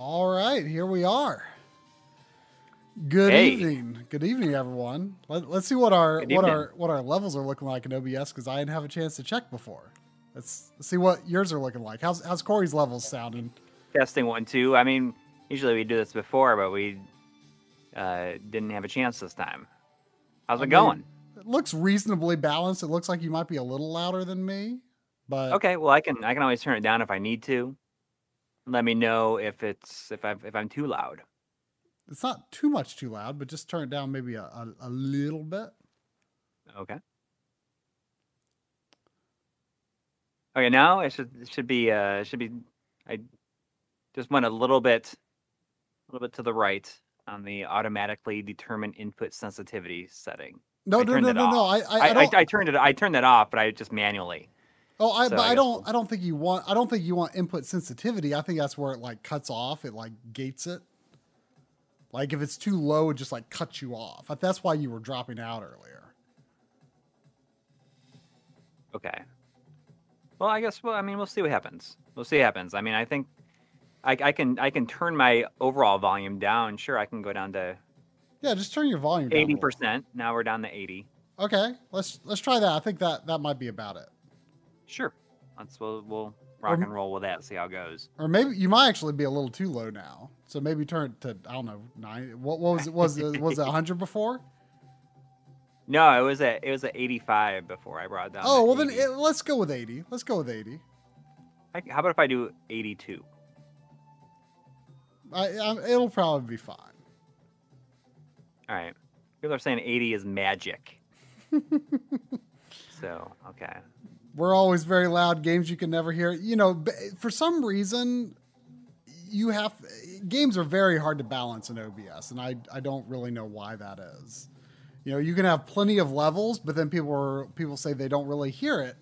All right, here we are. Good Hey. evening. Good evening, everyone. Let, let's see what our what our what our levels are looking like in OBS because I didn't have a chance to check before. Let's, let's see what yours are looking like. How's how's Coury's levels sounding? Testing one, two. I mean, usually we do this before, but we uh, didn't have a chance this time. How's I it mean, going? It looks reasonably balanced. It looks like you might be a little louder than me, but Okay, well, I can I can always turn it down if I need to. Let me know if it's if I if I'm too loud. it's not too much too loud. But just turn it down maybe a, a, a little bit. Okay. Okay, now it should it should be uh it should be I just went a little bit a little bit to the right on the automatically determine input sensitivity setting. No, I no, no, no, no. off. I, I, I, I. I turned it I turned that off, but I just manually. Oh, I, So but I I don't. we'll- I don't think you want. I don't think you want input sensitivity. I think that's where it like cuts off. It like gates it. Like if it's too low, it just like cuts you off. That's why you were dropping out earlier. Okay. Well, I guess well I mean we'll see what happens. We'll see what happens. I mean I think I, I can I can turn my overall volume down. Sure, I can go down to Yeah, just turn your volume down. Eighty percent. Now we're down to eighty. Okay, let's let's try that. I think that that might be about it. Sure. Let's we'll we'll rock Or- and roll with that. See how it goes. Or maybe you might actually be a little too low now. So maybe turn it to I don't know nine. What, what was it? Was it was it hundred before? No, it was at it was at eighty five before I brought it down. Oh well, then it, eh, let's go with eighty. Let's go with eighty. I- how about if I do eighty two? I, I, it'll probably be fine. All right. People are saying eighty is magic. so okay. We're always very loud games you can never hear you know for some reason you have games are very hard to balance in obs and i i don't really know why that is you know you can have plenty of levels but then people are people say they don't really hear it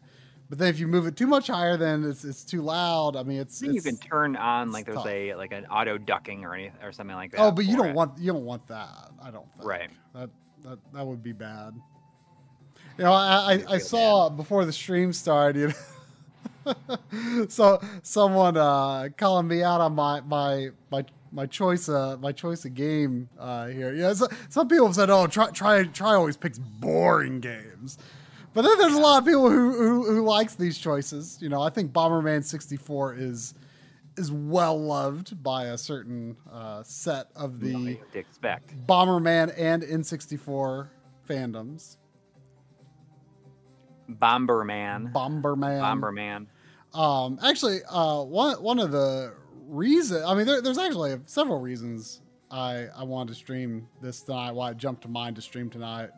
but then if you move it too much higher then it's it's too loud i mean it's, I think you can turn on like it's there's tough. a like an auto ducking or anything or something like that. oh but you don't it. want you don't want that i don't think Right. that that that would be bad you know i i, I saw before the stream started you know, so someone uh calling me out on my my my my choice uh my choice of game uh here. Yeah so, some people have said oh try try try always picks boring games. But then there's a lot of people who, who who likes these choices. You know i think bomberman 64 is is well loved by a certain uh set of the expect. bomberman and n64 fandoms Bomberman. bomberman Bomberman. Um, actually, uh, one one of the reason I mean, there, there's actually several reasons I I wanted to stream this tonight. Why it jumped to mind to stream tonight.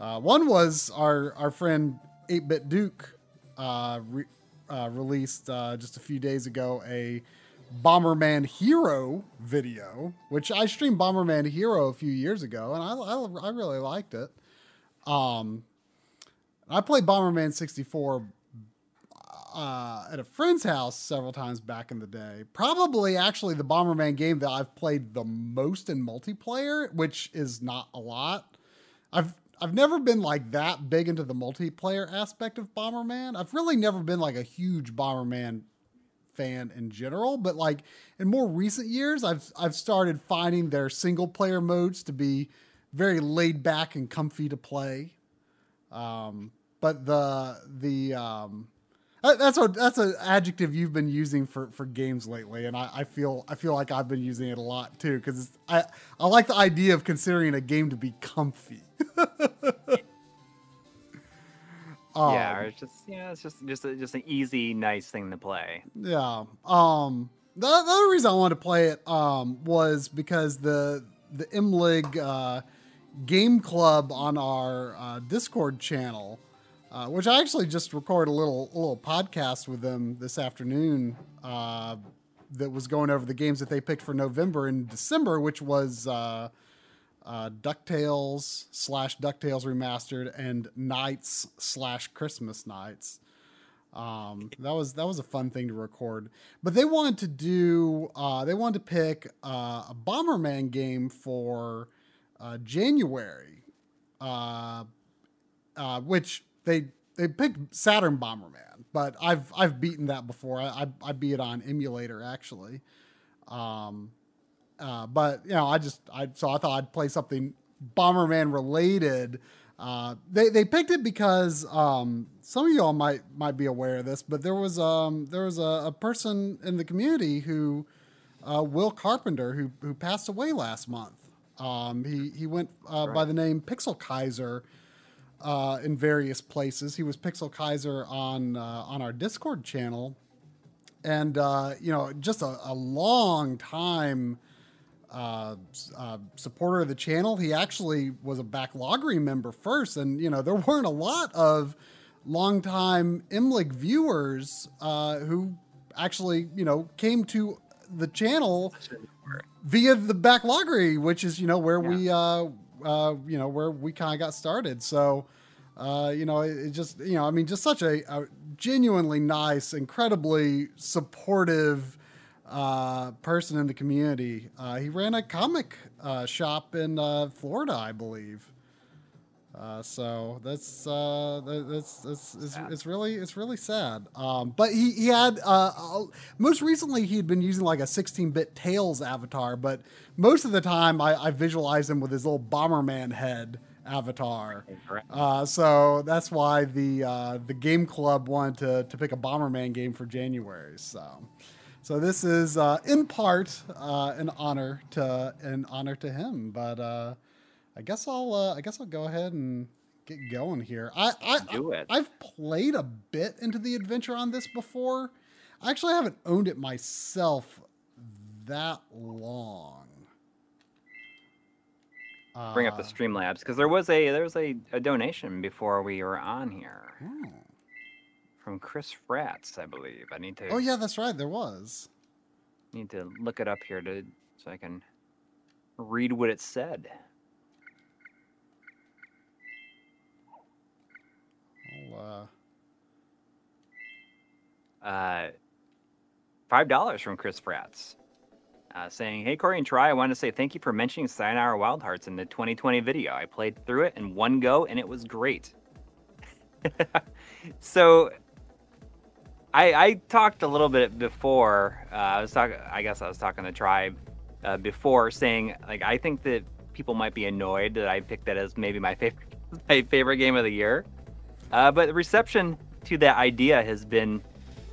Uh, one was our our friend Eight Bit Duke uh, re, uh, released uh, just a few days ago a Bomberman Hero video, which I streamed Bomberman Hero a few years ago, and I I, I really liked it. Um, I played Bomberman 64 uh, at a friend's house several times back in the day. Probably actually the Bomberman game that I've played the most in multiplayer, which is not a lot. I've I've never been like that big into the multiplayer aspect of Bomberman. I've really never been like a huge Bomberman fan in general, but like in more recent years, I've I've started finding their single player modes to be very laid back and comfy to play. Um, but the the um, that's a that's an adjective you've been using for, for games lately, and I, I feel I feel like I've been using it a lot too because I I like the idea of considering a game to be comfy. Um, yeah, it's just yeah, it's just just a, just an easy, nice thing to play. Yeah. Um the, the other reason I wanted to play it um was because the the MLig uh game club on our uh, Discord channel, uh, which I actually just recorded a little a little podcast with them this afternoon uh that was going over the games that they picked for November and December, which was uh uh, DuckTales slash DuckTales Remastered and Nights slash Christmas Nights. Um, that was that was a fun thing to record. But they wanted to do uh, they wanted to pick uh, a Bomberman game for January, which they they picked Saturn Bomberman, but I've I've beaten that before. I I, I beat it on emulator actually. Um, uh, but you know, I just I so I thought I'd play something Bomberman related. Uh, they they picked it because um, some of y'all might might be aware of this, but there was um, there was a, a person in the community who uh, Will Carpenter who who passed away last month. Um, he he went uh, Right. by the name Pixel Kaiser uh, in various places. He was Pixel Kaiser on uh, on our Discord channel, and uh, you know, just a, a long time uh, uh, supporter of the channel. He actually was a backloggery member first, and you know, there weren't a lot of longtime MLiG viewers uh, who actually you know came to the channel via the backloggery, which is you know where we uh, you know where we kind of got started. So uh, you know it, it just you know I mean just such a, a genuinely nice, incredibly supportive uh, person in the community. Uh, he ran a comic uh, shop in Florida, I believe. Uh, so that's uh, that- that's that's it's, it's really it's really sad. Um, but he he had uh, uh, most recently he had been using like a 16-bit Tails avatar, but most of the time I, I visualized him with his little Bomberman head avatar. Uh, so that's why the uh, the game club wanted to to pick a Bomberman game for January. So. So this is uh, in part uh, an honor to an honor to him, but uh, I guess I'll uh, I guess I'll go ahead and get going here. I, I Do it. I've played a bit into the adventure on this before. I actually haven't owned it myself that long. Bring up the Uh, Streamlabs because there was a there was a, a donation before we were on here oh. from Chris Fratz, I believe. I need to Oh yeah, that's right. There was. need to look it up here to so I can read what it said. Uh, Uh, five dollars from Chris Fratz, uh, saying, "Hey Coury and Try, I want to say thank you for mentioning Sayonara Wild Hearts in the 2020 video. I played through it in one go, and it was great." so, I I talked a little bit before. Uh, I was talking. I guess I was talking to Try uh, before, saying like I think that people might be annoyed that I picked that as maybe my favorite my favorite game of the year. Uh, but the reception to that idea has been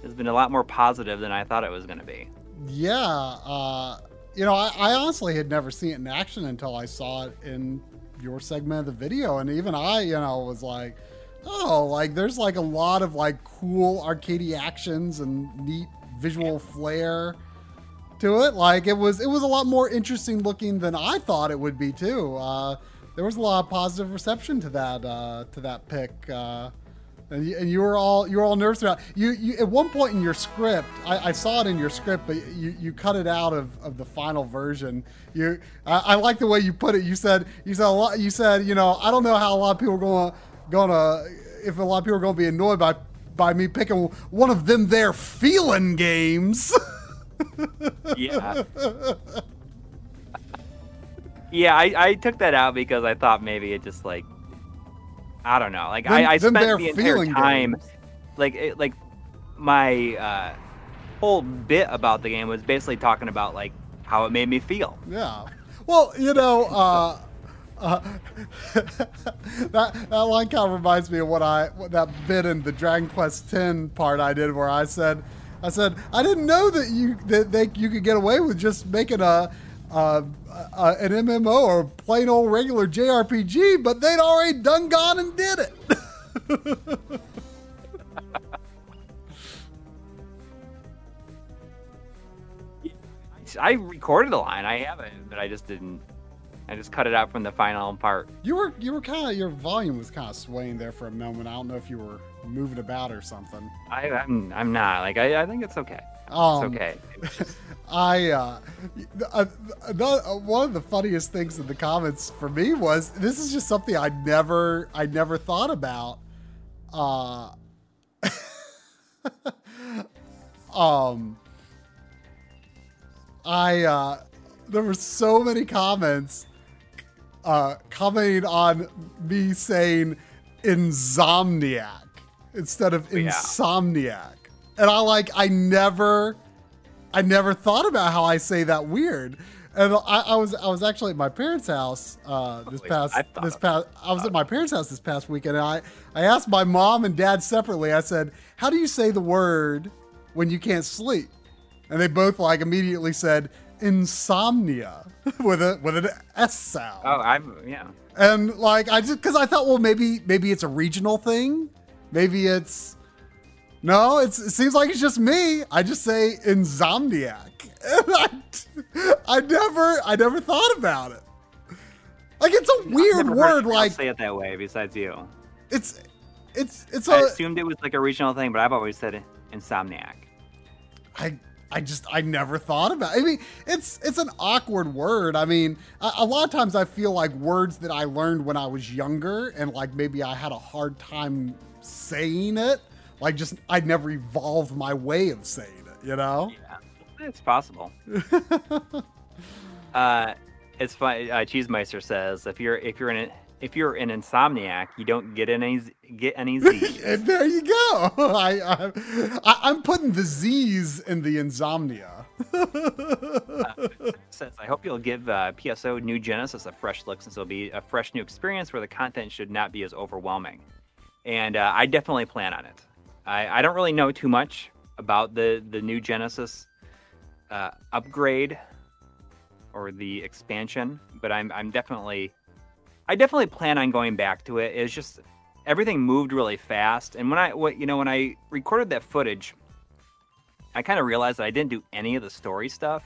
has been a lot more positive than I thought it was going to be. Yeah, uh, you know, I, I honestly had never seen it in action until I saw it in your segment of the video, and even I, you know, was like, oh, like there's like a lot of like cool arcadey actions and neat visual flair to it. Like it was, it was a lot more interesting looking than I thought it would be too. Uh, there was a lot of positive reception to that uh, to that pick. Uh, and you, and you were all you were all nervous about you, you at one point in your script I, I saw it in your script but you, you cut it out of, of the final version you I, I like the way you put it you said you said a lot you said you know I don't know how a lot of people are gonna gonna if a lot of people are gonna be annoyed by by me picking one of them their feeling games Yeah. Yeah, I, I took that out because I thought maybe it just like I don't know. Like Them- I, I spent the entire time games. like it, like my uh, whole bit about the game was basically talking about like how it made me feel. Yeah. Well, you know, uh, uh, that that line kind of reminds me of what I what that bit in the Dragon Quest X part I did, where I said, I said I didn't know that you that they you could get away with just making a. Uh, uh, an MMO or plain old regular JRPG, but they'd already done gone and did it. I recorded the line. I have it, but I just didn't. I just cut it out from the final part. You were you were kind of your volume was kind of swaying there for a moment. I don't know if you were moving about or something. I, I'm I'm not like I, I think it's okay. It's Um, okay. I uh, uh, another, uh, one of the funniest things in the comments for me was this is just something I never I never thought about. Uh, um, I uh, there were so many comments uh, commenting on me saying insomniac instead of Yeah. And I like I never. I never thought about how I say that weird. And I, I was I was actually at my parents' house uh, this past this past I was at my parents' house this past weekend and I I asked my mom and dad separately. I said, "How do you say the word when you can't sleep?" And they both like immediately said insomnia with a with an S sound. Oh, I'm yeah. And like I just because I thought, well, maybe maybe it's a regional thing. Maybe it's no. It's, it seems like it's just me. I just say insomniac. And I, I never I never thought about it. Like it's a weird word. Like say it that way besides you. it's it's it's I a assumed it was like a regional thing, but I've always said insomniac. I I just I never thought about. It. I mean, it's it's an awkward word. I mean, a, a lot of times I feel like words that I learned when I was younger, and like maybe I had a hard time saying it. Like just I never evolved my way of saying it. You know? Yeah, it's possible. uh, it's fine. Uh, Cheesemeister says if you're if you're an if you're an insomniac, you don't get any get any Z's. and there you go. I, I, I'm putting the Z's in the insomnia. says, I hope you'll give uh, PSO New Genesis a fresh look since it'll be a fresh new experience where the content should not be as overwhelming. And uh, I definitely plan on it. I, I don't really know too much about the, the new Genesis uh, upgrade or the expansion, but I'm, I'm definitely I definitely plan on going back to it. It's just everything moved really fast, and when I what you know when I recorded that footage, I kind of realized that I didn't do any of the story stuff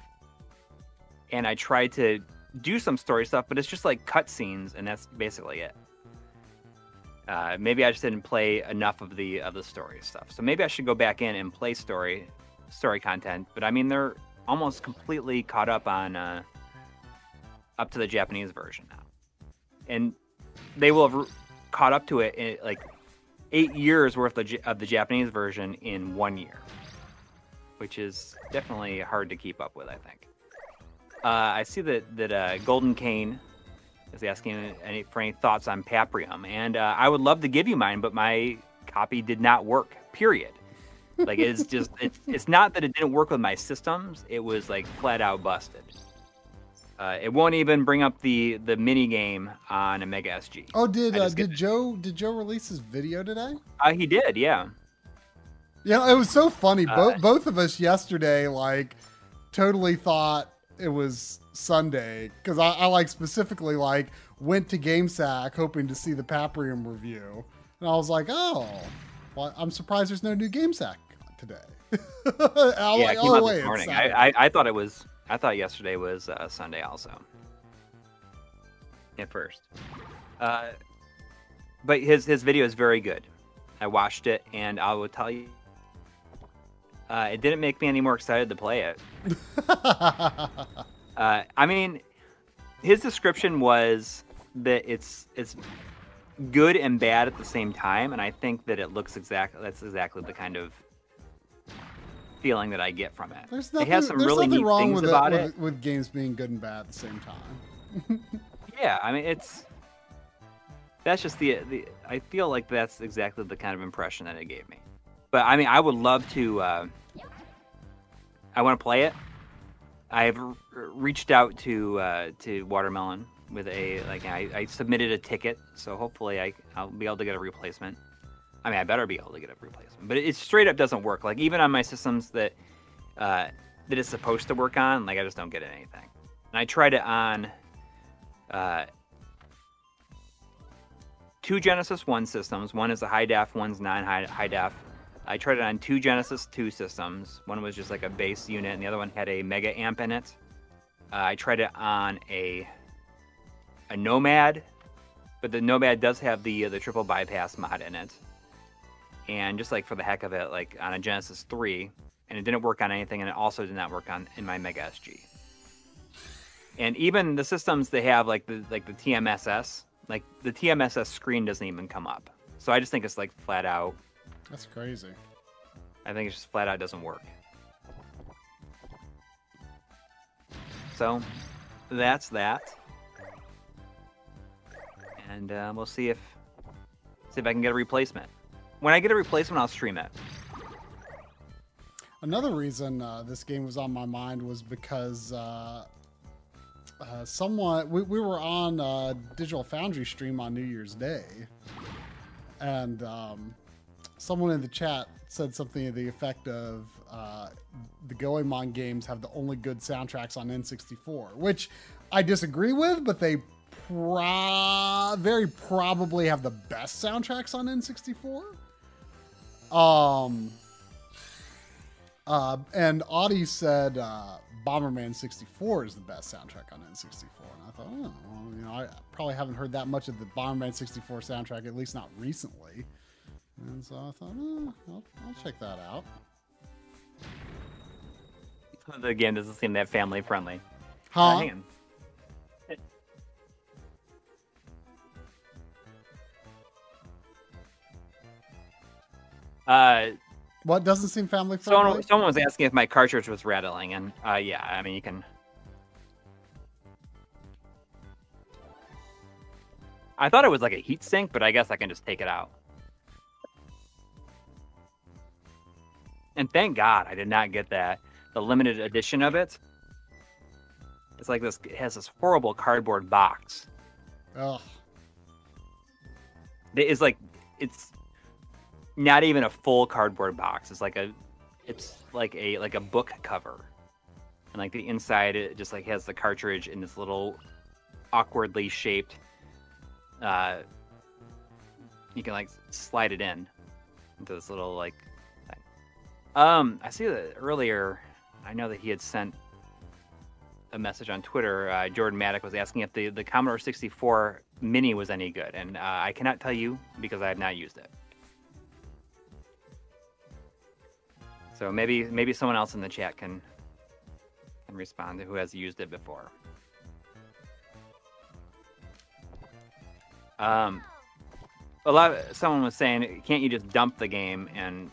and I tried to do some story stuff, but it's just like cutscenes, and that's basically it. Uh, maybe I just didn't play enough of the of the story stuff, so maybe I should go back in and play story story content. But I mean, they're almost completely caught up on uh, up to the Japanese version now, and they will have r- caught up to it in like eight years worth of, of the Japanese version in one year, which is definitely hard to keep up with. I think. Uh, I see that that uh, Golden Cane is asking any, for any thoughts on Paprium, and uh, I would love to give you mine, but my copy did not work. Period. Like it's just it's it's not that it didn't work with my systems; it was like flat out busted. Uh, it won't even bring up the the mini game on a Mega SG. Oh, did uh, did Joe did Joe release his video today? Uh, he did, yeah. Yeah, it was so funny. Uh, Both both of us yesterday, like, totally thought it was Sunday because I, I like specifically like went to GameSack hoping to see the Paprium review, and I was like, oh, well, I'm surprised there's no new GameSack today. Yeah, like, oh wait, morning. I, I I thought it was I thought yesterday was uh, Sunday also. At first, uh, but his his video is very good. I watched it, and I will tell you, uh, it didn't make me any more excited to play it. Uh, I mean, his description was that it's it's good and bad at the same time, and I think that it looks exactly that's exactly the kind of feeling that I get from it. there's it nothing, has some really neat wrong things with, about it, it. with, with games being good and bad at the same time. Yeah, I mean it's that's just the the I feel like that's exactly the kind of impression that it gave me. But I mean, I would love to. Uh, I want to play it. I've reached out to uh, to Watermelon with a like I, I submitted a ticket, so hopefully I I'll be able to get a replacement. I mean, I better be able to get a replacement, but it straight up doesn't work. Like even on my systems that uh, that it's supposed to work on, like I just don't get anything. And I tried it on uh, two Genesis One systems. One is a high def, one's non high high def. I tried it on two Genesis Two systems. One was just like a base unit, and the other one had a mega amp in it. Uh, I tried it on a a Nomad, but the Nomad does have the uh, the triple bypass mod in it. And just like for the heck of it, like on a Genesis Three, and it didn't work on anything, and it also did not work on in my Mega SG. And even the systems they have, like the like the TMSS, like the TMSS screen doesn't even come up. So I just think it's like flat out. That's crazy. I think it's just flat out doesn't work. So that's that. And uh, we'll see if see if I can get a replacement. When I get a replacement, I'll stream it. Another reason uh, this game was on my mind was because uh, uh, someone we, we were on uh, Digital Foundry stream on New Year's Day, and um, someone in the chat said something to the effect of uh, the Goemon games have the only good soundtracks on N64, which I disagree with, but they pro- very probably have the best soundtracks on N64. Um, uh, and Audie said uh, Bomberman 64 is the best soundtrack on N64. And I thought, oh, well, you know, I probably haven't heard that much of the Bomberman 64 soundtrack, at least not recently. And so I thought, oh, I'll, I'll check that out. The game doesn't seem that family friendly. Huh? Uh, hang on. Uh, What doesn't seem family friendly? someone, someone was asking if my cartridge was rattling, and uh, yeah, I mean you can. I thought it was like a heat sink, but I guess I can just take it out. And thank God I did not get that the limited edition of it. It's like this. It has this horrible cardboard box. Ugh. It is like it's not even a full cardboard box. It's like a it's like a like a book cover. And like the inside it just like has the cartridge in this little awkwardly shaped uh you can like slide it in into this little like. Um I see that earlier I know that he had sent a message on Twitter. Uh, Jordan Maddock was asking if the, the Commodore 64 Mini was any good, and uh, I cannot tell you because I have not used it. So maybe maybe someone else in the chat can can respond who has used it before. Um, a lot. someone was saying, can't you just dump the game and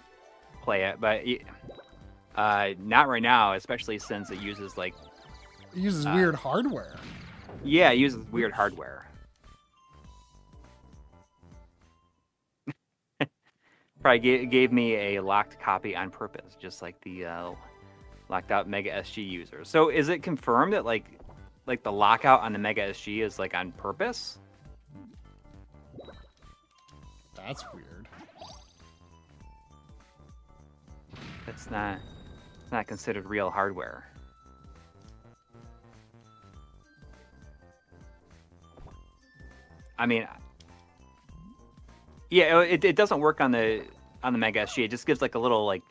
play it? But uh, not right now, especially since it uses like It uses Uh, weird hardware. yeah, it uses weird hardware. Probably gave, gave me a locked copy on purpose, just like the uh, locked out Mega SG users. So is it confirmed that like like the lockout on the Mega SG is like on purpose? That's weird. It's not it's not considered real hardware. I mean, yeah, it, it doesn't work on the on the Mega SG. It just gives like a little like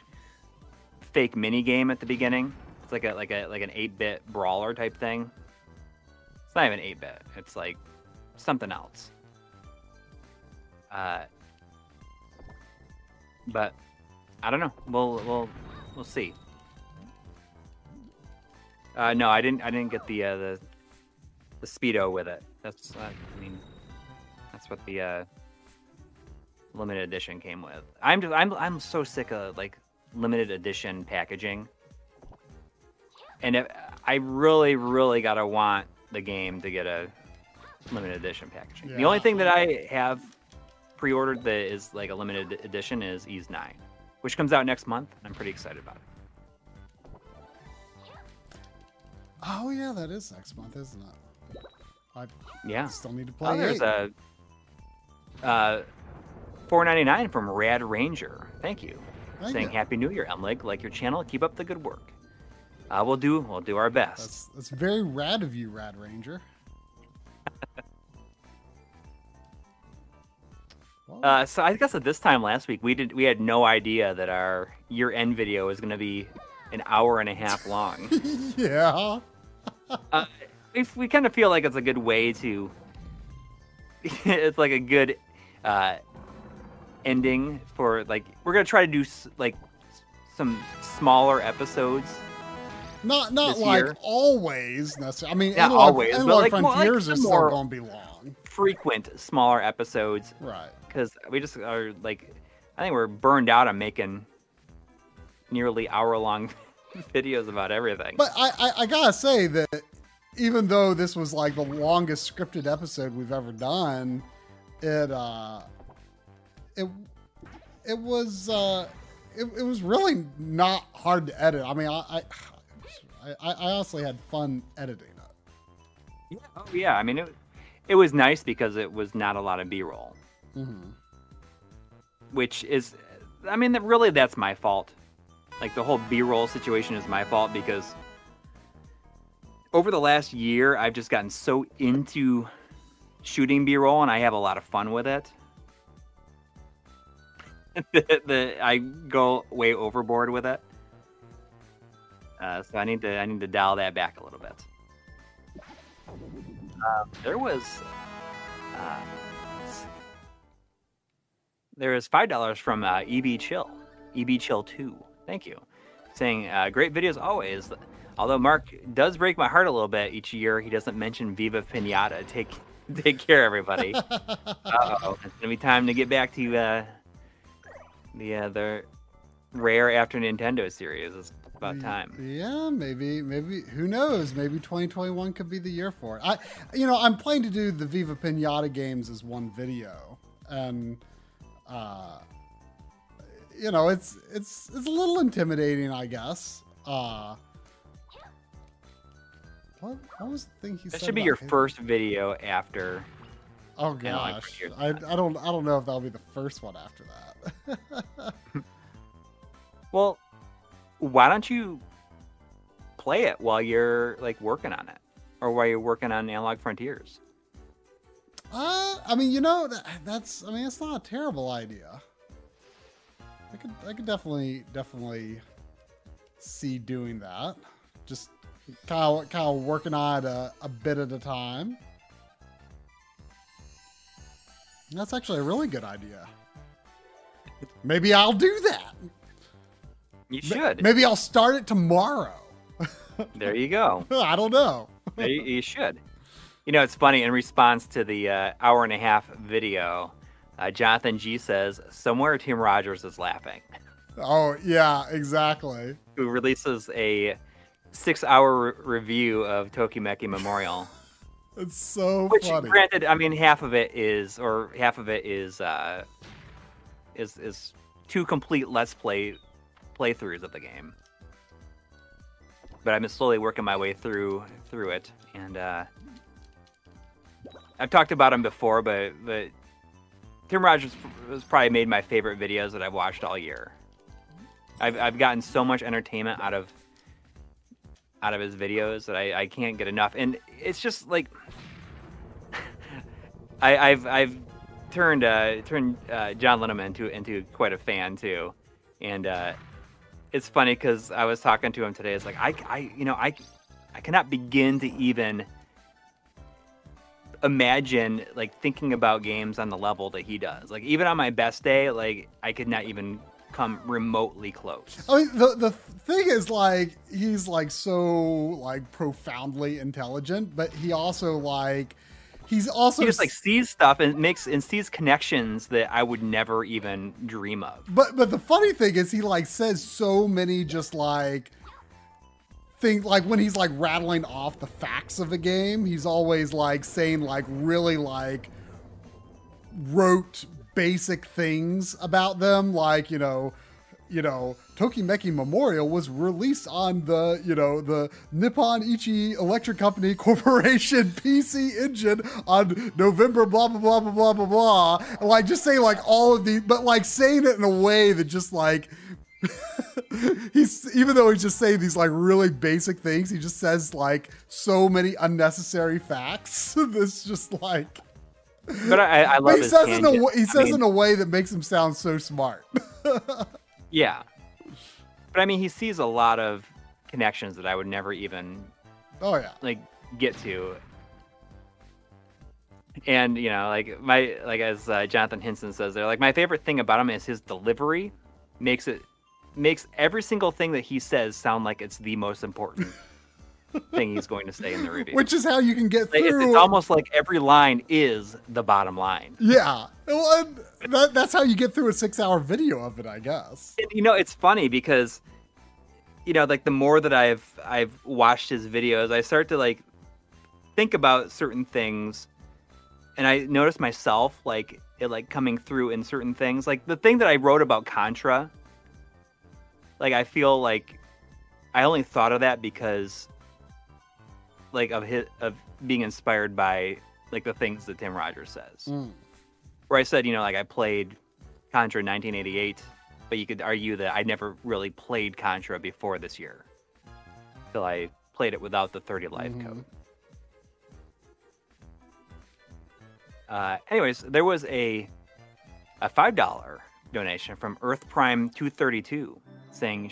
fake mini game at the beginning. It's like a like a like an eight bit brawler type thing. It's not even eight bit. It's like something else. Uh, but I don't know. We'll we'll we'll see. Uh, no, I didn't. I didn't get the uh, the the speedo with it. That's uh, I mean, that's what the uh, limited edition came with. I'm just I'm I'm so sick of like limited edition packaging, and if, I really really gotta want the game to get a limited edition packaging. The only thing that I have pre-ordered that is like a limited edition is Ys IX, which comes out next month. I'm pretty excited about it. Oh yeah, that is next month, isn't it? I Yeah. still need to play. Oh, there's eight. a uh, four ninety nine from Rad Ranger. Thank you. Thank Saying you. Happy New Year, MLiG. Like your channel. Keep up the good work. Uh, we'll do we'll do our best. That's that's very rad of you, Rad Ranger. Uh, so I guess at this time last week we did we had no idea that our year end video was going to be an hour and a half long. yeah. uh, if we kind of feel like it's a good way to it's like a good uh ending for like we're gonna try to do like some smaller episodes Not not like year. always necessarily. I mean, Not Analog, always, but Analog like more- like Frontiers some are still going to be long. frequent smaller episodes Right. Because we just are like i think we're burned out on making nearly hour long videos about everything But I, I, I gotta say that even though this was like the longest scripted episode we've ever done, it uh, it it was uh, it, it was really not hard to edit. I mean, I I, I, I honestly had fun editing it. Yeah. Oh yeah. I mean, it it was nice because it was not a lot of B roll, hmm which is, I mean, really that's my fault. Like the whole B roll situation is my fault because over the last year I've just gotten so into shooting B roll and I have a lot of fun with it. the, I go way overboard with it. Uh, so I need to I need to dial that back a little bit. Um, there was uh. There five dollars from uh, EB Chill, EB Chill Two. Thank you, saying uh, great videos always. Although Marc does break my heart a little bit each year, he doesn't mention Viva Pinata. Take take care, everybody. Uh-oh. It's gonna be time to get back to uh, the uh, the rare after Nintendo series. It's about time. Yeah, maybe, maybe. Who knows? Maybe 2021 could be the year for it. I, you know, I'm planning to do the Viva Pinata games as one video, and uh, you know, it's it's it's a little intimidating, I guess. Uh, what, what was the thing he That said? should be your him? first video after. Oh gosh. I, I don't I don't know if that'll be the first one after that. Well, why don't you play it while you're like working on it, or while you're working on Analog Frontiers? Uh, I mean, you know, that, that's I mean, it's not a terrible idea. I could I could definitely definitely see doing that. Just kind of kind of working on it a, a bit at a time. That's actually a really good idea. Maybe I'll do that. You should. Maybe I'll start it tomorrow. There you go. I don't know. You, you should. You know, it's funny. In response to the uh, hour and a half video, uh, Jonathan G says somewhere Tim Rogers is laughing. Oh yeah, exactly. Who releases a six-hour re- review of Tokimeki Memorial? It's so Which, funny. granted, I mean, half of it is, or half of it is, uh, is is two complete Let's Play playthroughs of the game. But I've been slowly working my way through through it, and uh, I've talked about him before, but but Tim Rogers has probably made my favorite videos that I've watched all year. I've I've gotten so much entertainment out of out of his videos that I, I can't get enough, and it's just like I, I've I've turned uh, turned uh, John Lennon into into quite a fan too, and uh, it's funny because I was talking to him today. It's like I, I you know I I cannot begin to even imagine like thinking about games on the level that he does. Like even on my best day, like I could not even come remotely close. I mean, the the thing is, like, he's like so like profoundly intelligent, but he also like he's also He just like sees stuff and makes and sees connections that I would never even dream of. But but the funny thing is, he like says so many just like things like when he's like rattling off the facts of the game, he's always like saying like really like rote basic things about them, like you know. You know, Tokimeki Memorial was released on the, you know, the Nippon Ichi Electric Company Corporation PC engine on November, blah, blah, blah, blah, blah, blah, blah. Like, just saying, like, all of these, but, like, saying it in a way that just, like, he's, even though he's just saying these, like, really basic things, he just says, like, so many unnecessary facts. this just, like, But I, I but love he his says, in a, tangent. he I says mean, in a way that makes him sound so smart. Yeah. But I mean, he sees a lot of connections that I would never even oh, yeah. like get to. And you know, like my like as uh, Jonathan Henson says there, like my favorite thing about him is his delivery makes it makes every single thing that he says sound like it's the most important thing he's going to say in the review. Which is how you can get Like, it's, through. it's almost like every line is the bottom line. Yeah. Well, that, that's how you get through a six hour video of it, I guess. And, you know, it's funny because you know, like the more that I've I've watched his videos, I start to like think about certain things and I notice myself like it like coming through in certain things. Like the thing that I wrote about Contra like I feel like I only thought of that because like of his of being inspired by like the things that Tim Rogers says. Mm. Where I said, you know, like I played Contra in 1988, but you could argue that I never really played Contra before this year. Till I played it without the 30 life Mhm. code. Uh, anyways, there was a a five dollar donation from Earth Prime 232 saying,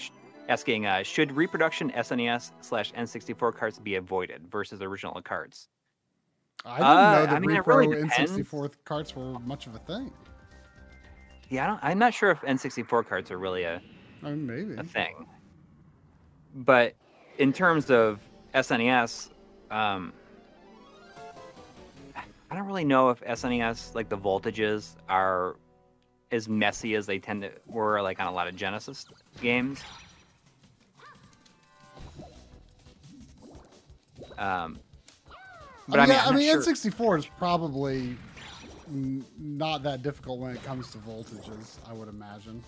asking, uh, should reproduction SNES slash N64 carts be avoided versus original carts? I didn't Uh, know that I mean, repro really. N64 carts were much of a thing. Yeah, I don't, I'm not sure if N64 carts are really a, I mean, maybe. a thing. But in terms of SNES, um, I don't really know if SNES like the voltages are as messy as they tend to were like on a lot of Genesis games. Um, but I mean, yeah, I mean, sure. N64 is probably n- not that difficult when it comes to voltages. I would imagine.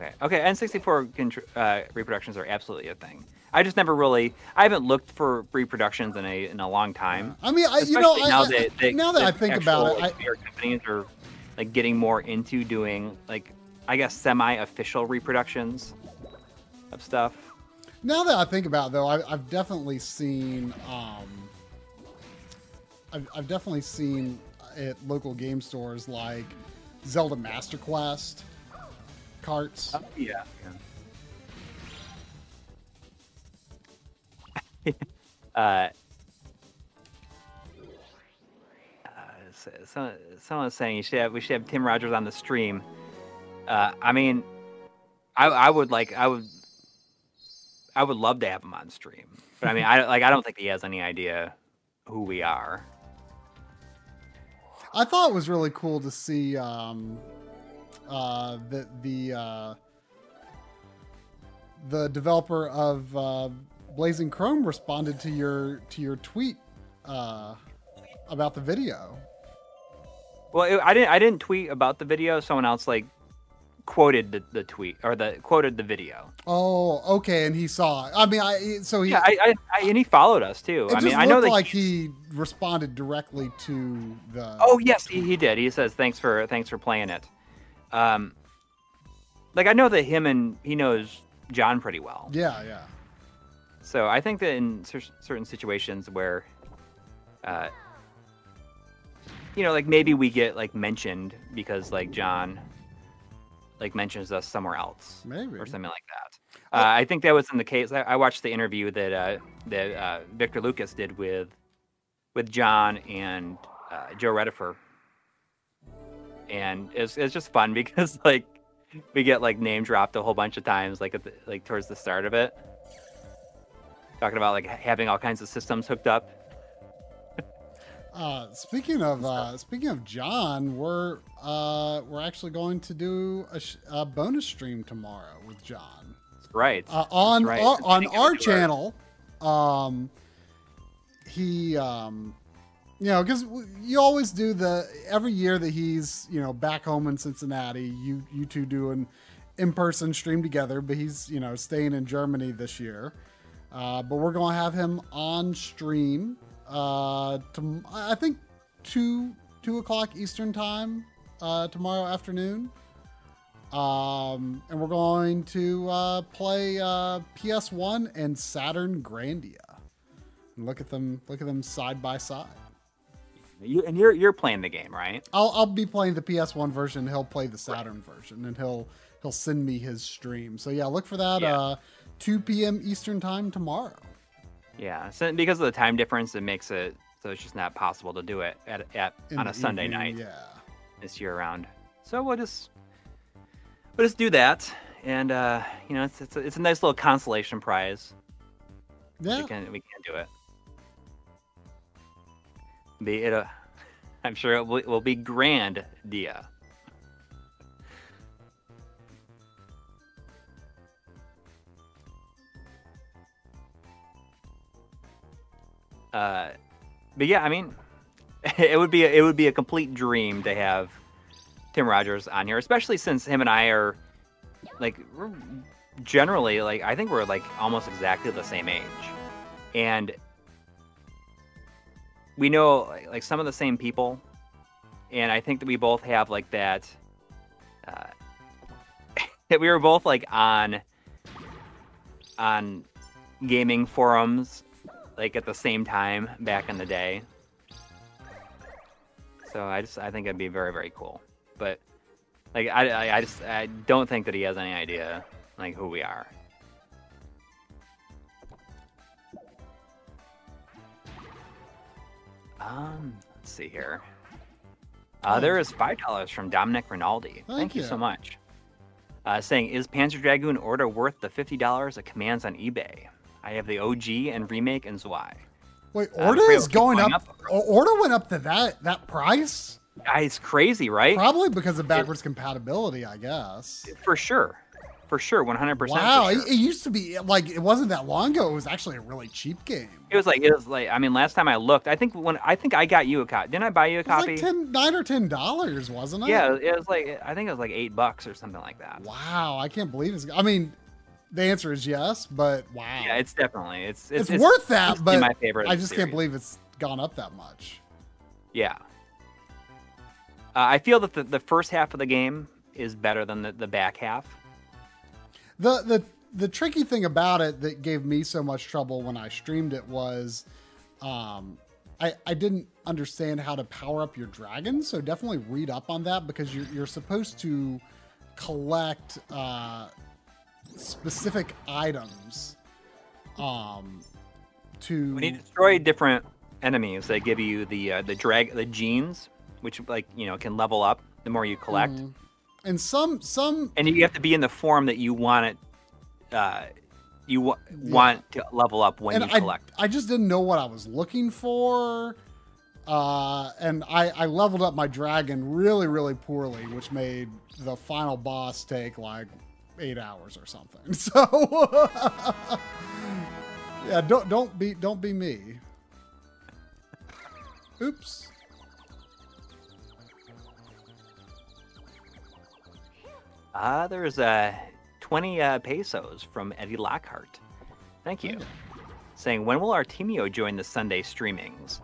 Okay. Okay. N64 contr- uh, reproductions are absolutely a thing. I just never really. I haven't looked for reproductions in a in a long time. I mean, I, you know, I, now I- that, that now that I that think about it, like, I, companies are like getting more into doing like I guess semi-official reproductions of stuff. now that I think about it, though, I, I've definitely seen. Um, I've, I've definitely seen at local game stores like Zelda Master Quest carts. Yeah. uh, uh, so, someone was saying you should have we should have Tim Rogers on the stream. Uh, I mean, I, I would like I would I would love to have him on stream, but I mean I like I don't think he has any idea who we are. I thought it was really cool to see um, uh, that the uh, the developer of uh, Blazing Chrome responded to your to your tweet uh, about the video. Well, it, I didn't I didn't tweet about the video. Someone else like quoted the, the tweet or the quoted the video. Oh, okay, and he saw. It. I mean, I so he. Yeah, I, I, I and he followed us too. I mean, I know that like he's- he responded directly to the. Oh yes, he, he did. He says thanks for thanks for playing it. Um, like I know that him and he knows John pretty well. yeah, yeah. So I think that in cer- certain situations where, uh, you know, like maybe we get like mentioned because like John, like mentions us somewhere else Maybe. or something like that. Uh, I think that was in the case. I, I watched the interview that uh, that uh, Victor Lucas did with with John and uh, Joe Redifer, and it's it's just fun because like we get like name dropped a whole bunch of times, like at the, like towards the start of it, talking about like having all kinds of systems hooked up. Uh, speaking of uh, speaking of John, we're uh, we're actually going to do a, sh- a bonus stream tomorrow with John Right. uh, on right. our, on our channel. Um, he um, you know because you always do the every year that he's you know back home in Cincinnati. You you two do an in person stream together, but he's you know staying in Germany this year. Uh, but we're going to have him on stream. Uh, to, I think two two o'clock Eastern time uh, tomorrow afternoon. Um, and we're going to uh, play uh, PS1 and Saturn Grandia. And look at them, look at them side by side. You, and you're you're playing the game, right? I'll, I'll be playing the PS1 version. He'll play the Saturn version, and he'll he'll send me his stream. So yeah, look for that. Yeah. Uh, 2 p.m. Eastern time tomorrow. Yeah. So because of the time difference, it makes it so it's just not possible to do it at, at in on a Sunday evening, night Yeah. this year round. So we'll just we'll just do that, and uh, you know, it's it's a, it's a nice little consolation prize. Yeah. We can we can do it. Be it a, I'm sure it will, it will be grand, Dia. Uh, but yeah, I mean, it would be a, it would be a complete dream to have Tim Rogers on here, especially since him and I are like generally like I think we're like almost exactly the same age, and we know like, some of the same people, and I think that we both have like that. Uh, that we were both like on on gaming forums like at the same time back in the day. So I just I think it'd be very very cool, but like I, I, I just I don't think that he has any idea like who we are. Um, let's see here. Uh, there is five dollars from Dominic Rinaldi. Thank, you. you. so much. Uh, saying, is Panzer Dragoon Orta worth the fifty dollars it commands on eBay? I have the OG and remake and Zwei. Wait, I'm Orta afraid is going up. up. Orta went up to that that price, Ah, It's crazy, right? probably because of backwards compatibility, I guess. For sure, for sure, one hundred percent. Wow, sure. it, it used to be like it wasn't that long ago. It was actually a really cheap game. It was like it was like I mean, last time I looked, I think when I think I got you a copy. Didn't I buy you a It was copy? like ten, nine or ten dollars, wasn't it? yeah, it was like I think it was like eight bucks or something like that. Wow, I can't believe it's. I mean, the answer is yes, but wow, Yeah, it's definitely it's it's, it's, worth that. But my favorite. I just can't believe it's gone up that much. Yeah. Uh, I feel that the, the first half of the game is better than the, the back half. The the the tricky thing about it that gave me so much trouble when I streamed it was, um, I I didn't understand how to power up your dragon. So definitely read up on that because you're you're supposed to collect uh, specific items. Um, to When you destroy different enemies, they give you the uh, the drag the genes, which like you know can level up the more you collect, Mhm. and some some and you have to be in the form that you want it. Uh, you wa- want to level up when and you I, collect. I just didn't know what I was looking for. Uh, and I, I leveled up my dragon really, really poorly, which made the final boss take like eight hours or something. So, yeah, don't don't be don't be me. Oops. Uh, there's uh, 20 uh, pesos from Eddie Lockhart. Thank you. Saying, when will Artemio join the Sunday streamings?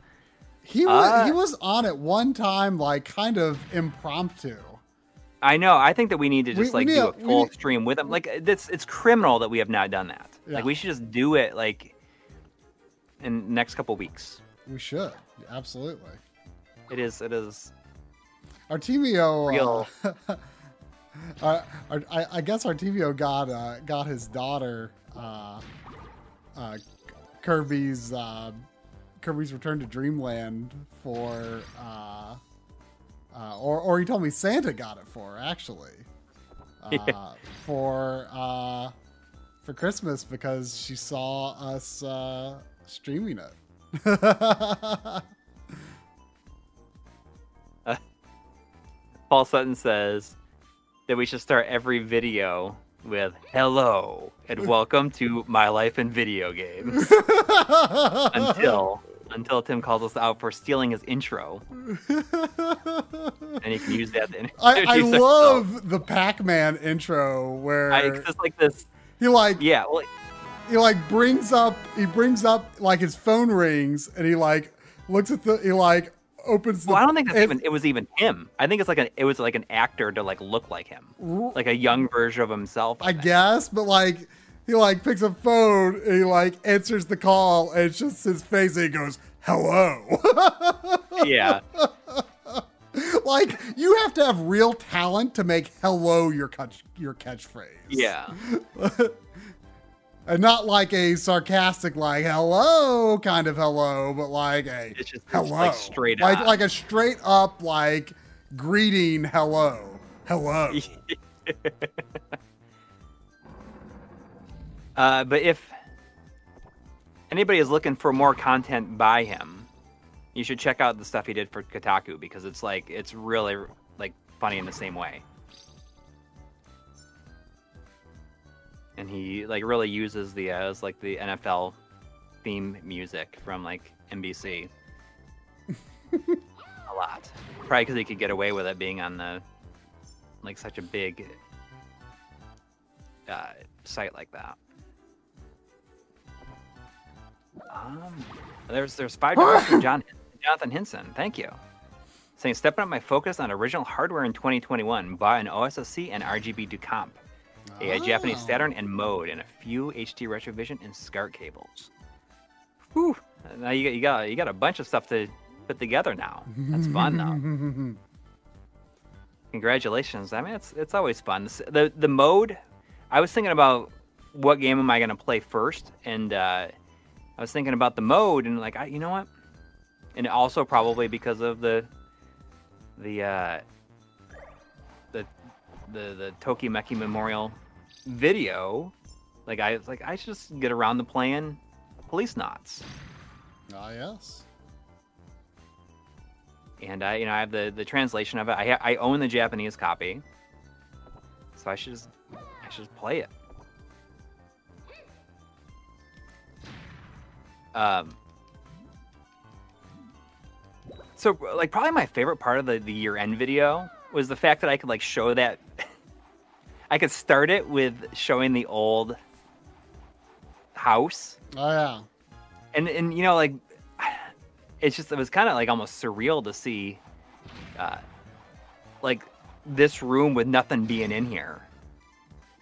He was Uh, he was on at one time, like kind of impromptu. I know. I think that we need to just we like need do a- a full need- stream with them. Like it's it's criminal that we have not done that. Yeah. Like we should just do it like in the next couple weeks. We should absolutely. It is it is Artemio, Real. uh, uh, Ar- I, I guess Artemio got uh, got his daughter uh, uh, Kirby's uh, Kirby's Return to Dreamland for, uh, uh, or or he told me Santa got it for her, actually uh, Yeah. for uh, for Christmas because she saw us uh, streaming it. Paul Sutton says that we should start every video with hello and welcome to my life in video games until until Tim calls us out for stealing his intro and he can use that to I, I introduce himself. love the Pac-Man intro where I, it's just like this he like yeah well he like brings up he brings up like his phone rings and he like looks at the he like opens the Well, I don't think that's it- even it was even him. I think it's like an it was like an actor to like look like him, like a young version of himself. I think. guess, but like he like picks a phone and he like answers the call and it's just his face and he goes hello. Yeah, like you have to have real talent to make hello your catch your catchphrase. yeah, and not like a sarcastic like hello kind of hello, but like a it's just, hello, just like straight like on. like a straight up like greeting hello, hello. uh, but if anybody is looking for more content by him, you should check out the stuff he did for Kotaku because it's like it's really like funny in the same way. And he like really uses the uh, it's like the NFL theme music from like NBC a lot. Probably because he could get away with it being on the like such a big uh, site like that. Um, there's there's five dollars from John Jonathan Hinson. Thank you. Saying stepping up my focus on original hardware in 2021. Bought an OSSC and RGB Ducomp, a, a Japanese Oh. Saturn and mode, and a few HD Retrovision and SCART cables. Whew. Now you got you got you got a bunch of stuff to put together now. That's fun though. Congratulations. I mean, it's it's always fun. The the mode. I was thinking about what game am I going to play first, and uh, I was thinking about the mode, and like, I, you know what? And also probably because of the the uh, the the the Tokimeki Memorial video. Like I was like, I should just get around to playing Policenauts. Ah, yes. and I, you know, I have the the translation of it. I ha- I own the Japanese copy, so I should just I should just play it. Um. So, like, probably my favorite part of the the year end video was the fact that I could like show that. I could start it with showing the old house Oh, yeah. and and you know like it's just it was kind of like almost surreal to see uh like this room with nothing being in here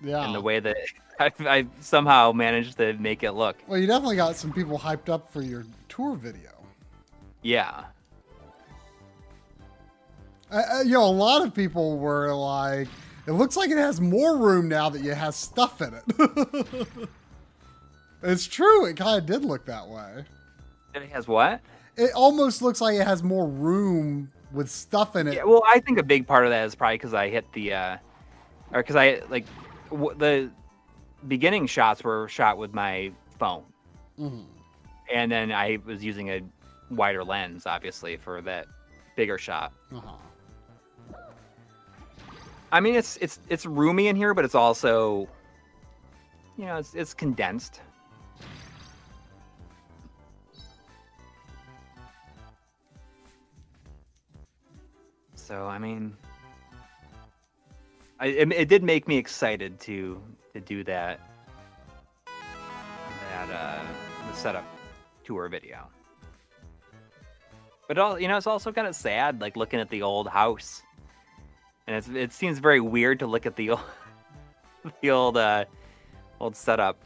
Yeah. and the way that I, I somehow managed to make it look Well, you definitely got some people hyped up for your tour video. yeah Uh, uh, you know, a lot of people were like, "It looks like it has more room now that it has stuff in it." it's true. It kind of did look that way. it has what It almost looks like it has more room with stuff in it. yeah well i think a big part of that is probably because i hit the uh or because i like w- the beginning shots were shot with my phone Mhm. and then i was using a wider lens obviously for that bigger shot Uh-huh. I mean, it's it's it's roomy in here, but it's also, you know, it's it's condensed. So I mean, I, it, it did make me excited to to do that that uh, the setup tour video. But all you know, it's also kind of sad, like looking at the old house and it's, it seems very weird to look at the old, the old, uh, old setup.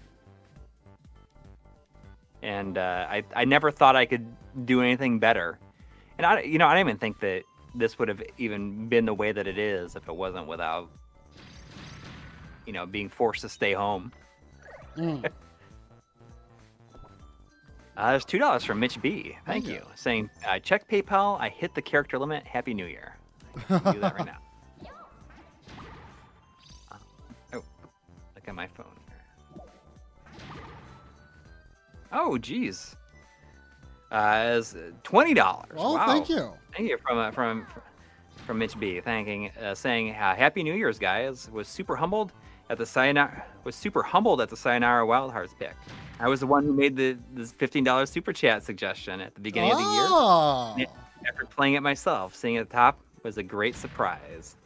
And uh, I, I never thought I could do anything better. And I, you know, I didn't even think that this would have even been the way that it is if it wasn't without, you know, being forced to stay home. Mm. Uh, there's two dollars from Mitch B. Thank Thank you. you. Saying, uh, check PayPal. I hit the character limit. Happy New Year. Do that right now. Uh, oh, look at my phone. Oh, geez. Uh, it's twenty dollars. Well, wow. thank you. Thank you from uh, from from Mitch B. Thanking, uh, saying, uh, "Happy New Year's, guys." Was super humbled at the Sayonara. Was super humbled at the Sayonara Wild Hearts pick. I was the one who made the this fifteen dollars super chat suggestion at the beginning of the year. Oh. After playing it myself, seeing it at the top was a great surprise.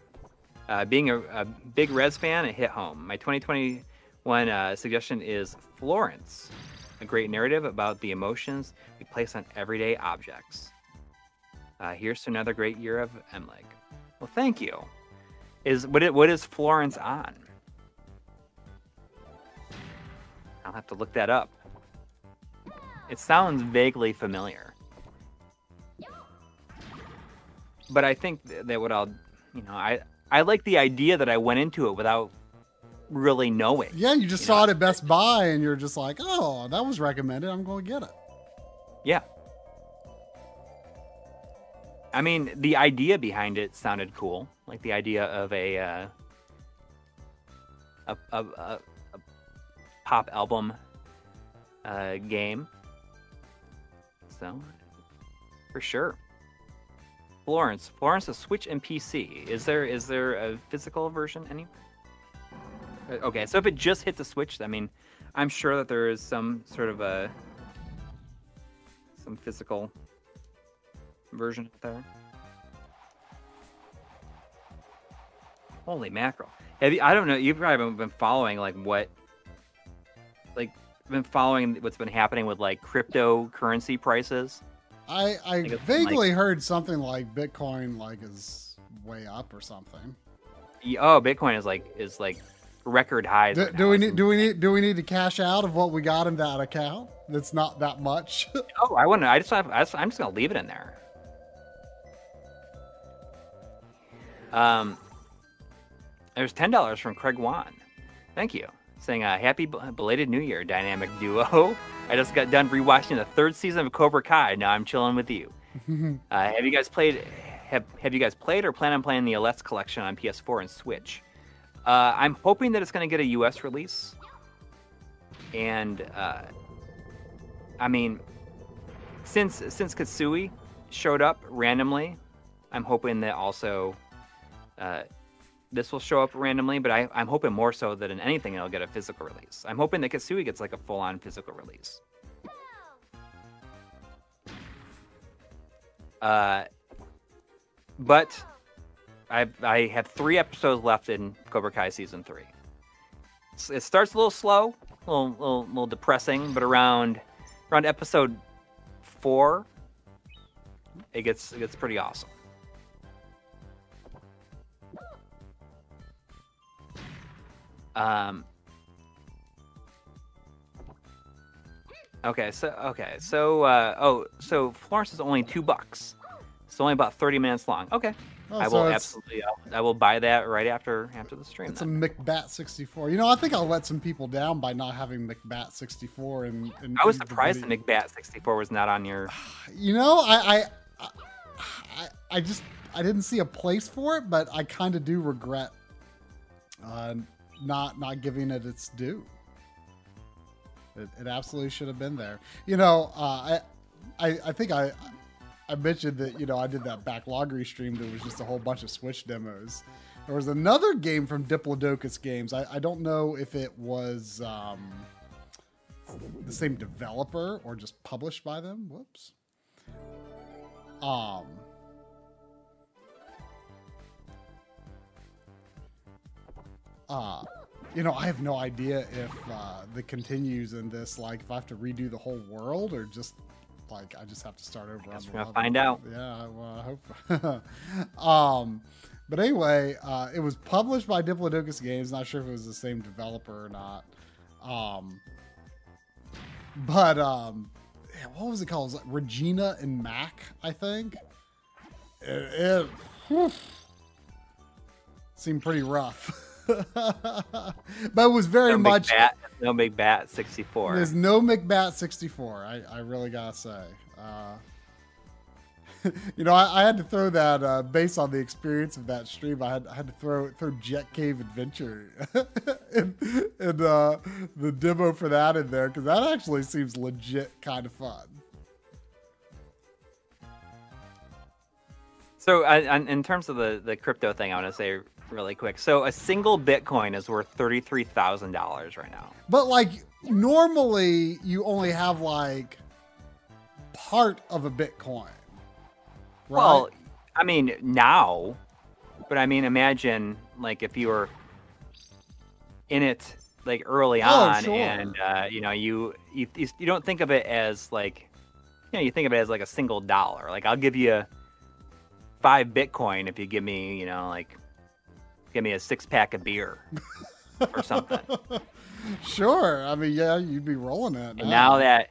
Uh, being a, a big Res fan, it hit home. My 2021 uh, suggestion is Florence, a great narrative about the emotions we place on everyday objects. Uh, here's to another great year of MLiG. Well, thank you. Is what? It, what is Florence on? I'll have to look that up. It sounds vaguely familiar but I think that what I'll, you know, I I like the idea that I went into it without really knowing. Yeah, you just You saw know, it at Best Buy and you're just like, oh, that was recommended. I'm going to get it. Yeah. I mean, the idea behind it sounded cool, like the idea of a uh, a, a, a, a pop album uh, game. So, for sure. Florence, Florence, a Switch and PC. Is there is there a physical version anywhere? Uh, Okay, so if it just hit the Switch, I mean, I'm sure that there is some sort of a some physical version there. Holy mackerel! Have you, I don't know. You probably haven't been following like what like been following what's been happening with like cryptocurrency prices. I I it's vaguely heard something like Bitcoin like is way up or something. Oh, Bitcoin is like is like record highs. Do, right do we need do we need do we need to cash out of what we got in that account? That's not that much. Oh, I wouldn't. I just, have, I just I'm just gonna leave it in there. Um, there's ten dollars from Craig Wan. Thank you. Saying uh, happy belated New Year, dynamic duo. I just got done rewatching the third season of Cobra Kai. Now I'm chilling with you. uh, have you guys played? Have Have you guys played or plan on playing the Aleste collection on PS4 and Switch? Uh, I'm hoping that it's going to get a U.S. release, and uh, I mean, since since Katsui showed up randomly, I'm hoping that also uh, this will show up randomly. But I, I'm hoping more so than in anything it'll get a physical release. I'm hoping that Katsui gets like a full on physical release. Uh, but I I have three episodes left in Cobra Kai season three. It starts a little slow, a little, little, little depressing, but around around episode four, it gets it gets pretty awesome. Um. Okay, so okay, so uh, oh, so Florence is only two bucks. It's only about thirty minutes long. Okay, Oh, I so will absolutely, I will buy that right after after the stream. It's a then. McBat 64. You know, I think I'll let some people down by not having McBat 64. And, and I was surprised that. McBat sixty four was not on your. You know, I, I, I, I just I didn't see a place for it, but I kind of do regret uh, not not giving it its due. It, it absolutely should have been there. You know, uh, I, I I think I I mentioned that you know I did that backloggery stream that was just a whole bunch of Switch demos. There was another game from Diplodocus Games. I, I don't know if it was um, the same developer or just published by them. Whoops. Um. Uh, you know, I have no idea if uh, the continues in this, like, if I have to redo the whole world or just, like, I just have to start over. Guess the gonna level. find out. Yeah, well, I hope. um, but anyway, uh, it was published by Diplodocus Games. Not sure if it was the same developer or not. Um, but um, what was it called? It was like Regina and Mac, I think. It, it whew, seemed pretty rough, but it was very no much. McBat, no McBat sixty four. There's no McBat 64. I, I really gotta say. Uh, you know, I, I had to throw that uh, based on the experience of that stream. I had I had to throw throw Jet Cave Adventure and, and uh, the demo for that in there because that actually seems legit kind of fun. So, I, I, in terms of the the crypto thing, I want to say really quick. So, a single Bitcoin is worth thirty three thousand dollars right now. But like normally, you only have like part of a Bitcoin. Right? Well, I mean now, but I mean imagine like if you were in it like early Oh, on, sure. and uh, you know you, you you you don't think of it as like you know you think of it as like a single dollar. Like I'll give you five Bitcoin if you give me you know like give me a six pack of beer or something. sure. I mean, yeah, you'd be rolling it. And now that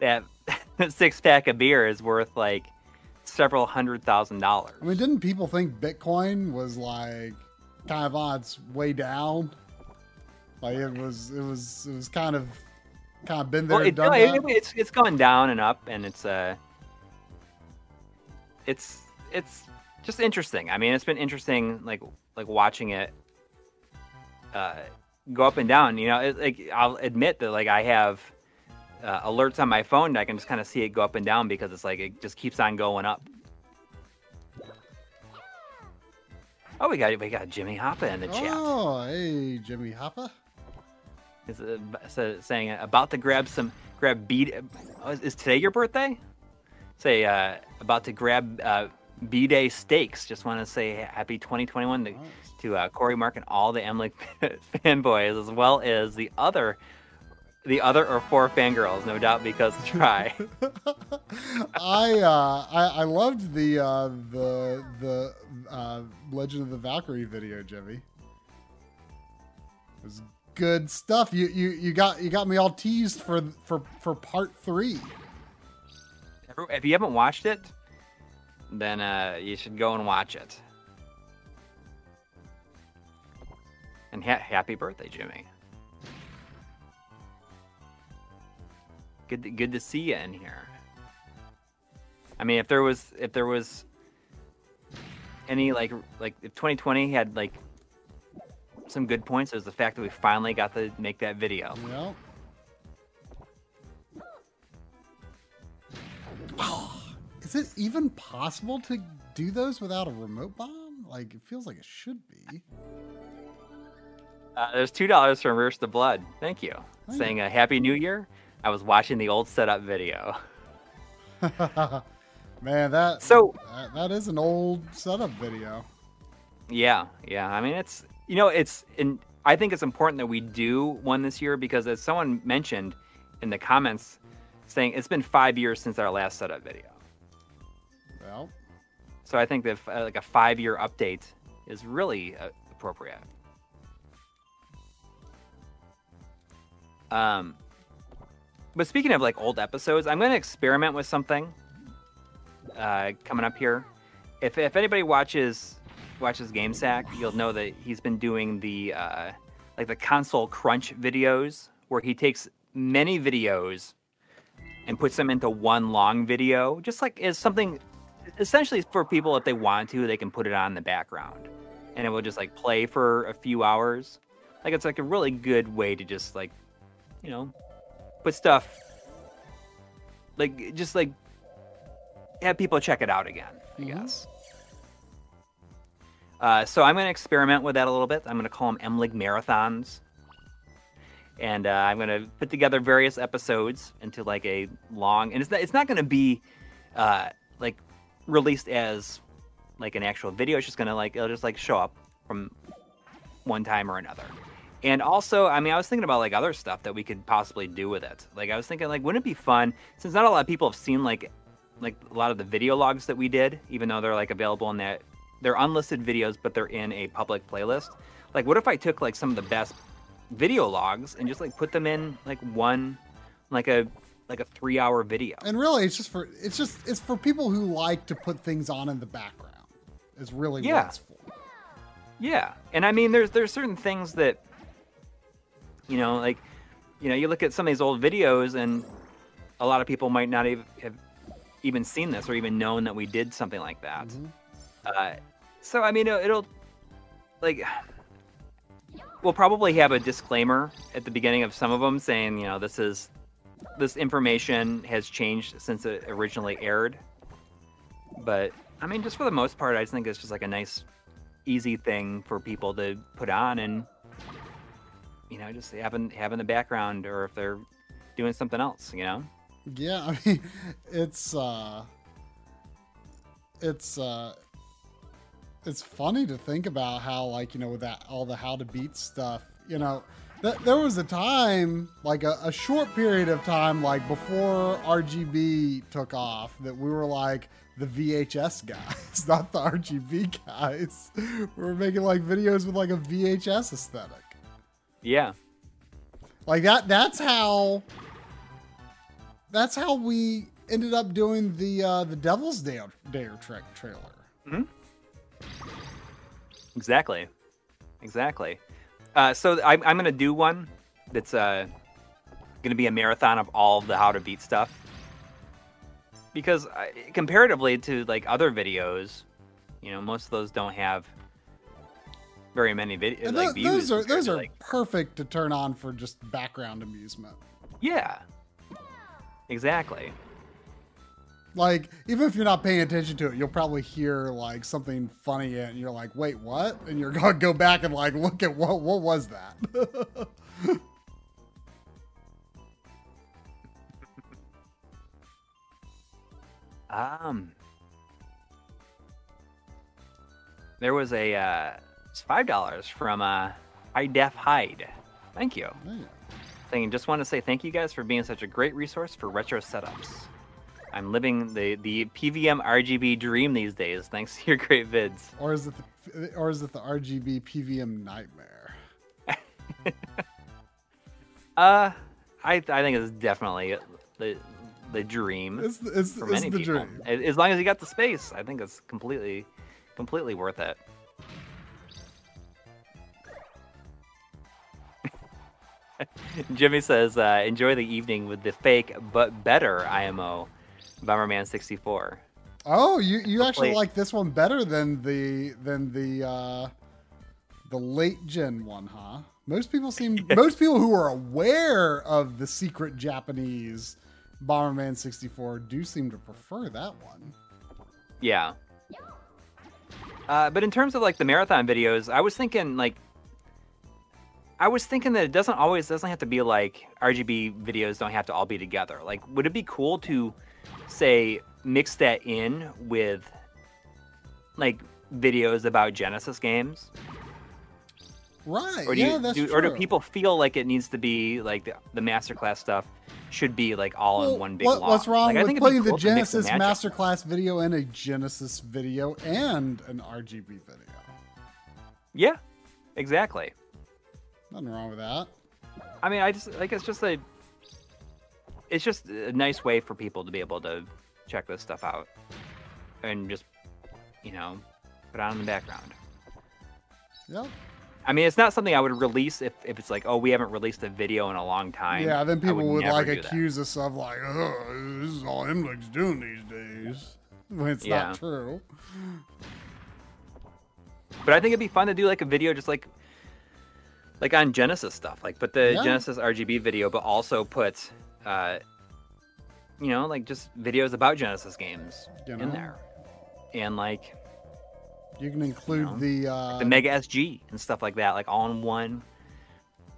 that six pack of beer is worth like several hundred thousand dollars. I mean, didn't people think Bitcoin was like kind of on its way down? Like it was, it was, it was kind of, kind of been there, well, it, done no, that. it- it's it's gone down and up, and it's uh, it's it's just interesting. I mean, it's been interesting, like like watching it uh, go up and down. You know, it, like I'll admit that like I have uh, alerts on my phone that I can just kind of see it go up and down because it's like it just keeps on going up. Oh, we got we got Jimmy Hoppa in the chat. Oh, hey, Jimmy Hoppa. Is uh, saying about to grab some grab beat. oh, Is, is today your birthday? Say uh, about to grab uh, B Day steaks. Just want to say happy 2021 to, to uh, Coury Marc and all the MLiG fanboys, as well as the other the other or four fangirls, no doubt because try. I, uh, I I loved the uh, the the uh, Legend of the Valkyrie video, Jimmy. It was good stuff. You you you got you got me all teased for for for part three. If you haven't watched it, then uh, you should go and watch it. And ha- happy birthday, Jimmy. Good, to, good to see you in here. I mean, if there was, if there was any like, like if 2020 had like some good points, it was the fact that we finally got to make that video. Yeah. Is it even possible to do those without a remote bomb? Like, it feels like it should be. Uh, there's two dollars from Reverse the Blood. Thank you. Thank Saying a Happy New Year. I was watching the old setup video. Man, that So that, that is an old setup video. yeah, yeah. I mean, it's you know, it's and I think it's important that we do one this year because as someone mentioned in the comments, saying it's been five years since our last setup video. So I think that uh, like a five year update is really uh, appropriate. Um, but speaking of like old episodes, I'm going to experiment with something uh, coming up here. If if anybody watches watches GameSack, you'll know that he's been doing the uh, like the console crunch videos where he takes many videos and puts them into one long video, just like as something essentially for people if they want to, they can put it on in the background, and it will just like play for a few hours. Like it's like a really good way to just like, you know, put stuff like just like have people check it out again. I Mhm. guess. Uh, so I'm going to experiment with that a little bit. I'm going to call them MLiG marathons, and uh, I'm going to put together various episodes into like a long. And it's not, it's not going to be uh, like released as like an actual video. It's just to like it'll just like show up from one time or another. And also, I mean, I was thinking about like other stuff that we could possibly do with it. Like I was thinking, like, wouldn't it be fun since not a lot of people have seen like like a lot of the video logs that we did, even though they're like available in that they're unlisted videos, but they're in a public playlist. Like, what if I took like some of the best video logs and just like put them in like one, like a like a three hour video? and really, it's just for it's just it's for people who like to put things on in the background. Is really Yeah. what it's for. Yeah, and I mean, there's there's certain things that, you know, like, you know, you look at some of these old videos, and a lot of people might not even have even seen this or even known that we did something like that. Mhm. Uh, so I mean, it'll like we'll probably have a disclaimer at the beginning of some of them saying, you know, this is this information has changed since it originally aired. But I mean, just for the most part, I just think it's just like a nice, easy thing for people to put on and you know just have in, have in the background, or if they're doing something else, you know. Yeah, I mean, it's uh, it's uh, it's funny to think about how like you know with that all the how to beat stuff, you know, th- there was a time like a, a short period of time like before RGB took off that we were like the VHS guys, not the RGB guys. we were making like videos with like a VHS aesthetic. Yeah, Like that that's how that's how we ended up doing the uh the Devil's Dare Dare tra- trailer. Mm-hmm. Exactly. Exactly. Uh, so I'm, I'm going to do one that's uh, going to be a marathon of all of the how to beat stuff. Because uh, comparatively to like other videos, you know, most of those don't have very many videos like tho- views. those are those are like, perfect to turn on for just background amusement. yeah. Exactly. Like even if you're not paying attention to it, you'll probably hear like something funny and you're like, "Wait, what?" And you're to go back and like look at what what was that? Um, there was a uh, it's five dollars from uh, High Def Hide. Thank you. Man. thing. Just want to say thank you guys for being such a great resource for retro setups. I'm living the the PVM RGB dream these days, thanks to your great vids. Or is it the or is it the RGB PVM nightmare? uh, I I think it's definitely the the dream It's it's, for it's the people. dream. As long as you got the space, I think it's completely completely worth it. Jimmy says, uh, "Enjoy the evening with the fake but better IMO, Bomberman 64." Oh, you you actually like this one better than the than the uh the late gen one, huh? Most people seem most people who are aware of the secret Japanese Bomberman 64 do seem to prefer that one. Yeah. Uh, but in terms of like the marathon videos, I was thinking like I was thinking that it doesn't always doesn't have to be like RGB videos don't have to all be together. Like would it be cool to say mix that in with like videos about Genesis games? Right. Or do yeah, you that's do, true. or do people feel like it needs to be like the, the masterclass stuff should be like all Well, in one big what- block? what's wrong Like, I with think it'd be putting the cool to Genesis. Masterclass video and a Genesis video and an RGB video? Yeah. Exactly. Nothing wrong with that. I mean, I just like it's just a, it's just a nice way for people to be able to check this stuff out, and just, you know, put it on in the background. Yep. I mean, it's not something I would release if, if it's like, oh, we haven't released a video in a long time. Yeah, then I people would, never like do that. accuse us of like, oh, this is all MLiG's doing these days. When it's Yeah. not true. But I think it'd be fun to do like a video just like, like on Genesis stuff, like put the Yeah. Genesis RGB video, but also put, uh, you know, like just videos about Genesis games You in there, and like You can include know, the uh the Mega SG and stuff like that, like all in one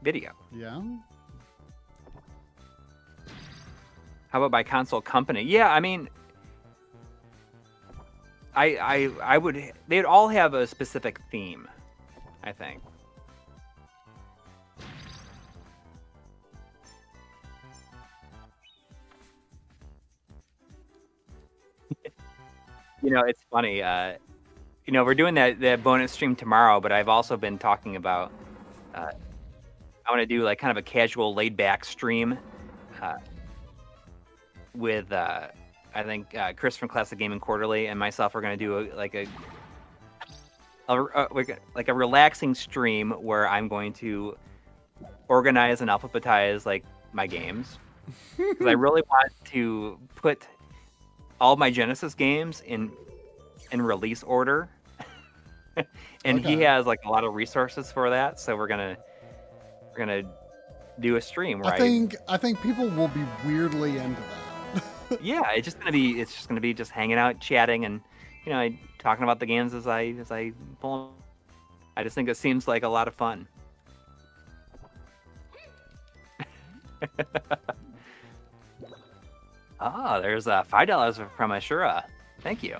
video. Yeah. How about by console company? Yeah, I mean, I I I would they'd all have a specific theme, I think. You know, it's funny. Uh, you know, we're doing that that bonus stream tomorrow, but I've also been talking about. Uh, I want to do like kind of a casual, laid back stream uh, with uh, I think uh, Chris from Classic Gaming Quarterly and myself are going to do a, like a, a, a like a- like a relaxing stream where I'm going to organize and alphabetize like my games because I really want to put all my Genesis games in in release order. and he has like a lot of resources for that, so we're gonna we're gonna do a stream where I think I think people will be weirdly into that. yeah, it's just gonna be it's just gonna be just hanging out, chatting, and you know, talking about the games as I as I pull. 'em. I just think it seems like a lot of fun. ah, there's uh, five dollars from Ashura. Thank you.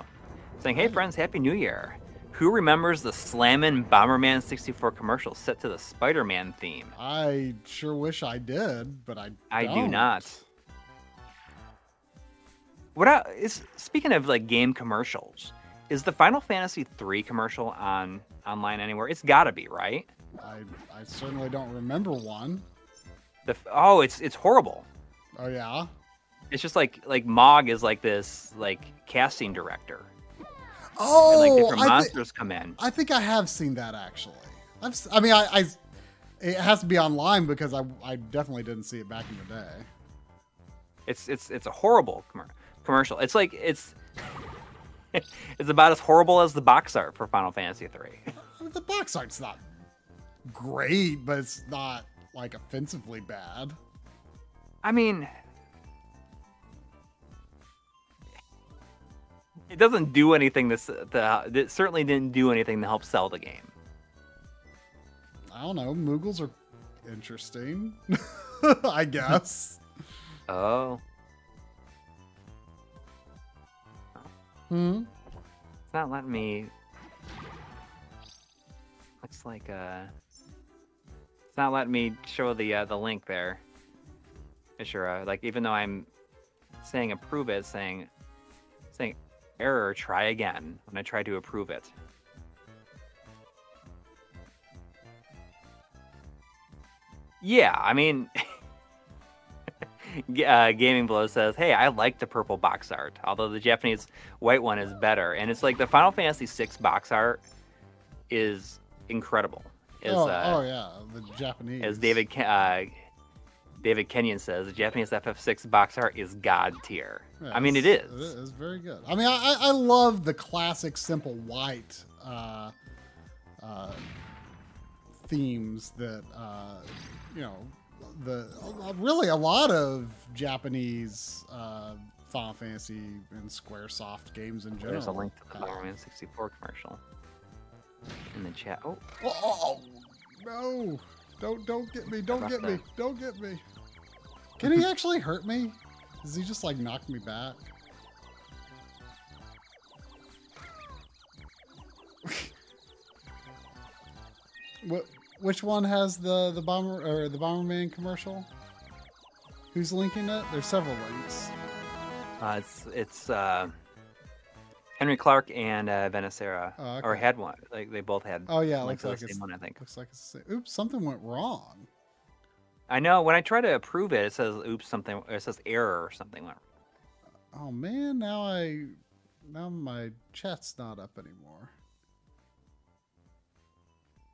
Saying, "Hey friends, Happy New Year." Who remembers the Slammin' Bomberman 64 commercial set to the Spider-Man theme? I sure wish I did, but I I do don't. not. What I, is speaking of like game commercials? Is the Final Fantasy three commercial on online anywhere? It's got to be right. I I certainly don't remember one. The oh, it's it's horrible. Oh yeah. It's just like like Mog is like this like casting director, Oh, and like oh, different I, monsters come in. I think I have seen that actually. I've I mean I, I it has to be online because I I definitely didn't see it back in the day. It's it's it's a horrible commer- commercial. It's like it's it's about as horrible as the box art for Final Fantasy three. I mean, the box art's not great, but it's not like offensively bad. I mean, it doesn't do anything to, s- it certainly didn't do anything to help sell the game. I don't know. Moogles are interesting. I guess. Oh, Hmm. it's not letting me. Looks like uh, it's not letting me show the uh, the link there. Ishura. Like even though I'm saying approve it, saying saying error, try again when I try to approve it. Yeah, I mean, uh, Gaming Blow says, "Hey, I like the purple box art, although the Japanese white one is better." And it's like the Final Fantasy VI box art is incredible. Is, oh, uh, oh yeah, the Japanese. as David uh, David Kenyon says, the Japanese FF6 box art is god tier. I mean, it is. It is very good. I mean, I, I I love the classic simple white uh, uh, themes that uh, you know the really a lot of Japanese uh, Final Fantasy and SquareSoft games in general. There's a link to the have. Bomberman 64 commercial in the chat. Oh, Oh, oh, no! Don't don't get me! Don't get me! Don't get me! Can he actually hurt me? Does he just like knock me back? what? Which one has the the bomber or the Bomberman commercial? Who's linking it? There's several links. uh, it's it's uh, Henry Clark and uh, Venicera, Oh, or had one. Like they both had. Oh yeah, looks like the it's same one, I think. looks like it's. the same- Oops, something went wrong. I know. When I try to approve it, it says "oops" something. It says error or something. went- Oh man, now I now my chat's not up anymore.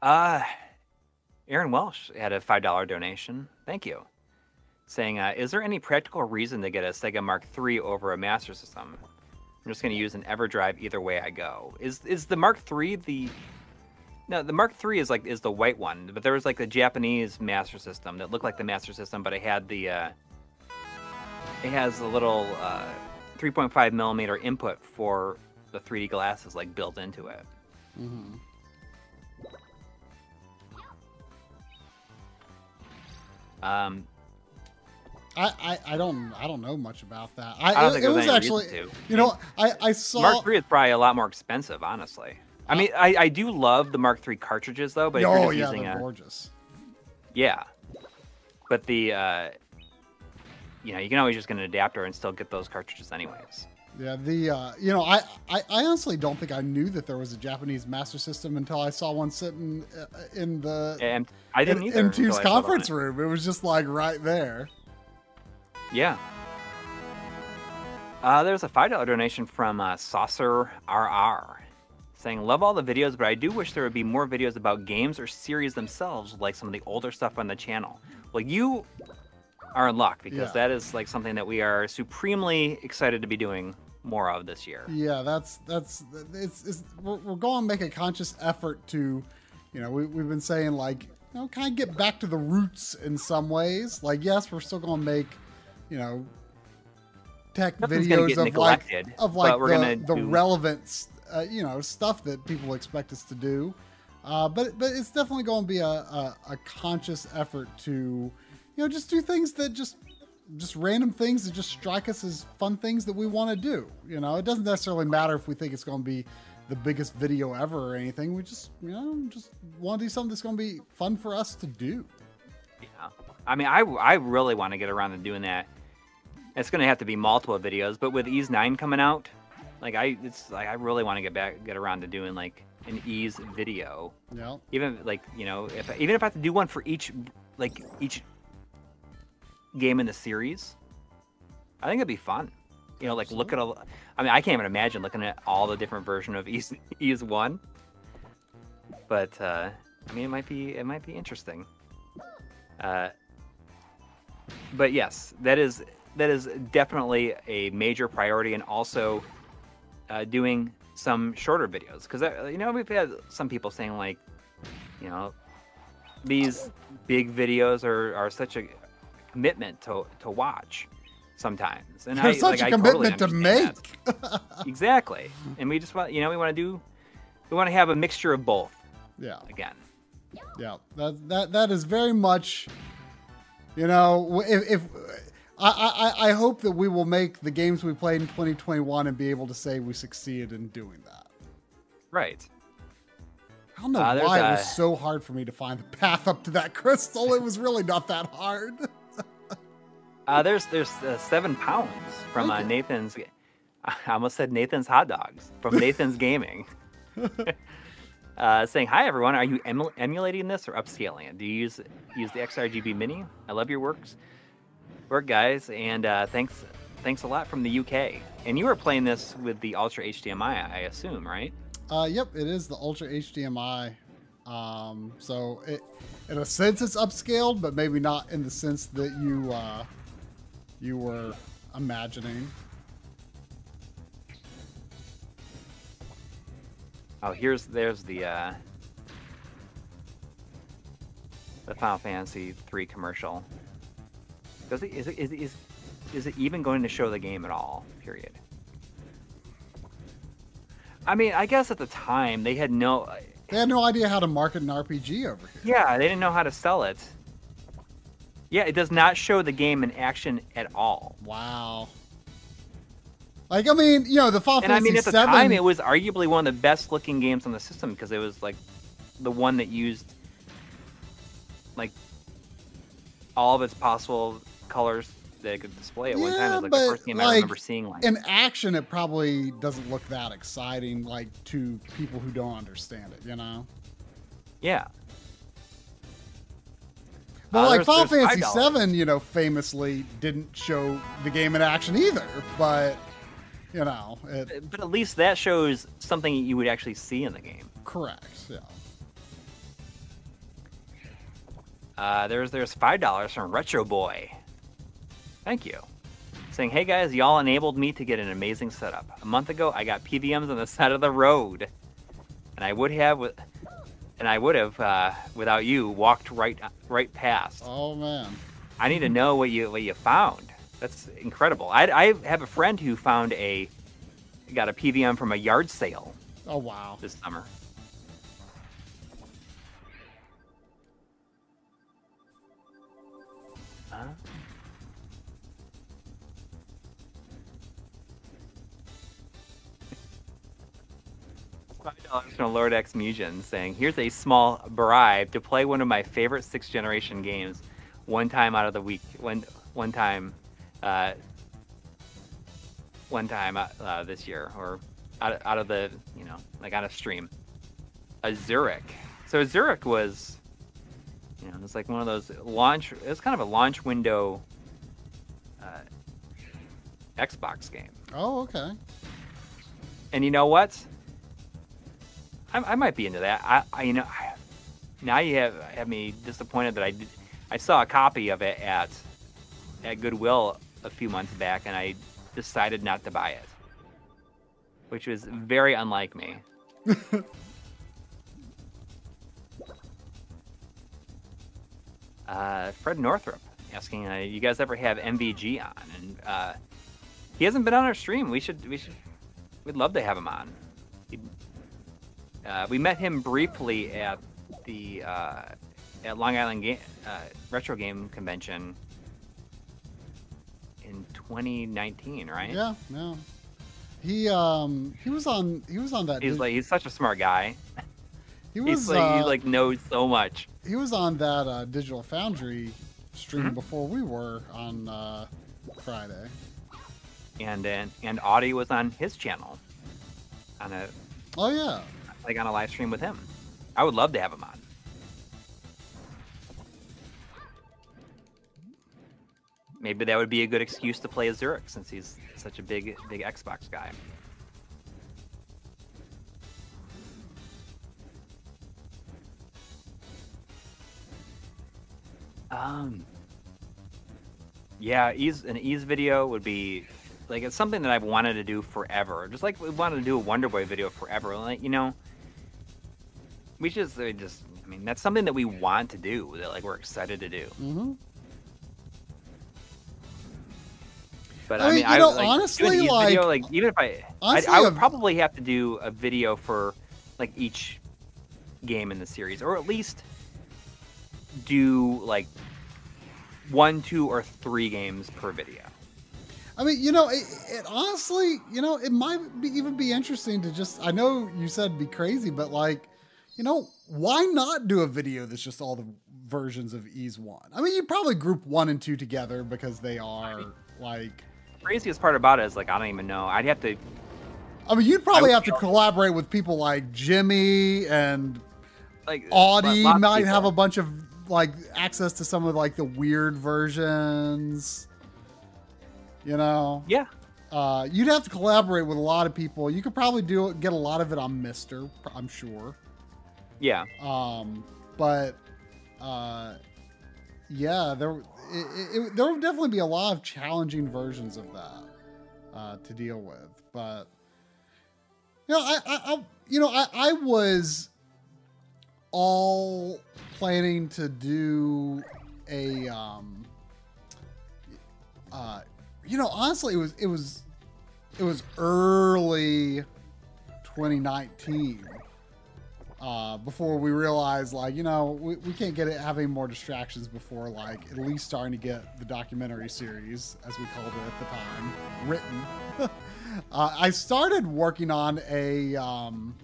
Uh, Aaron Welsh had a five dollar donation. Thank you. Saying, uh, is there any practical reason to get a Sega Mark III over a Master System? I'm just going to use an EverDrive either way I go. Is is the Mark III the? No, the Mark III is like is the white one, but there was like the Japanese Master System that looked like the Master System, but it had the. Uh, it has a little uh, 3.5 millimeter input for the 3D glasses like built into it. Mm-hmm. Um, I, I I don't I don't know much about that. I, I don't it, think it was actually you know I I saw Mark III is probably a lot more expensive, honestly. I mean, I, I do love the Mark III cartridges though, but oh yeah using they're a gorgeous. yeah, but the uh, you know you can always just get an adapter and still get those cartridges anyways. Yeah, the uh, you know I, I I honestly don't think I knew that there was a Japanese Master System until I saw one sitting uh, in the And I didn't in, either. in until Tube's I saw that on conference it. room. It was just like right there. Yeah. Uh, there's a five dollar donation from uh, Saucer RR saying, "Love all the videos, but I do wish there would be more videos about games or series themselves, like some of the older stuff on the channel." Well, you are in luck because Yeah. that is like something that we are supremely excited to be doing more of this year. Yeah, that's that's it's, it's we're, we're going to make a conscious effort to, you know, we, we've been saying like, you know, kind of get back to the roots in some ways. Like, yes, we're still going to make, you know, tech Nothing's videos of like of like the, the do- relevant, uh, you know, stuff that people expect us to do. Uh, but but it's definitely going to be a, a, a conscious effort to, you know, just do things that just just random things that just strike us as fun things that we want to do. You know, it doesn't necessarily matter if we think it's going to be the biggest video ever or anything. We just, you know, just want to do something that's going to be fun for us to do. Yeah. I mean, I, I really want to get around to doing that. It's going to have to be multiple videos, but with Ys IX coming out, like I it's like I really want to get back get around to doing like an Ys video. Know, Even like, you know, if even if I have to do one for each like each game in the series, I think it'd be fun. You know, like look at all I mean, I can't even imagine looking at all the different version of Ys Ys 1. But uh I mean, it might be it might be interesting. Uh, but yes, that is that is definitely a major priority, and also uh, doing some shorter videos because you know we've had some people saying like, you know, these big videos are are such a commitment to to watch sometimes, and They're I such like, a I totally commitment to make. exactly, and we just want you know we want to do we want to have a mixture of both yeah, again. yeah. That that that is very much. You know, if, if I, I I hope that we will make the games we played in 2021 and be able to say we succeeded in doing that. Right. I don't know Uh, why it a- was so hard for me to find the path up to that crystal. It was really not that hard. Uh, there's there's uh, seven pounds from uh, Okay. Nathan's. I almost said Nathan's hot dogs from Nathan's Gaming. uh, saying hi everyone. Are you emu- emulating this or upscaling it? Do you use use the XRGB Mini? I love your works, work guys, and uh, thanks thanks a lot from the UK. And you were playing this with the Ultra HDMI, I assume, right? Uh, yep, it is the Ultra HDMI. Um, so it, in a sense, it's upscaled, but maybe not in the sense that you uh, you were imagining. Oh, here's there's the uh, the Final Fantasy three commercial. Does it is it is it, is is it even going to show the game at all? Period. I mean, I guess at the time they had no. They had no idea how to market an RPG over here. Yeah, they didn't know how to sell it. Yeah, it does not show the game in action at all. Wow. Like I mean, you know, the Final And I mean, at the VII. time, it was arguably one of the best looking games on the system because it was like the one that used like all of its possible colors they could display at one time. Yeah, It was like but, the first game I like, remember seeing like. in action, it probably doesn't look that exciting, like to people who don't understand it. You know. yeah. But Uh, like there's- Final there's Fantasy $5. VII, you know, famously didn't show the game in action either. But you know, it But at least that shows something you would actually see in the game. correct. Yeah. Uh, there's there's five dollars from Retro Boy. Thank you. Saying, hey guys, y'all enabled me to get an amazing setup. A month ago, I got PVMs on the side of the road, and I would have, with, and I would have, uh, without you, walked right right past. Oh man. I need to know what you what you found. That's incredible. I, I have a friend who found a got a PVM from a yard sale Oh wow. this summer. $5 from Lord X Mugen saying, Here's a small bribe to play one of my favorite sixth generation games one time out of the week. One, one time. Uh, one time uh, uh this year or out of, out of the, you know, like on a stream. Azurik. So Azurik was, you know, it's like one of those launch, It's kind of a launch window uh, Xbox game. Oh, okay. And you know what? I, I might be into that. I, I you know, I, now you have have me disappointed that I did, I saw a copy of it at at Goodwill a few months back, and I decided not to buy it, which was very unlike me. uh, Fred Northrup asking, uh, "You guys ever have MVG on?" And uh, he hasn't been on our stream. We should we should we'd love to have him on. Uh, we met him briefly at the uh, at Long Island Game, uh, Retro Game Convention in 2019, right? Yeah. Yeah. He um he was on he was on that He's dig- like he's such a smart guy. he was He's like he uh, like knows so much. he was on that uh, Digital Foundry stream Mhm. before we were on uh, Friday. And and and Audie was on his channel on a Oh yeah. Like on a live stream with him. I would love to have him on. Maybe that would be a good excuse to play Azurik since he's such a big big Xbox guy. Um yeah, Ys an Ys video would be like it's something that I've wanted to do forever. Just like we wanted to do a Wonder Boy video forever. Like you know, we just we just I mean that's something that we want to do. That like we're excited to do. Mm-hmm. But I I, mean, mean, you I know, like, honestly, like- video, like even if I, Honestly, I, I would I've- probably have to do a video for like each game in the series, or at least do like one, two, or three games per video. I mean, you know, it, it honestly, you know, it might be, even be interesting to just. I know you said be crazy, but like, you know, why not do a video that's just all the versions of Ys One? I mean, you probably group one and two together because they are like. The craziest part about it is like I don't even know. I'd have to. I mean, you'd probably have to collaborate with people like Jimmy and Like Audie might have a bunch of like access to some of like the weird versions. You know, Yeah, uh, you'd have to collaborate with a lot of people. You could probably do get a lot of it on Mister. I'm sure. Yeah. Um, but uh, yeah, there it, it, there would definitely be a lot of challenging versions of that uh, to deal with. But you know, I, I, I you know, I, I was all planning to do a um, uh, you know, honestly, it was it was it was early 2019 uh, before we realized like you know we, we can't get it having more distractions before like at least starting to get the documentary series as we called it at the time written uh, i started working on a um,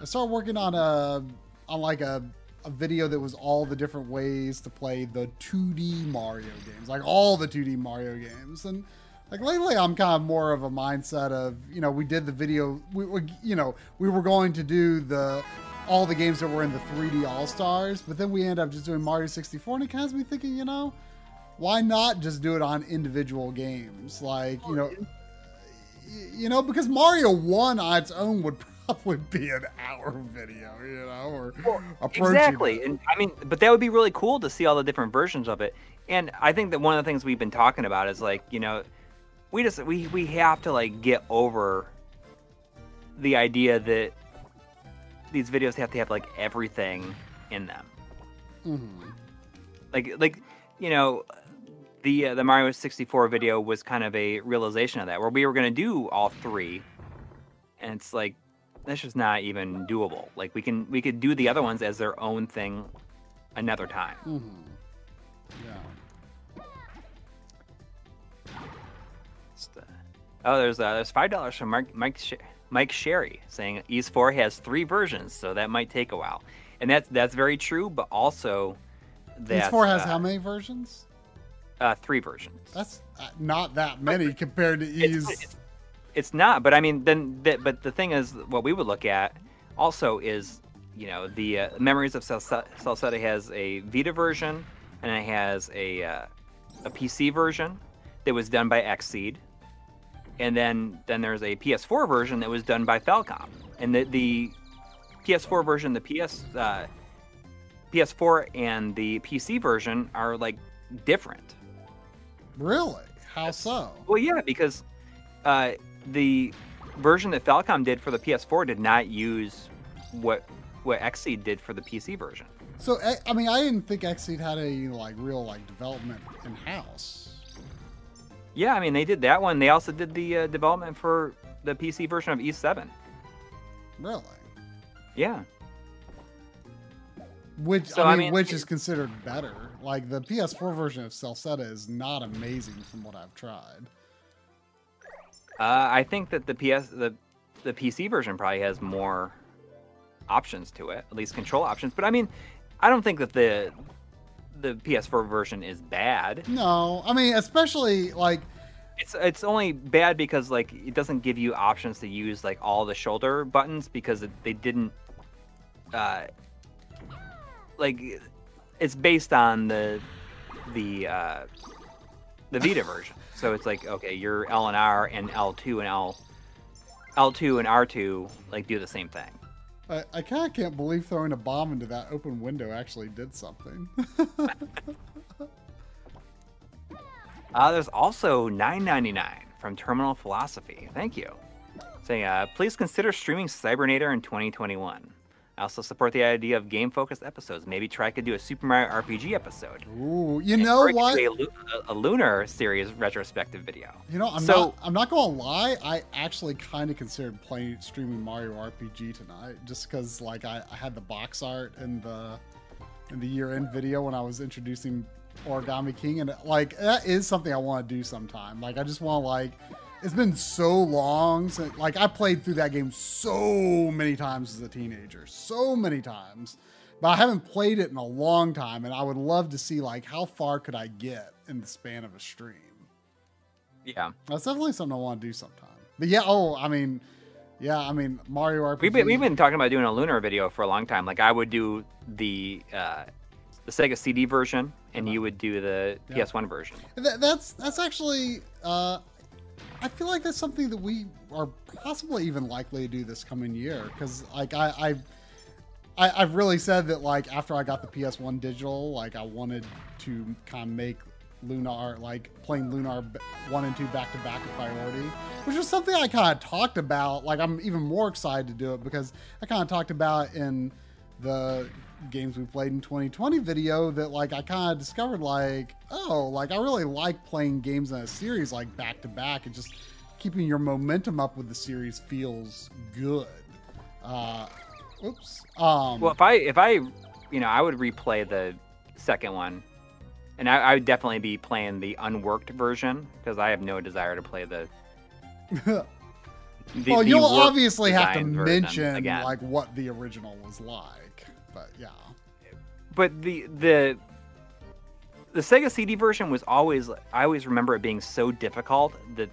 i started working on a on like a a video that was all the different ways to play the 2D Mario games, like all the 2D Mario games. And like lately, I'm kind of more of a mindset of you know we did the video, we were you know we were going to do the all the games that were in the 3D All Stars, but then we end up just doing Mario 64, and it kind of has me thinking, you know, why not just do it on individual games, like you know, you know, because Mario One on its own would probably be an hour video, you know, or approaching Exactly, it. and I mean, but that would be really cool to see all the different versions of it. And I think that one of the things we've been talking about is like, you know, we just we we have to like get over the idea that these videos have to have like everything in them. Mhm. Like like you know, the uh, the Mario 64 video was kind of a realization of that, where we were going to do all three, and it's like that's just not even doable. Like we can we could do the other ones as their own thing another time. Mhm. Yeah. Just, uh, oh, there's uh, there's five dollars from Mike Mike Sh- Mike Sherry saying Ys Four has three versions, so that might take a while, and that's that's very true. But also, that PS4 has uh, how many versions? uh, three versions. That's uh, not that many compared to it's, E's. it's, it's not but i mean then the, but the thing is what we would look at also is you know the uh, memories of Celceta has a vita version and it has a uh, a pc version that was done by xseed and then then there's a ps4 version that was done by falcom and the the ps4 version the ps uh, ps4 and the pc version are like different Really? How so? Well, yeah, because uh, the version that Falcom did for the PS4 did not use what what Xseed did for the PC version. So I- I mean, I didn't think Xseed had any like real like development in house. Yeah, I mean they did that one. They also did the uh, development for the PC version of Ys VII. Really? Yeah, Which So, I I mean, mean, which is considered better. Like the PS4 version of Celceta is not amazing from what I've tried. uh, I think that the PS the the PC version probably has more options to it, at least control options. But I mean, I don't think that the the PS4 version is bad. No, I mean, especially like It's it's only bad because like it doesn't give you options to use like all the shoulder buttons because it, they didn't uh like it's based on the the uh the Vita version. So it's like okay, your L and R and L2 and L L2 and R2 like do the same thing. I, I kind of can't believe throwing a bomb into that open window actually did something. Uh, there's also 9.99 from Terminal Philosophy. Thank you. Saying, uh, please consider streaming Cybernator in 2021. I also support the idea of game-focused episodes. Maybe try to do a Super Mario RPG episode. Ooh, you And- know or it could what? A, a, Lunar series retrospective video. You know, I'm So- not. I'm not going to lie. I actually kind of considered playing streaming Mario RPG tonight, just because like I, I had the box art and the in the year end video when I was introducing Origami King, and like that is something I want to do sometime. Like I just want to like it's been so long since like I played through that game so many times as a teenager, so many times. But I haven't played it in a long time and I would love to see like how far could I get in the span of a stream. Yeah. That's definitely something I want to do sometime. But yeah, oh, I mean, yeah, I mean Mario RPG. We've been, we've been talking about doing a lunar video for a long time. Like I would do the uh, the Sega CD version, and you would do the Yeah. PS1 version. That, that's that's actually. Uh, I feel like that's something that we are possibly even likely to do this coming year because, like, I, I've I, I've really said that like after I got the PS1 digital, like I wanted to kind of make Lunar like playing Lunar one and two back to back a priority, which was something I kind of talked about. Like I'm even more excited to do it because I kind of talked about in the games we played in 2020 video that like I kind of discovered like oh like I really like playing games in a series like back to back and just keeping your momentum up with the series feels good. Uh, oops. Um, Well, if I if I you know I would replay the second one, and I, I would definitely be playing the unworked version because I have no desire to play the. the well, you'll obviously have to mention again. like what the original was like, but yeah. but the the the Sega CD version was always I always remember it being so difficult that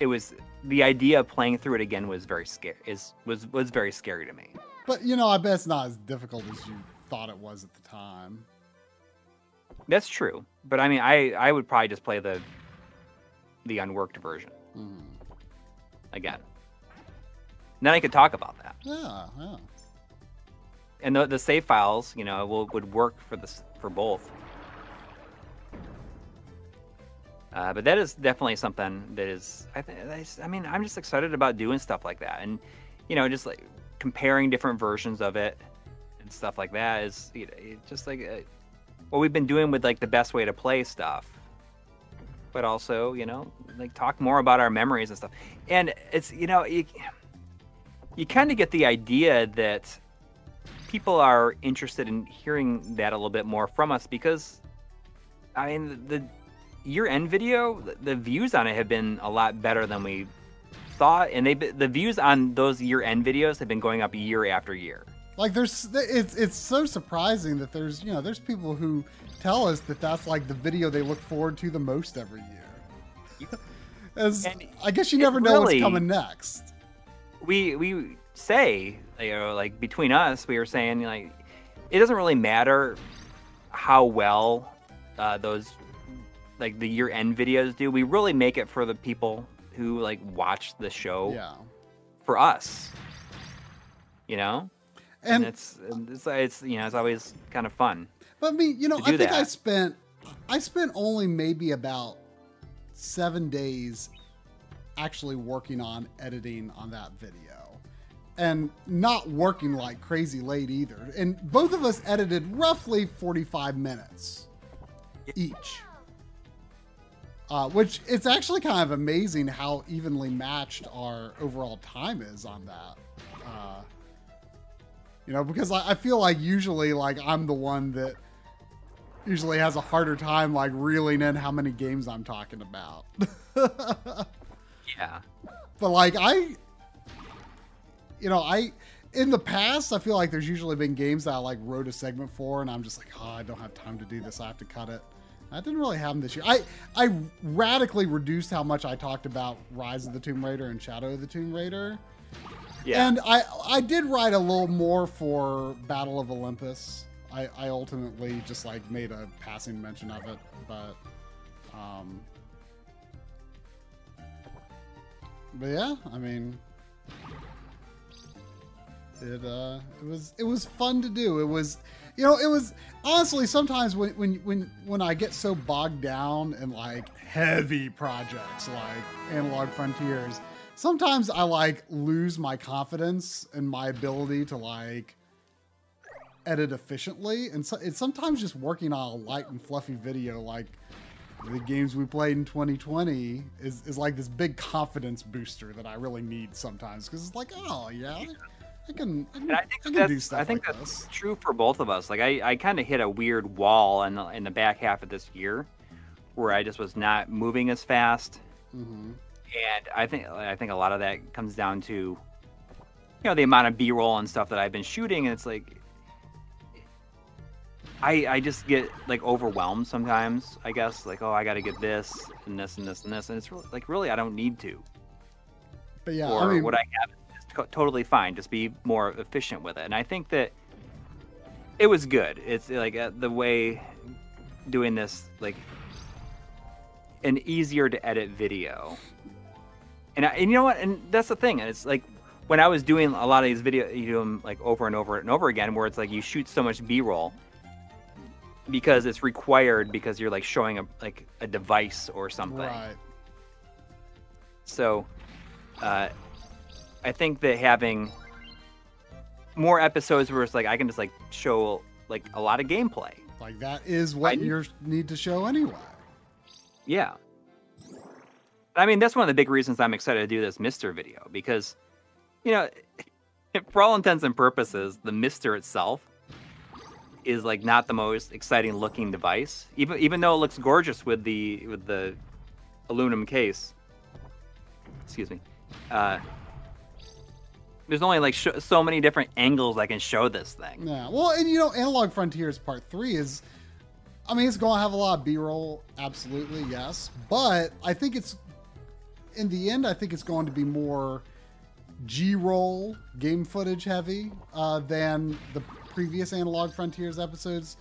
it was the idea of playing through it again was very scary is was was very scary to me. But you know, I bet it's not as difficult as you thought it was at the time. That's true, but I mean I I would probably just play the the unworked version Mhm. again. And then I could talk about that. Yeah, yeah. And the, the save files, you know, will, would work for this for both. Uh, but that is definitely something that is, I think, I mean, I'm just excited about doing stuff like that, and you know, just like comparing different versions of it and stuff like that is, you know, just like uh, what we've been doing with like the best way to play stuff. But also, you know, like talk more about our memories and stuff. And it's, you know, you, you kind of get the idea that people are interested in hearing that a little bit more from us because I mean the year end video the- views on it have been a lot better than we thought and they the views on those year end videos have been going up year after year Like there's it's it's so surprising that there's you know there's people who tell us that that's like the video they look forward to the most every year. As And I guess you never know really- what's coming next. we we say you know like between us we were saying like it doesn't really matter how well uh, those like the year end videos do we really make it for the people who like watch the show Yeah. for us you know and, And it's it's it's you know it's always kind of fun But I mean, you know, I think I spent I spent only maybe about seven days actually working on editing on that video. And not working like crazy late either. And both of us edited roughly 45 minutes each. Uh, which it's actually kind of amazing how evenly matched our overall time is on that. Uh, you know, because I, I feel like usually like I'm the one that usually has a harder time like reeling in how many games I'm talking about. yeah but like I you know, I in the past I feel like there's usually been games that I like wrote a segment for and I'm just like, "Oh, I don't have time to do this. I have to cut it." That didn't really happen this year. I I radically reduced how much I talked about Rise of the Tomb Raider and Shadow of the Tomb Raider. yeah And I I did write a little more for Battle of Olympus. I, I ultimately just like made a passing mention of it, but um But yeah, I mean it uh it was it was fun to do. It was you know, it was honestly sometimes when when when when I get so bogged down in like heavy projects like Analog Frontiers, sometimes I like lose my confidence and my ability to like edit efficiently. And so it's sometimes just working on a light and fluffy video like the games we played in 2020 is, is like this big confidence booster that I really need sometimes. Because it's like oh yeah I can I can, I think I can that's do stuff I think like that's this true for both of us. Like I, I kind of hit a weird wall in the, in the back half of this year, where I just was not moving as fast, hmm and I think I think a lot of that comes down to you know the amount of B-roll and stuff that I've been shooting, and it's like I I just get like overwhelmed sometimes. I guess like oh I got to get this and this and this and this, and it's really, like really I don't need to. But yeah, or I mean, what I have totally fine. Just be more efficient with it, and I think that it was good. It's like uh, the way doing this like an easier to edit video. And, I, and you know what? And that's the thing. And it's like when I was doing a lot of these video, you do them like over and over and over again, where it's like you shoot so much B-roll because it's required because you're like showing a like a device or something. right. So, uh, I think that having more episodes where it's like I can just like show like a lot of gameplay. Like that is what you need to show anyway. Yeah. I mean, that's one of the big reasons I'm excited to do this Mister video because, you know, for all intents and purposes, the Mister itself is like not the most exciting looking device, even even though it looks gorgeous with the with the aluminum case. Excuse me. Uh, there's only like sh- so many different angles I can show this thing. Yeah. Well, and you know, Analog Frontiers Part Three is, I mean, it's going to have a lot of B-roll, absolutely, yes. But I think it's, in the end, I think it's going to be more G-roll game footage heavy uh, than the previous Analog Frontiers episodes.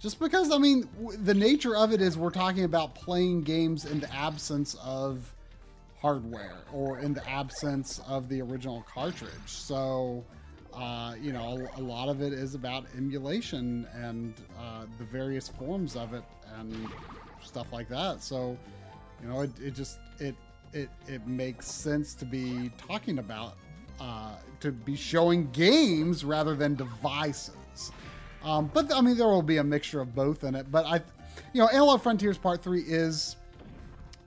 Just because, I mean, the nature of it is we're talking about playing games in the absence of hardware or in the absence of the original cartridge. So, uh, you know, a, lot of it is about emulation and uh, the various forms of it and stuff like that. So, you know, it, it just it it it makes sense to be talking about uh, to be showing games rather than devices. Um, but I mean, there will be a mixture of both in it. But I, you know, Analog Frontiers Part Three is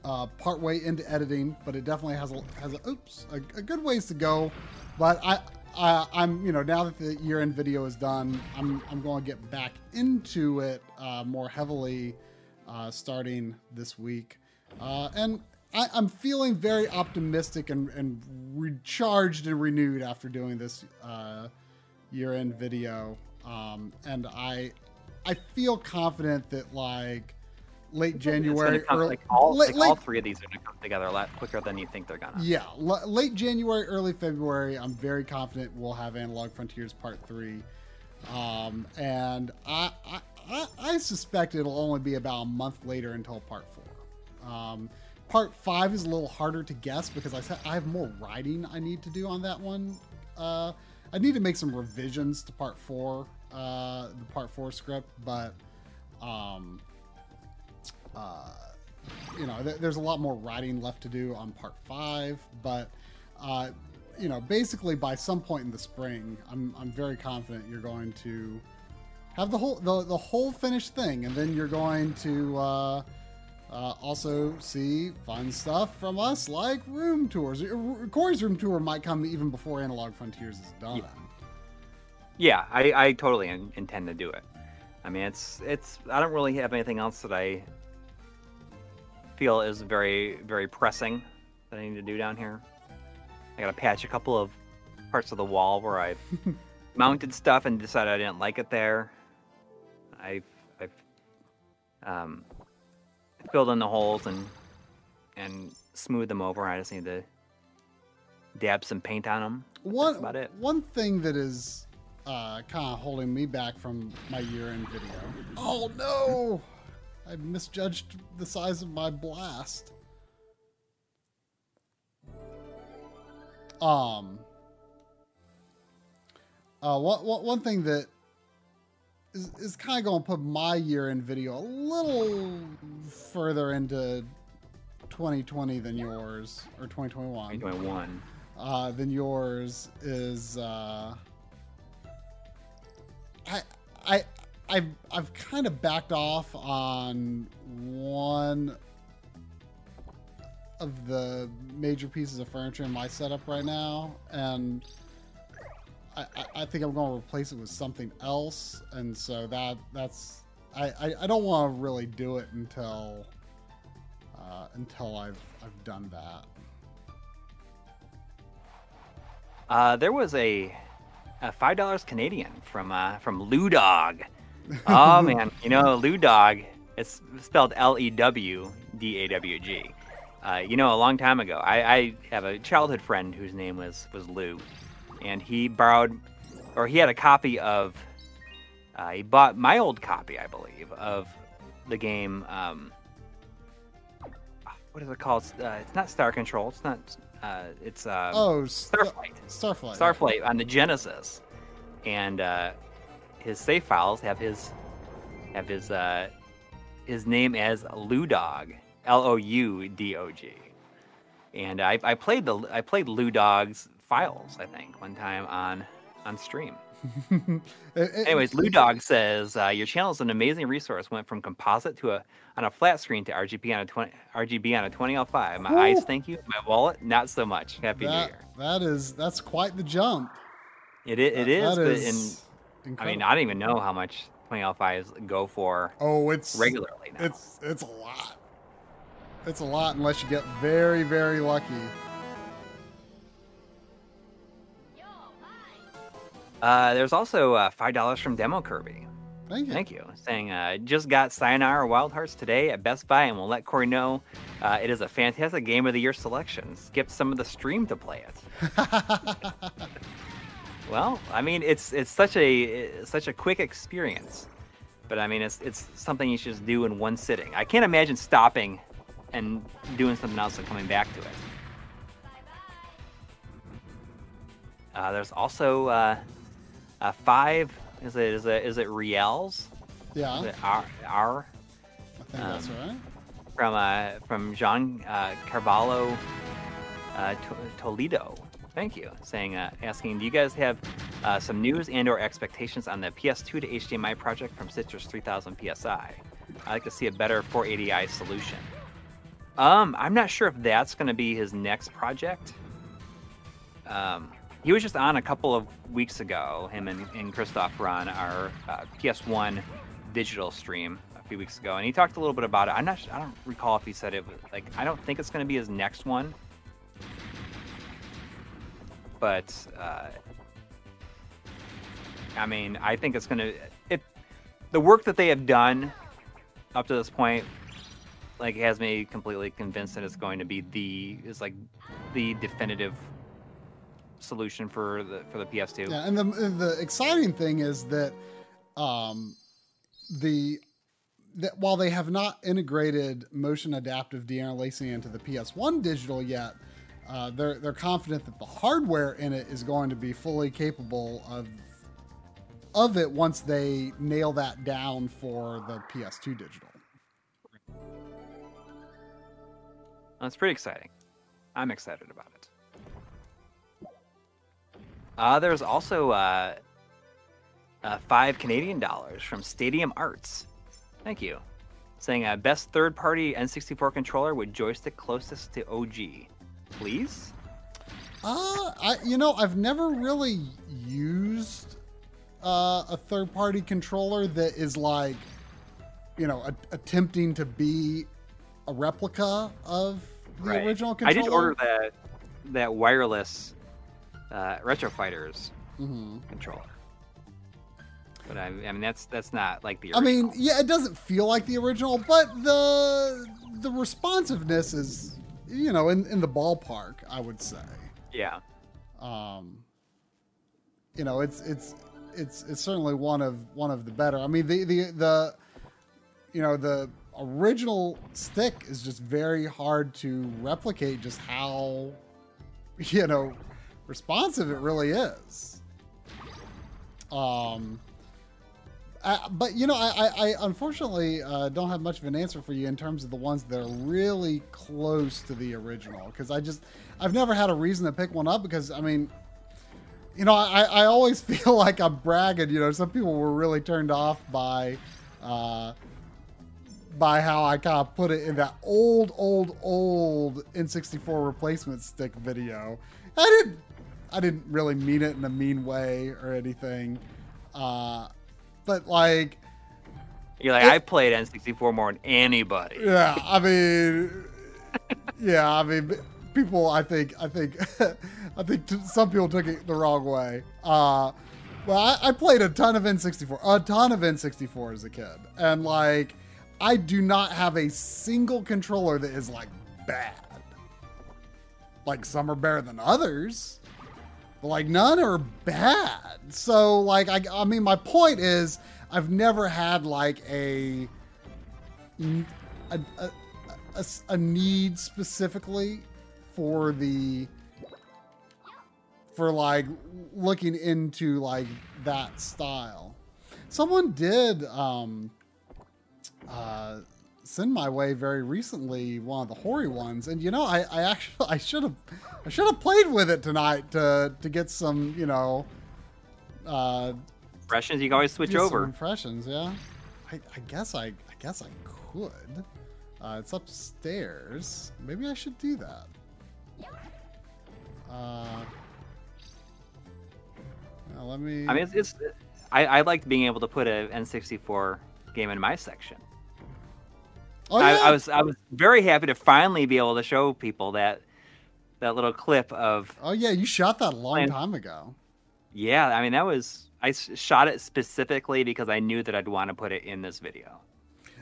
uh, part way into editing, but it definitely has a has a oops a, a good ways to go. But I, I I'm you know now that the year end video is done, I'm I'm going to get back into it uh, more heavily uh, starting this week, uh, and I, I'm feeling very optimistic and, and recharged and renewed after doing this uh, year end video, um, and I I feel confident that like late January, come- early, like all, late, like all three of these are gonna come together a lot quicker than you think they're gonna. yeah, l- late January, early February. I'm very confident we'll have Analog Frontiers Part Three, um, and I, I I I suspect it'll only be about a month later until Part Four. Um, part Five is a little harder to guess because I I have more writing I need to do on that one. Uh, I need to make some revisions to Part Four, uh, the Part Four script, but um, uh, you know, th- there's a lot more writing left to do on part five, but uh, you know, basically by some point in the spring, I'm I'm very confident you're going to have the whole the, the whole finished thing, and then you're going to uh, uh, also see fun stuff from us like room tours. Uh, Coury's room tour might come even before Analog Frontiers is done. Yeah, I, I totally in, intend to do it. I mean, it's it's. I don't really have anything else that I feel is very very pressing that I need to do down here. I gotta patch a couple of parts of the wall where I've mounted stuff and decided I didn't like it there. I've I've um, filled in the holes and and smoothed them over. I just need to dab some paint on them. One about it. one thing that is uh, kind of holding me back from my year-end video. Oh no! I misjudged the size of my blast. Um. Uh, one, one, one thing that is, is kind of going to put my year in video a little further into 2020 than yours or 2021 2021. uh, than yours is uh, I I I've I've kind of backed off on one of the major pieces of furniture in my setup right now, and I, I, think I'm going to replace it with something else, and so that that's I, I, I don't want to really do it until uh, until I've I've done that. Uh, there was a, a five dollars Canadian from uh, from Lou Dog. Oh man, you know Lou Dog. It's spelled L E W D A W G. Uh, you know, a long time ago, I, I have a childhood friend whose name was was Lou, and he borrowed, or he had a copy of. Uh, he bought my old copy, I believe, of the game. Um, what is it called? Uh, it's not Star Control. It's not. Uh, it's um, Oh, Star- Starflight. Starflight. Starflight on the Genesis, and uh, his save files have his have his uh, his name as Lou Dog, L O U D O G, and I, I played the I played Lou Dog's files I think one time on on stream. Anyways, Lou Dog says uh, your channel is an amazing resource. Went from composite to a on a flat screen to RGB on a twenty RGB on a twenty L five. My eyes, thank you. My wallet, not so much. Happy New Year. that is that's quite the jump. It is. It That- is, that but is in I mean. I don't even know how much 20 L5s go for oh, it's regularly now. It's it's a lot. It's a lot unless you get very very lucky. Uh, there's also uh, five dollars from Demo Kirby. Thank you. Thank you. Saying uh, just got Sayonara Wild Hearts today at Best Buy, and we'll let Coury know uh, it is a fantastic game of the year selection. Skip some of the stream to play it. Well, I mean, it's it's such a it's such a quick experience, but I mean, it's it's something you should just do in one sitting. I can't imagine stopping and doing something else and coming back to it. Uh, there's also uh, uh, five. Is it is it is it reals? yeah, Is it R R think that's um, right. from uh, from Jean uh, Carvalho uh, to- Toledo. Thank you. Saying, uh, asking, do you guys have uh, some news and/or expectations on the PS2 to HDMI project from Citrus 3000 PSI? I'd like to see a better 480i solution. Um, I'm not sure if that's going to be his next project. Um, he was just on a couple of weeks ago. Him and, and Christoph were on our uh, PS1 digital stream a few weeks ago, and he talked a little bit about it. I'm not. I don't recall if he said it was like. I don't think it's going to be his next one, but uh, I mean, I think it's going to. It the work that they have done up to this point, like, has me completely convinced that it's going to be the is like the definitive solution for the for the PS2. Yeah, and the the exciting thing is that um, the that while they have not integrated motion adaptive deinterlacing into the PS1 digital yet, uh, they're they're confident that the hardware in it is going to be fully capable of of it once they nail that down for the PS2 digital. That's pretty exciting. I'm excited about it. Uh, there's also uh, uh, five Canadian dollars from Stadium Arts. Thank you. Saying uh, best third party N64 controller with joystick closest to OG. Please? Uh, I you know I've never really used uh, a third party controller that is like you know a, attempting to be a replica of the Right. original controller. I did order that that wireless uh, Retro Fighters hmm controller. But I, I mean, that's that's not like the I mean, yeah, it doesn't feel like the original, but the the responsiveness is you know in in the ballpark. I would say. yeah. um, you know, it's it's it's it's certainly one of one of the better. I mean, the the the you know the original stick is just very hard to replicate. Just how you know responsive it really is. Um. But you know, I, I, I unfortunately uh, don't have much of an answer for you in terms of the ones that are really close to the original because I just I've never had a reason to pick one up because I mean, you know, I, I always feel like I'm bragging. You know, some people were really turned off by uh, by how I kind of put it in that old, old, old N64 replacement stick video. I didn't I didn't really mean it in a mean way or anything. Uh, but like, You're like, It- I played N64 more than anybody. yeah, I mean, yeah, I mean, people, I think, I think, I think t- some people took it the wrong way. Uh, well, I, I played a ton of N64, a ton of N64 as a kid, and like, I do not have a single controller that is like bad. Like some are better than others, like none are bad. So like, I, I mean, my point is, I've never had like a a, a, a, a need specifically for the for like looking into like that style. Someone did um uh send my way very recently one of the Hori ones and you know I, I actually I should have I should have played with it tonight to to get some, you know, uh Impressions you can always switch over. impressions, yeah. I, I guess I I guess I could. Uh, it's upstairs. Maybe I should do that. Uh, now let me. I mean, it's, it's I, I liked being able to put a N64 game in my section. Oh, I, yeah. I was I was very happy to finally be able to show people that that little clip of Oh yeah, you shot that a long Playing- time ago. yeah. I mean, that was I shot it specifically because I knew that I'd want to put it in this video.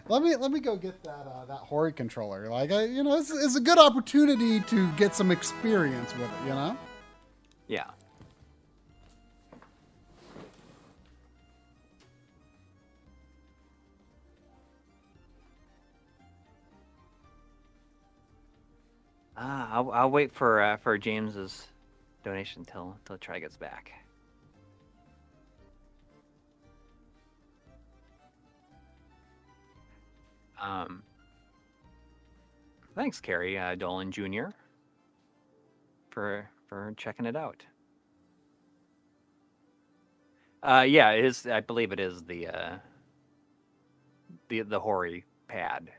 Let me let me go get that uh, that Hori controller. Like I, you know, it's, it's a good opportunity to get some experience with it. You know. Yeah. Ah, I'll, I'll wait for uh, for James's donation till till Try gets back. Um, thanks, Carrie uh, Dolan Jr. for for checking it out. Uh, yeah, it is. I believe it is the uh, the the Hori pad,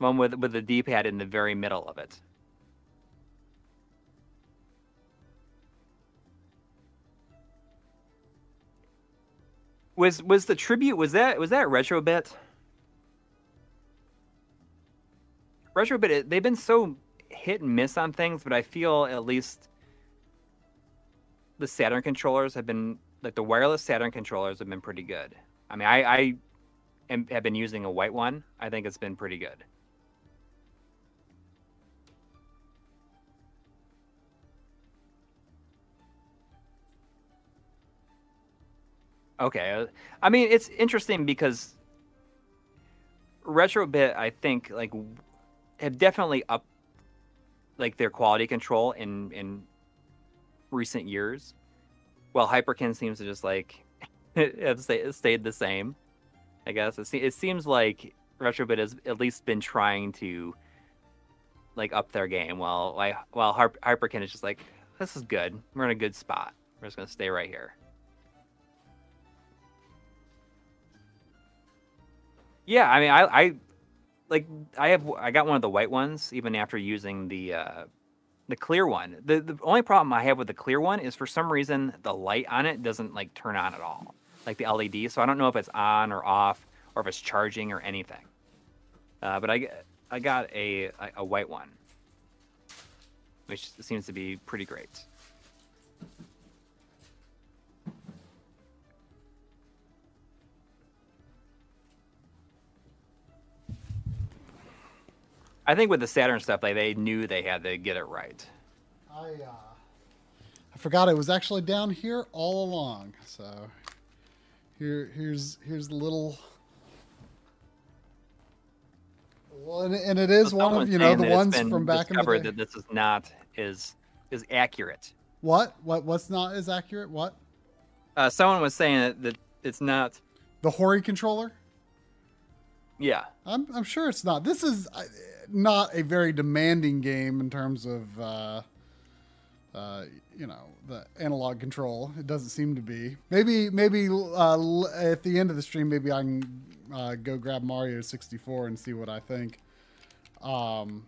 one with with the D pad in the very middle of it. Was was the tribute? Was that was that Retrobit? Retrobit. it- They've been so hit and miss on things, but I feel at least the Saturn controllers have been like the wireless Saturn controllers have been pretty good. I mean, I, I am, have been using a white one. I think it's been pretty good. Okay, uh, I mean it's interesting because Retrobit, I think, like have definitely up like their quality control in in recent years. While Hyperkin seems to just like have stayed the same. I guess it, seems like Retrobit has at least been trying to like up their game, while like while Hyper- Hyperkin is just like this is good. We're in a good spot. We're just gonna stay right here. Yeah, I mean, I, I like I have I got one of the white ones even after using the uh, the clear one. The the only problem I have with the clear one is for some reason the light on it doesn't like turn on at all, like the LED. So I don't know if it's on or off or if it's charging or anything. Uh, but I got a a, a white one, which seems to be pretty great. I think with the Saturn stuff, like they knew they had to get it right. I uh, I forgot it was actually down here all along. So here here's here's the little. Well, and, and it is one of you know the ones from back in the discovered day. that this is not is is accurate. What what what's not as accurate? What Uh, someone was saying that, that it's not. the Hori controller? Yeah, I'm I'm sure it's not. This is uh, not a very demanding game in terms of uh, uh, you know the analog control. It doesn't seem to be. Maybe maybe uh, at the end of the stream, maybe I can uh, go grab Mario 64 and see what I think. Um,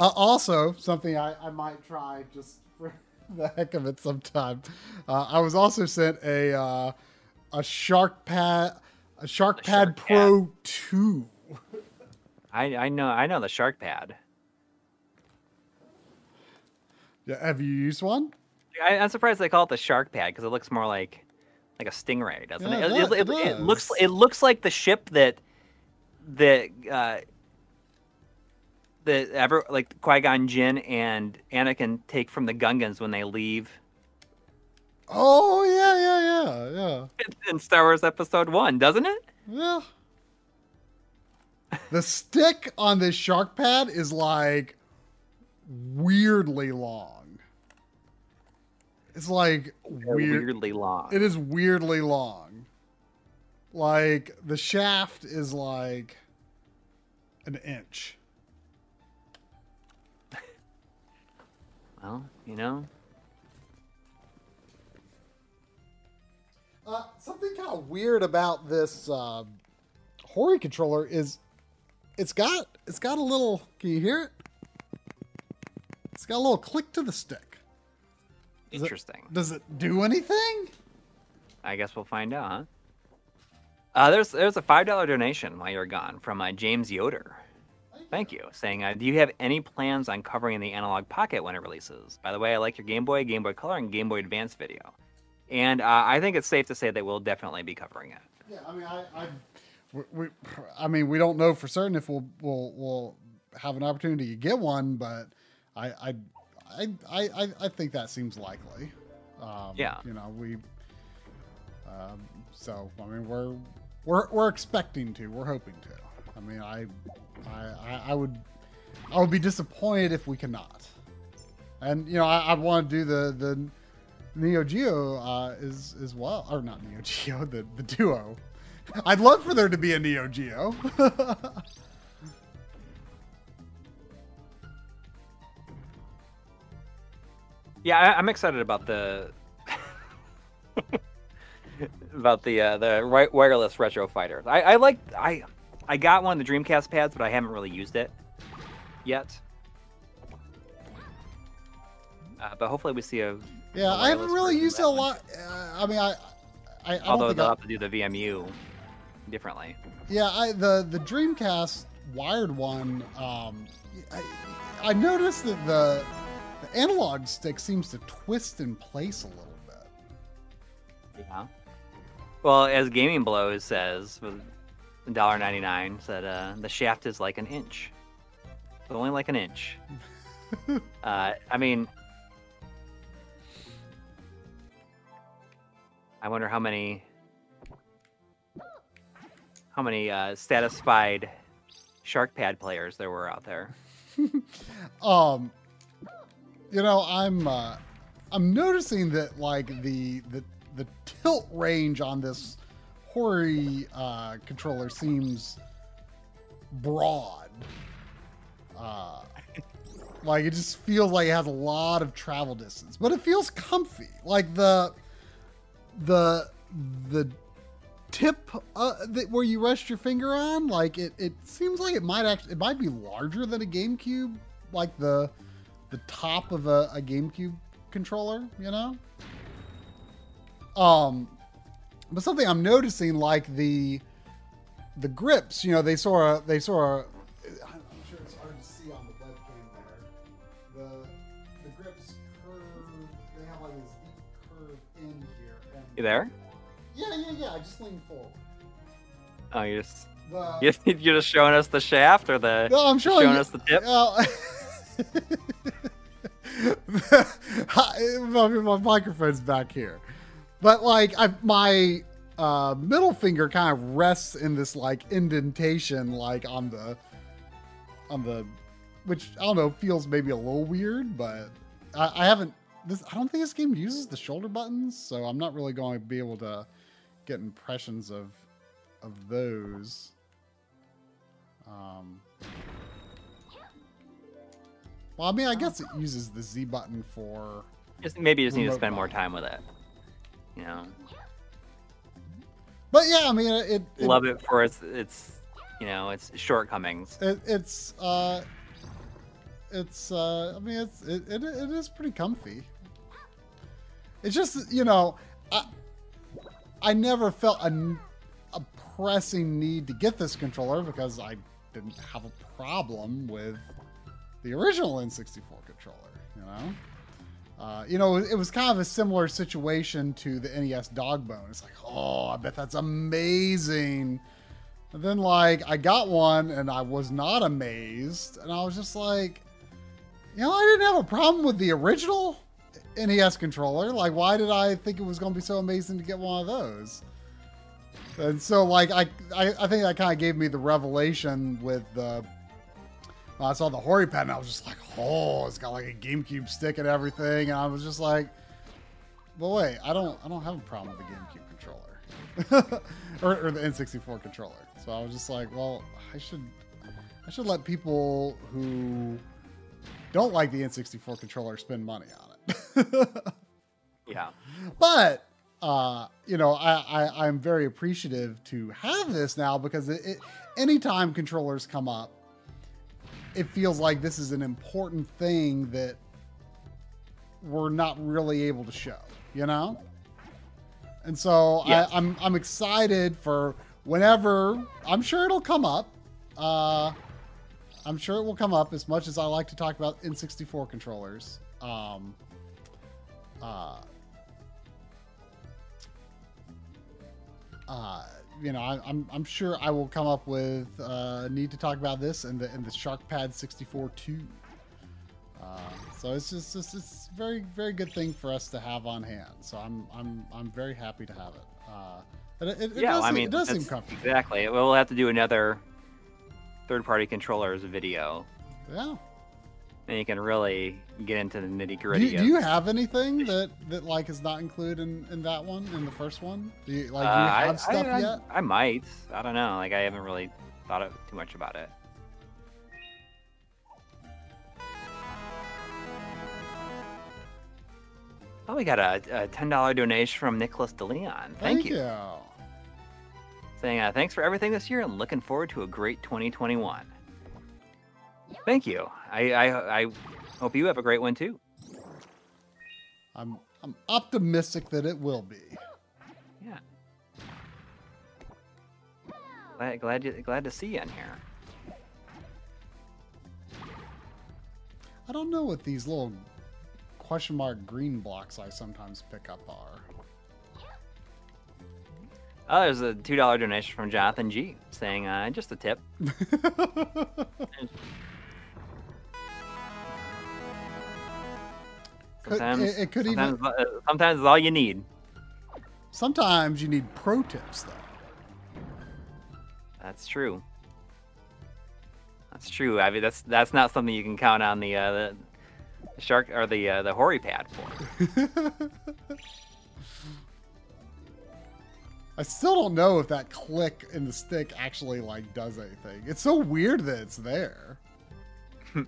uh, also, something I, I might try just for the heck of it sometime. Uh, I was also sent a uh, a Shark Pad a Shark A Pad Shark Pro 2. I I know I know the Shark Pad. Yeah, have you used one? I, I'm surprised they call it the shark pad because it looks more like like a stingray, doesn't Yeah, it? it It, does- it it looks it looks like the ship that that uh, that ever like Qui Gon Jinn and Anakin take from the Gungans when they leave Oh yeah, yeah, yeah, yeah. It's in Star Wars Episode One, doesn't it? Yeah. The stick on this shark pad is like weirdly long. It's like weird. weirdly long. It is weirdly long. Like the shaft is like an inch. Well, you know, something kind of weird about this uh, Hori controller is it's got it's got a little. Can you hear it? It's got a little click to the stick. It- interesting. Does it do anything? I guess we'll find out, huh? Uh, there's there's a five dollar donation while you're gone from uh, James Yoder. Thank you. Saying, uh, do you have any plans on covering the Analog Pocket when it releases? By the way, I like your Game Boy, Game Boy Color, and Game Boy Advance video, and uh, I think it's safe to say that we'll definitely be covering it. Yeah, I mean, I, I, we, I mean, we don't know for certain if we'll we'll we'll have an opportunity to get one, but I, I, I, I, I- think that seems likely. Um, Yeah. you know, we. Um, so I mean, we're we're we're expecting to. We're hoping to. I mean, I, I, I, I would, I would be disappointed if we cannot. And you know, I, I want to do the the Neo Geo uh, is as well, or not Neo Geo, the the duo. I'd love for there to be a Neo Geo. Yeah, I, I'm excited about the about the uh, the wi- wireless retro fighters. I, I like I I got one of the Dreamcast pads, but I haven't really used it yet. Uh, but hopefully we see a yeah, I haven't really used it a lot. Uh, I mean, I, I, I although they'll I, have to do the VMU differently. yeah, I the the Dreamcast wired one. Um, I, I noticed that the the analog stick seems to twist in place a little bit. Yeah. Well, as Gaming Blows says, with $1.99, said uh, the shaft is like an inch, but only like an inch. uh, I mean, I wonder how many how many uh, satisfied shark pad players there were out there. Um, you know, I'm uh, I'm noticing that like the the the tilt range on this Hori uh, controller seems broad. Uh, like it just feels like it has a lot of travel distance, but it feels comfy. Like the the the tip uh, that where you rest your finger on, like it, it seems like it might actually it might be larger than a GameCube, like the the top of a, a GameCube controller, you know. Um, but something I'm noticing, like the the grips, you know, they sort of they sort of. You there? yeah, yeah, yeah. I just leaned forward. Oh, you just The, you- you're just showing us the shaft or the no, I'm showing, showing us the tip. Well, my, my microphone's back here, but like I, my uh, middle finger kind of rests in this like indentation, like on the on the, which I don't know feels maybe a little weird, but I, I haven't. This I don't think this game uses the shoulder buttons, so I'm not really going to be able to get impressions of of those. Um, well, I mean, I guess it uses the Z button for. Just maybe you just need to spend more time with it. You know, But yeah, I mean, it. it love it for its its you know its shortcomings. It, it's. uh It's. uh I mean, it's. It, it, it is pretty comfy. It's just you know, I. I never felt a, a pressing need to get this controller because I didn't have a problem with the original N64 controller. You know. Uh, you know, it was kind of a similar situation to the NES dog bone. It's like, oh, I bet that's amazing. And then, like, I got one and I was not amazed. And I was just like, you know, I didn't have a problem with the original NES controller. Like, why did I think it was going to be so amazing to get one of those? And so, like, I, I, I think that kind of gave me the revelation with the I saw the Hori pad and I was just like, oh, it's got like a GameCube stick and everything, and I was just like, but wait, I don't, I don't have a problem with the GameCube controller or, or the N64 controller. So I was just like, well, I should, I should let people who don't like the N64 controller spend money on. Yeah, but uh, you know, I, I I'm very appreciative to have this now because it, it anytime controllers come up it feels like this is an important thing that we're not really able to show, you know? And so yes. I, am I'm, I'm excited for whenever I'm sure it'll come up. Uh, I'm sure it will come up as much as I like to talk about N64 controllers. Um, uh, uh, you know, I, am I'm, I'm sure I will come up with uh, need to talk about this and the and the Shark Pad 64 2. Uh, so it's just, just it's very very good thing for us to have on hand. So I'm I'm I'm very happy to have it. Uh, it, it, it yeah, does, I mean, it does seem comfortable. Exactly. We'll have to do another third party controllers video. Yeah then you can really get into the nitty gritty. Do, do, you have anything that that like is not included in, in that one in the first one? Do you like do you uh, have I, stuff I, yet? I, I might. I don't know. Like I haven't really thought of, too much about it. Oh, we got a, a ten dollar donation from Nicholas DeLeon. Thank, Thank you. you. Saying uh, thanks for everything this year and looking forward to a great 2021. Thank you. I, I I hope you have a great one too. I'm I'm optimistic that it will be. Yeah. Glad glad, you, glad to see you in here. I don't know what these little question mark green blocks I sometimes pick up are. Oh, there's a two dollar donation from Jonathan G saying uh, just a tip. Sometimes it, it could sometimes, even. Uh, sometimes it's all you need. Sometimes you need pro tips, though. That's true. That's true. I mean, that's that's not something you can count on the uh, the, shark or the uh, the Hori pad for. I still don't know if that click in the stick actually like does anything. It's so weird that it's there. I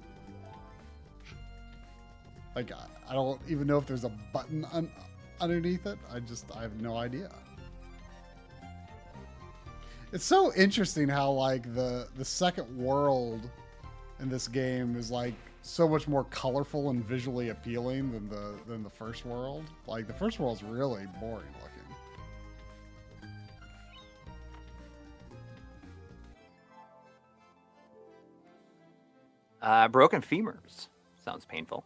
like I don't even know if there's a button un- underneath it. I just I have no idea. It's so interesting how like the the second world in this game is like so much more colorful and visually appealing than the than the first world. Like the first world's really boring looking. Uh, broken femurs sounds painful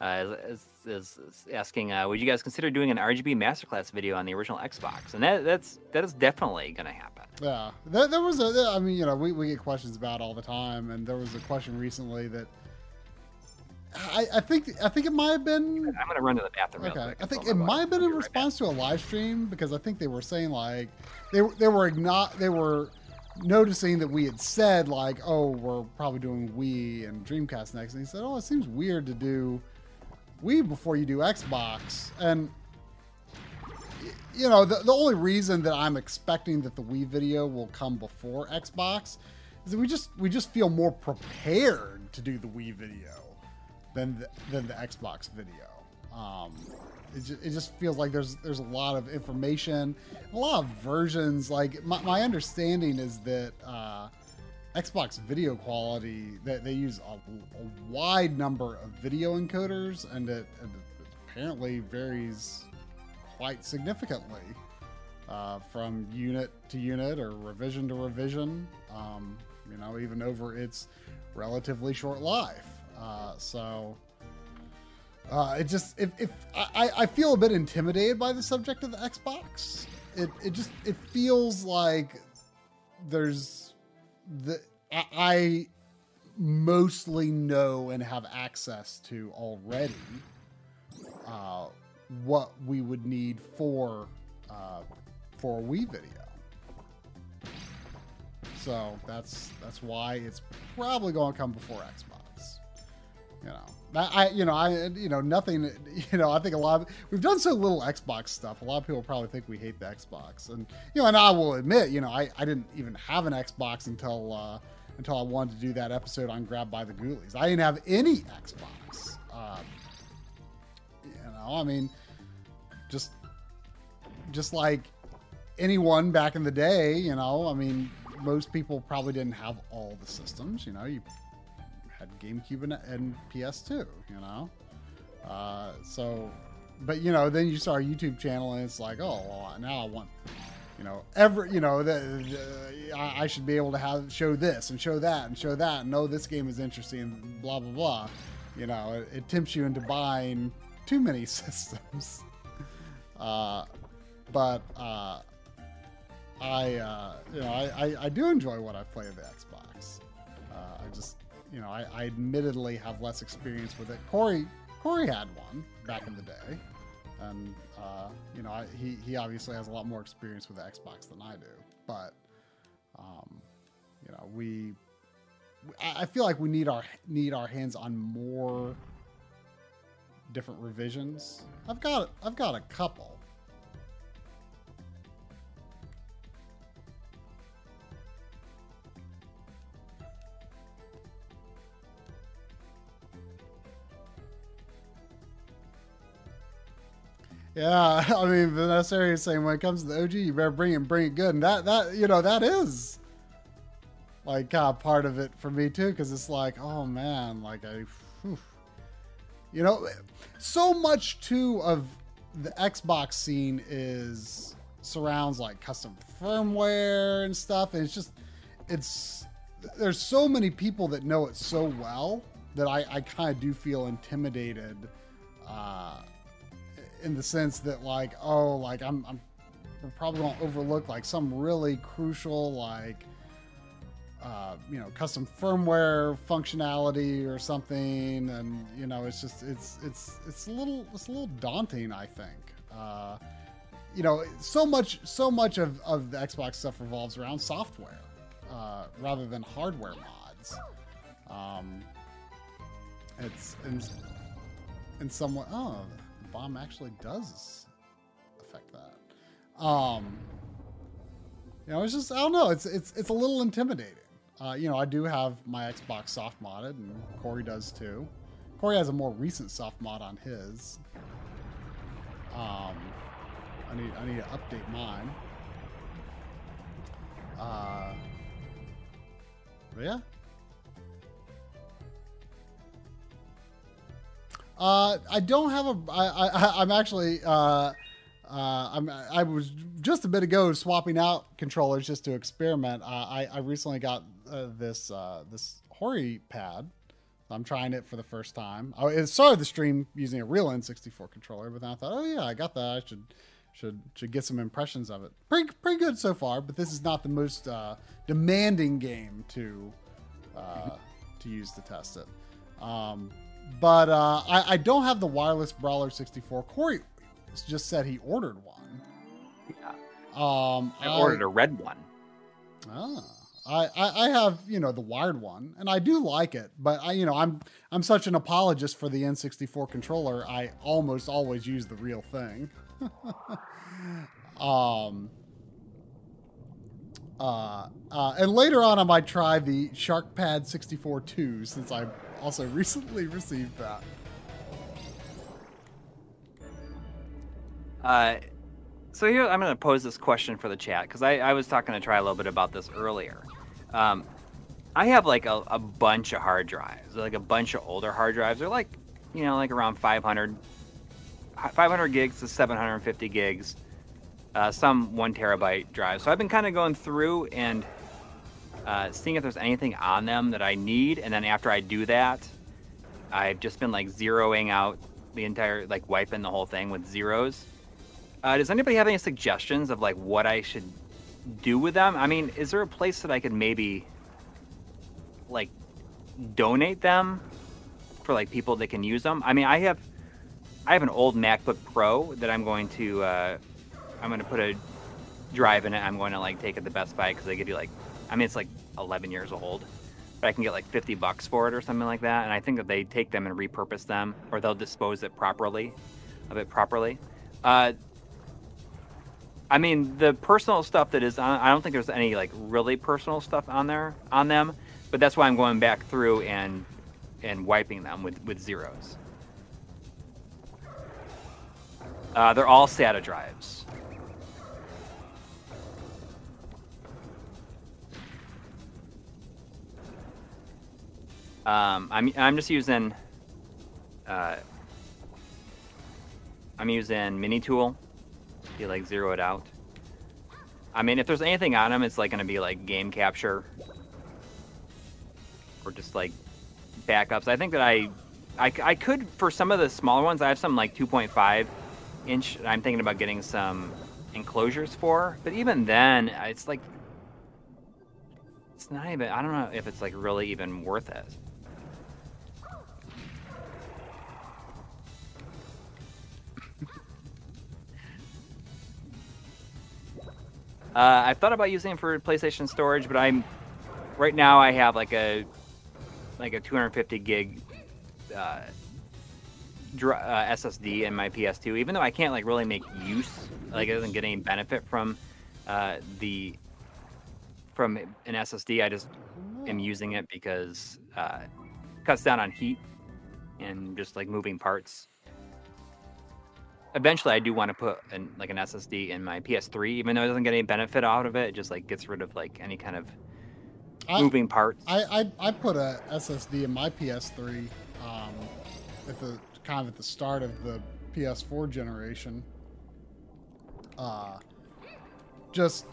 uh, is, is, is, asking, uh, would you guys consider doing an RGB masterclass video on the original Xbox? And that that's that is definitely going to happen. Yeah, there, there was a. I mean, you know, we, we get questions about all the time, and there was a question recently that I, I think I think it might have been. I'm going to run to the bathroom. Okay, I think it might have been in response right to a live stream because I think they were saying like they they were not they were noticing that we had said like, oh, we're probably doing Wii and Dreamcast next, and he said, oh, it seems weird to do Wii before you do Xbox. And you know, the, the only reason that I'm expecting that the Wii video will come before Xbox is that we just we just feel more prepared to do the Wii video than the, than the Xbox video. Um, it just, it just feels like there's there's a lot of information, a lot of versions. Like my, my understanding is that uh, Xbox video quality they, they, use a, a, wide number of video encoders, and it, it apparently varies quite significantly uh, from unit to unit or revision to revision. Um, you know, even over its relatively short life. Uh, so, Uh, it just if, if I, I feel a bit intimidated by the subject of the Xbox. It it just it feels like there's the I, mostly know and have access to already uh, what we would need for uh, for a Wii video. So that's that's why it's probably going to come before Xbox. You know, I you know I you know nothing. You know, I think a lot of we've done so little Xbox stuff. A lot of people probably think we hate the Xbox, and you know, and I will admit, you know, I I didn't even have an Xbox until. Uh, until I wanted to do that episode on Grabbed by the Ghoulies. I didn't have any Xbox. Um, you know, I mean, just just like anyone back in the day, you know, I mean, most people probably didn't have all the systems. You know, you had GameCube and, and PS2. You know, uh, so, but you know, then you start a YouTube channel and it's like, oh, well, now I want you know every you know the, the, I should be able to have show this and show that and show that and know this game is interesting and blah blah blah. You know it, it tempts you into buying too many systems. Uh, but uh, I uh, you know I, I, I, do enjoy what I play of the Xbox. I you know I, I admittedly have less experience with it Coury Coury had one back in the day and uh, you know, I, he he obviously has a lot more experience with the Xbox than I do. But um, you know, we I feel like we need our need our hands on more different revisions. I've got I've got a couple. Yeah, I mean Vanessa is saying when it comes to the OG, you better bring it, bring it good, and that that you know that is like uh, part of it for me too, because it's like, oh man, like I, whew. you know, so much too of the Xbox scene is surrounds like custom firmware and stuff, and it's just it's there's so many people that know it so well that I, I kind of do feel intimidated. Uh, in the sense that like oh like I'm I'm we're probably gonna overlook like some really crucial like uh, you know custom firmware functionality or something. And you know it's just it's it's it's a little it's a little daunting I think. Uh, you know so much so much of, of the Xbox stuff revolves around software uh, rather than hardware mods. Um, it's in, in somewhat oh bomb actually does affect that. Um, you know, it's just I don't know. It's it's it's a little intimidating. Uh, you know, I do have my Xbox soft modded, and Coury does too. Coury has a more recent soft mod on his. Um, I need I need to update mine. Uh, but yeah, Uh, I don't have a. I, I, I'm actually. Uh, uh, I'm, I was just a bit ago swapping out controllers just to experiment. Uh, I, I recently got uh, this uh, this Hori pad. I'm trying it for the first time. I started the stream using a real N64 controller, but then I thought, oh yeah, I got that. I should should should get some impressions of it. Pretty pretty good so far, but this is not the most uh, demanding game to uh, to use to test it. Um, but uh, I, I, don't have the wireless Brawler 64. Coury just said he ordered one. Yeah. Um, I, I ordered a red one. Ah. I, I, have you know the wired one and I do like it, but I you know I'm I'm such an apologist for the N64 controller. I almost always use the real thing. um, uh, uh, and later on, I might try the Shark Pad 64 2 since I also recently received that. Uh, so here I'm going to pose this question for the chat because I, I was talking to try a little bit about this earlier. Um, I have like a, a bunch of hard drives, like a bunch of older hard drives. They're like, you know, like around 500, 500 gigs to 750 gigs, uh, some one terabyte drives. So I've been kind of going through and uh, seeing if there's anything on them that I need, and then after I do that, I've just been like zeroing out the entire like wiping the whole thing with zeros. Uh, does anybody have any suggestions of like what I should do with them? I mean, is there a place that I could maybe like donate them for like people that can use them? I mean, I have I have an old MacBook Pro that I'm going to uh, I'm going to put a drive in it. I'm going to like take it to Best Buy because they give you like I mean it's like 11 years old, but I can get like 50 bucks for it or something like that. And I think that they take them and repurpose them or they'll dispose it properly of it properly. Uh, I mean, the personal stuff that is on, I don't think there's any like really personal stuff on there on them, but that's why I'm going back through and and wiping them with with zeros. Uh, they're all SATA drives. Um, I'm I'm just using. Uh, I'm using Mini Tool you like zero it out. I mean, if there's anything on them, it's like to be like game capture or just like backups. I think that I, I, I could for some of the smaller ones. I have some like 2.5 inch. I'm thinking about getting some enclosures for, but even then, it's like it's not even. I don't know if it's like really even worth it. Uh, I've thought about using it for PlayStation storage, but I'm right now I have like a like a 250 gig uh, dr- uh, SSD in my PS2. Even though I can't like really make use, like it doesn't get any benefit from uh, the from an SSD. I just am using it because uh, cuts down on heat and just like moving parts eventually I do want to put an like an SSD in my PS3, even though it doesn't get any benefit out of it. It just like gets rid of like any kind of I, moving parts. I, I, I put a SSD in my PS3 um, at the kind of at the start of the PS4 generation. Uh, just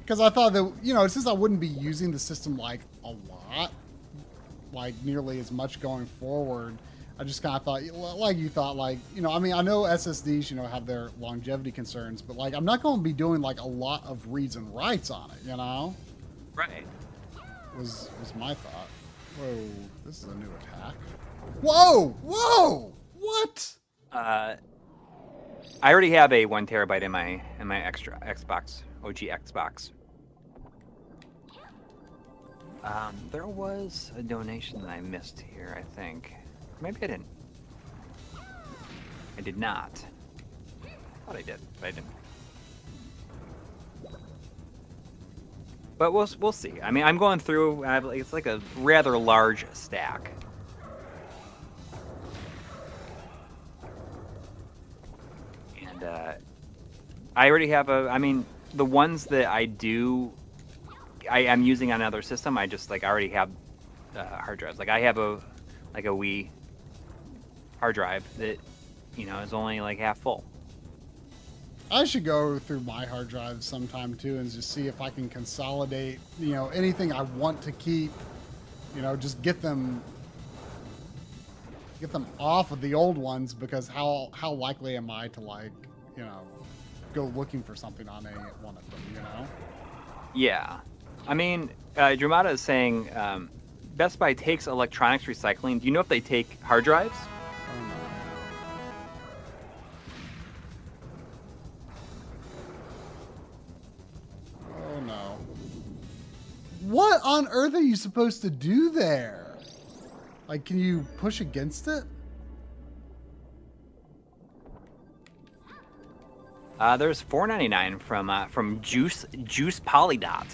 because I thought that you know since I wouldn't be using the system like a lot, like nearly as much going forward I just kind of thought, like you thought, like you know, I mean, I know SSDs, you know, have their longevity concerns, but like I'm not going to be doing like a lot of reads and writes on it, you know. Right. Was was my thought. Whoa, this is a new attack. Whoa, whoa, what? Uh, I already have a one terabyte in my in my extra Xbox OG Xbox. Um, there was a donation that I missed here, I think. Maybe I didn't. I did not. Thought I did, but I didn't. But we'll we'll see. I mean, I'm going through. I have, it's like a rather large stack. And uh, I already have a. I mean, the ones that I do, I am using on another system. I just like I already have uh, hard drives. Like I have a like a Wii hard drive that you know is only like half full. I should go through my hard drive sometime too and just see if I can consolidate, you know, anything I want to keep, you know, just get them get them off of the old ones because how how likely am I to like, you know, go looking for something on any one of them, you know? Yeah. I mean, uh, Dramata is saying um, Best Buy takes electronics recycling. Do you know if they take hard drives? On earth are you supposed to do there? Like, can you push against it? Uh, there's 4.99 from uh, from Juice Juice Polydot.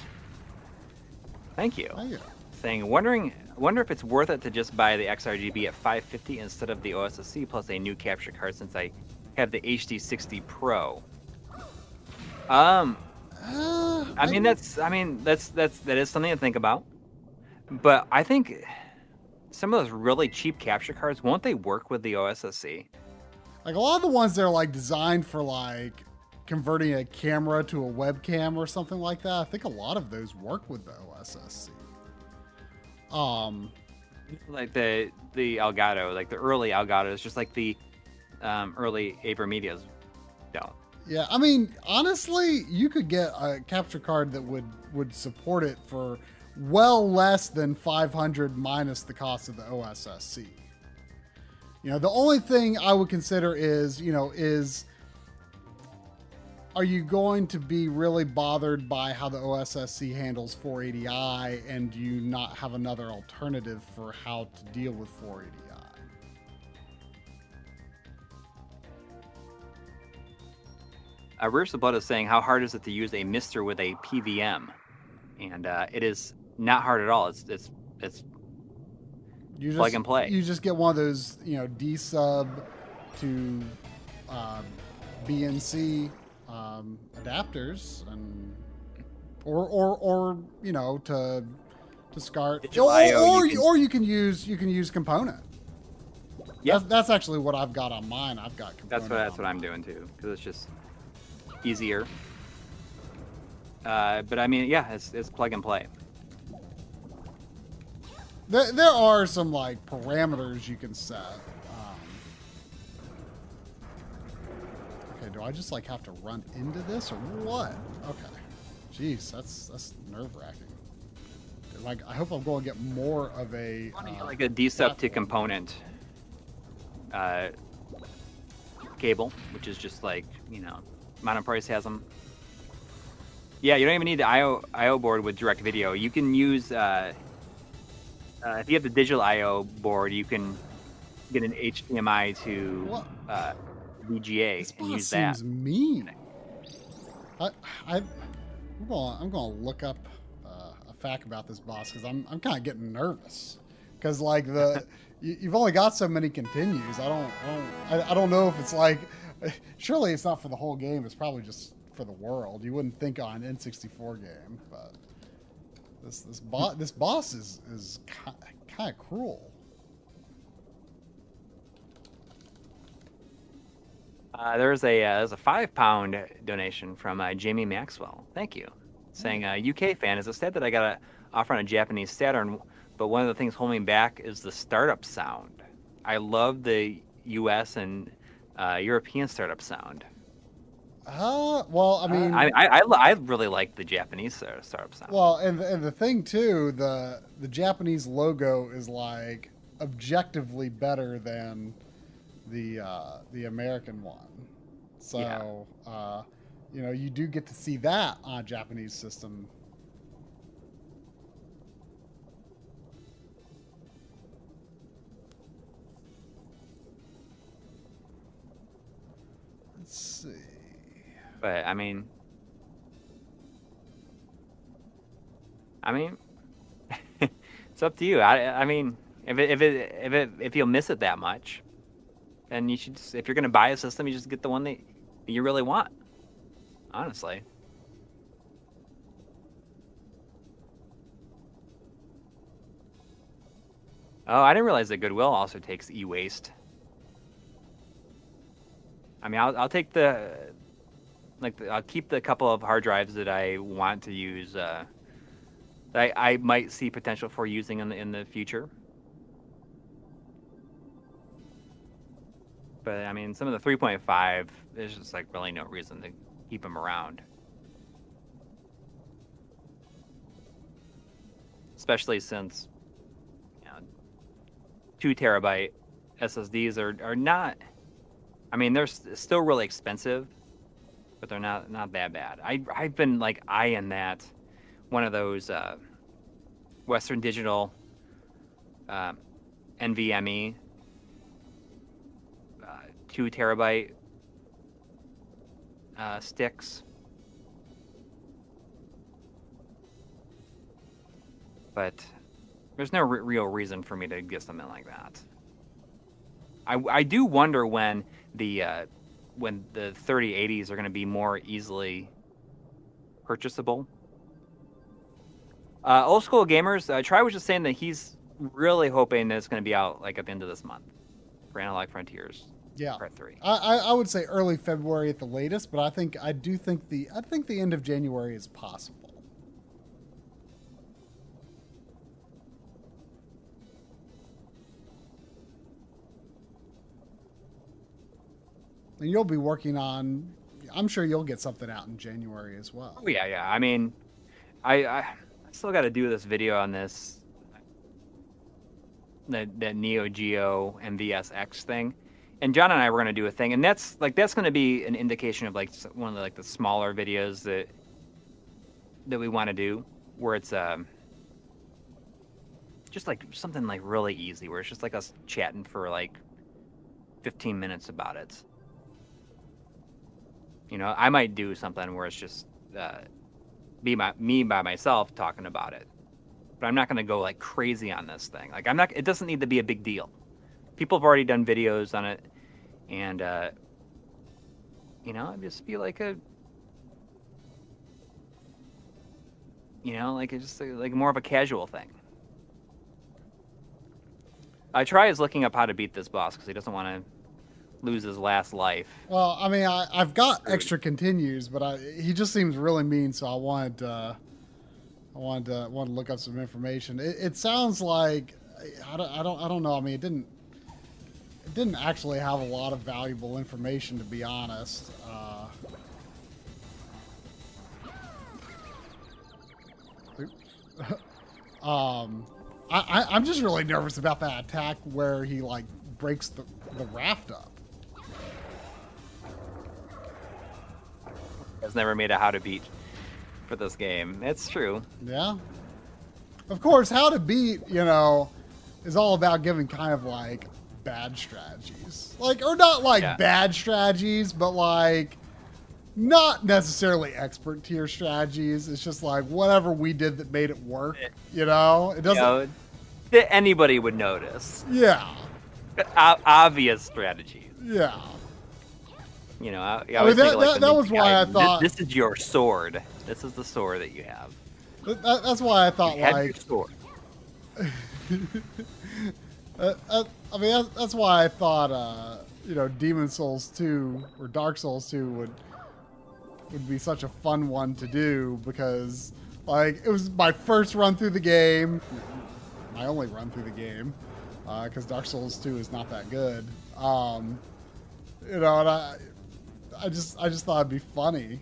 Thank you. Thank you. Saying, wondering, wonder if it's worth it to just buy the XRGB at 550 instead of the OSSC plus a new capture card since I have the HD60 Pro. Um, uh, I mean, that's. I mean, that's that's that is something to think about. But I think some of those really cheap capture cards won't they work with the OSSC? Like a lot of the ones that are like designed for like converting a camera to a webcam or something like that. I think a lot of those work with the OSSC. Um, like the the Elgato, like the early Elgato is just like the um, early AverMedias don't. Yeah, I mean, honestly, you could get a capture card that would would support it for well less than 500 minus the cost of the OSSC. You know, the only thing I would consider is, you know, is are you going to be really bothered by how the OSSC handles 480i and do you not have another alternative for how to deal with 480i? Uh, Reverse Blood is saying, how hard is it to use a MiSTer with a PVM? And uh, it is not hard at all. It's it's it's You just, Plug and play. You just get one of those, you know, D sub to um, BNC um, adapters, and or or or you know to to SCART, or or, you can- or you can use you can use component. Yeah. that's, that's actually what I've got on mine. I've got component. that's what that's what I'm doing too because it's just easier. Uh, but I mean, yeah, it's it's plug and play. There, there are some like parameters you can set. Um, okay, do I just like have to run into this or what? Okay, jeez, that's that's nerve wracking. Like, I hope I'm going to get more of a uh, like a to component uh, cable, which is just like you know, Mountain Price has them. Yeah, you don't even need the IO IO board with direct video. You can use uh, uh, if you have the digital IO board, you can get an HDMI to uh, VGA This and use that. seems mean. I, I, I'm going. I'm to look up uh, a fact about this boss because I'm, I'm kind of getting nervous because like the you, you've only got so many continues. I don't, I don't, I, I don't know if it's like. Surely it's not for the whole game. It's probably just for the world. You wouldn't think on an N64 game, but this this boss this boss is is kind of cruel. Uh, there's a uh, there's a five pound donation from uh, Jamie Maxwell. Thank you, saying uh, UK fan is a sad that I got a offer on a Japanese Saturn, but one of the things holding me back is the startup sound. I love the U.S. and uh, European startup sound. Uh, well, I mean, I I, I, I really like the Japanese startup sound. Well, and and the thing too, the the Japanese logo is like objectively better than the uh, the American one. So, uh, you know, you do get to see that on a Japanese system. Let's see. But I mean, I mean, it's up to you. I, I mean, if it, if it, if it, if you'll miss it that much, then you should. Just, if you're gonna buy a system, you just get the one that you really want. Honestly, oh, I didn't realize that Goodwill also takes e-waste. I mean, I'll, I'll take the like the, I'll keep the couple of hard drives that I want to use. Uh, that I, I might see potential for using in the in the future. But I mean, some of the 3.5, there's just like really no reason to keep them around. Especially since, you know, two terabyte SSDs are, are not. I mean, they're still really expensive, but they're not not that bad. I I've been like eyeing that one of those uh, Western Digital uh, NVMe uh, two terabyte uh, sticks. But there's no re- real reason for me to get something like that. I, I do wonder when the uh, when the 3080s are going to be more easily purchasable. Uh, old school gamers, uh, Try was just saying that he's really hoping that it's going to be out like at the end of this month for Analog Frontiers Yeah. Part Three. I, I, I would say early February at the latest, but I think I do think the I think the end of January is possible. And you'll be working on. I'm sure you'll get something out in January as well. Oh yeah, yeah. I mean, I I, still got to do this video on this that that Neo Geo MVSX thing, and John and I were gonna do a thing, and that's like that's gonna be an indication of like one of the like the smaller videos that that we want to do, where it's um just like something like really easy, where it's just like us chatting for like 15 minutes about it. You know, I might do something where it's just uh, be my me by myself talking about it, but I'm not going to go like crazy on this thing. Like I'm not. It doesn't need to be a big deal. People have already done videos on it, and uh, you know, I'd just be like a, you know, like it's just uh, like more of a casual thing. I try is looking up how to beat this boss because he doesn't want to lose his last life. Well, I mean, I, I've got Screwed. extra continues, but I, he just seems really mean, so I wanted, uh, I wanted to wanted to look up some information. It, it sounds like I don't, I don't, I don't know. I mean, it didn't, it didn't actually have a lot of valuable information, to be honest. Uh, um, I, I, I'm just really nervous about that attack where he like breaks the, the raft up. Has never made a how to beat for this game. It's true. Yeah. Of course, how to beat, you know, is all about giving kind of like bad strategies. Like, or not like Yeah. bad strategies, but like not necessarily expert tier strategies. It's just like whatever we did that made it work, eh. you know? It doesn't, know, that anybody would notice. yeah. O- obvious strategies. Yeah. You know, I, I, I mean, that, like that, that was ninja why I thought- this, this is your sword. This is the sword that you have. That, that- that's why I thought You like sword. Uh, uh, I mean, that's, that's why I thought, uh, you know, Demon Souls 2 or Dark Souls 2 would would be such a fun one to do because, like, it was my first run through the game, my only run through the game, because Dark Souls 2 is not that good. Um, you know, and I, I just, I just thought it'd be funny.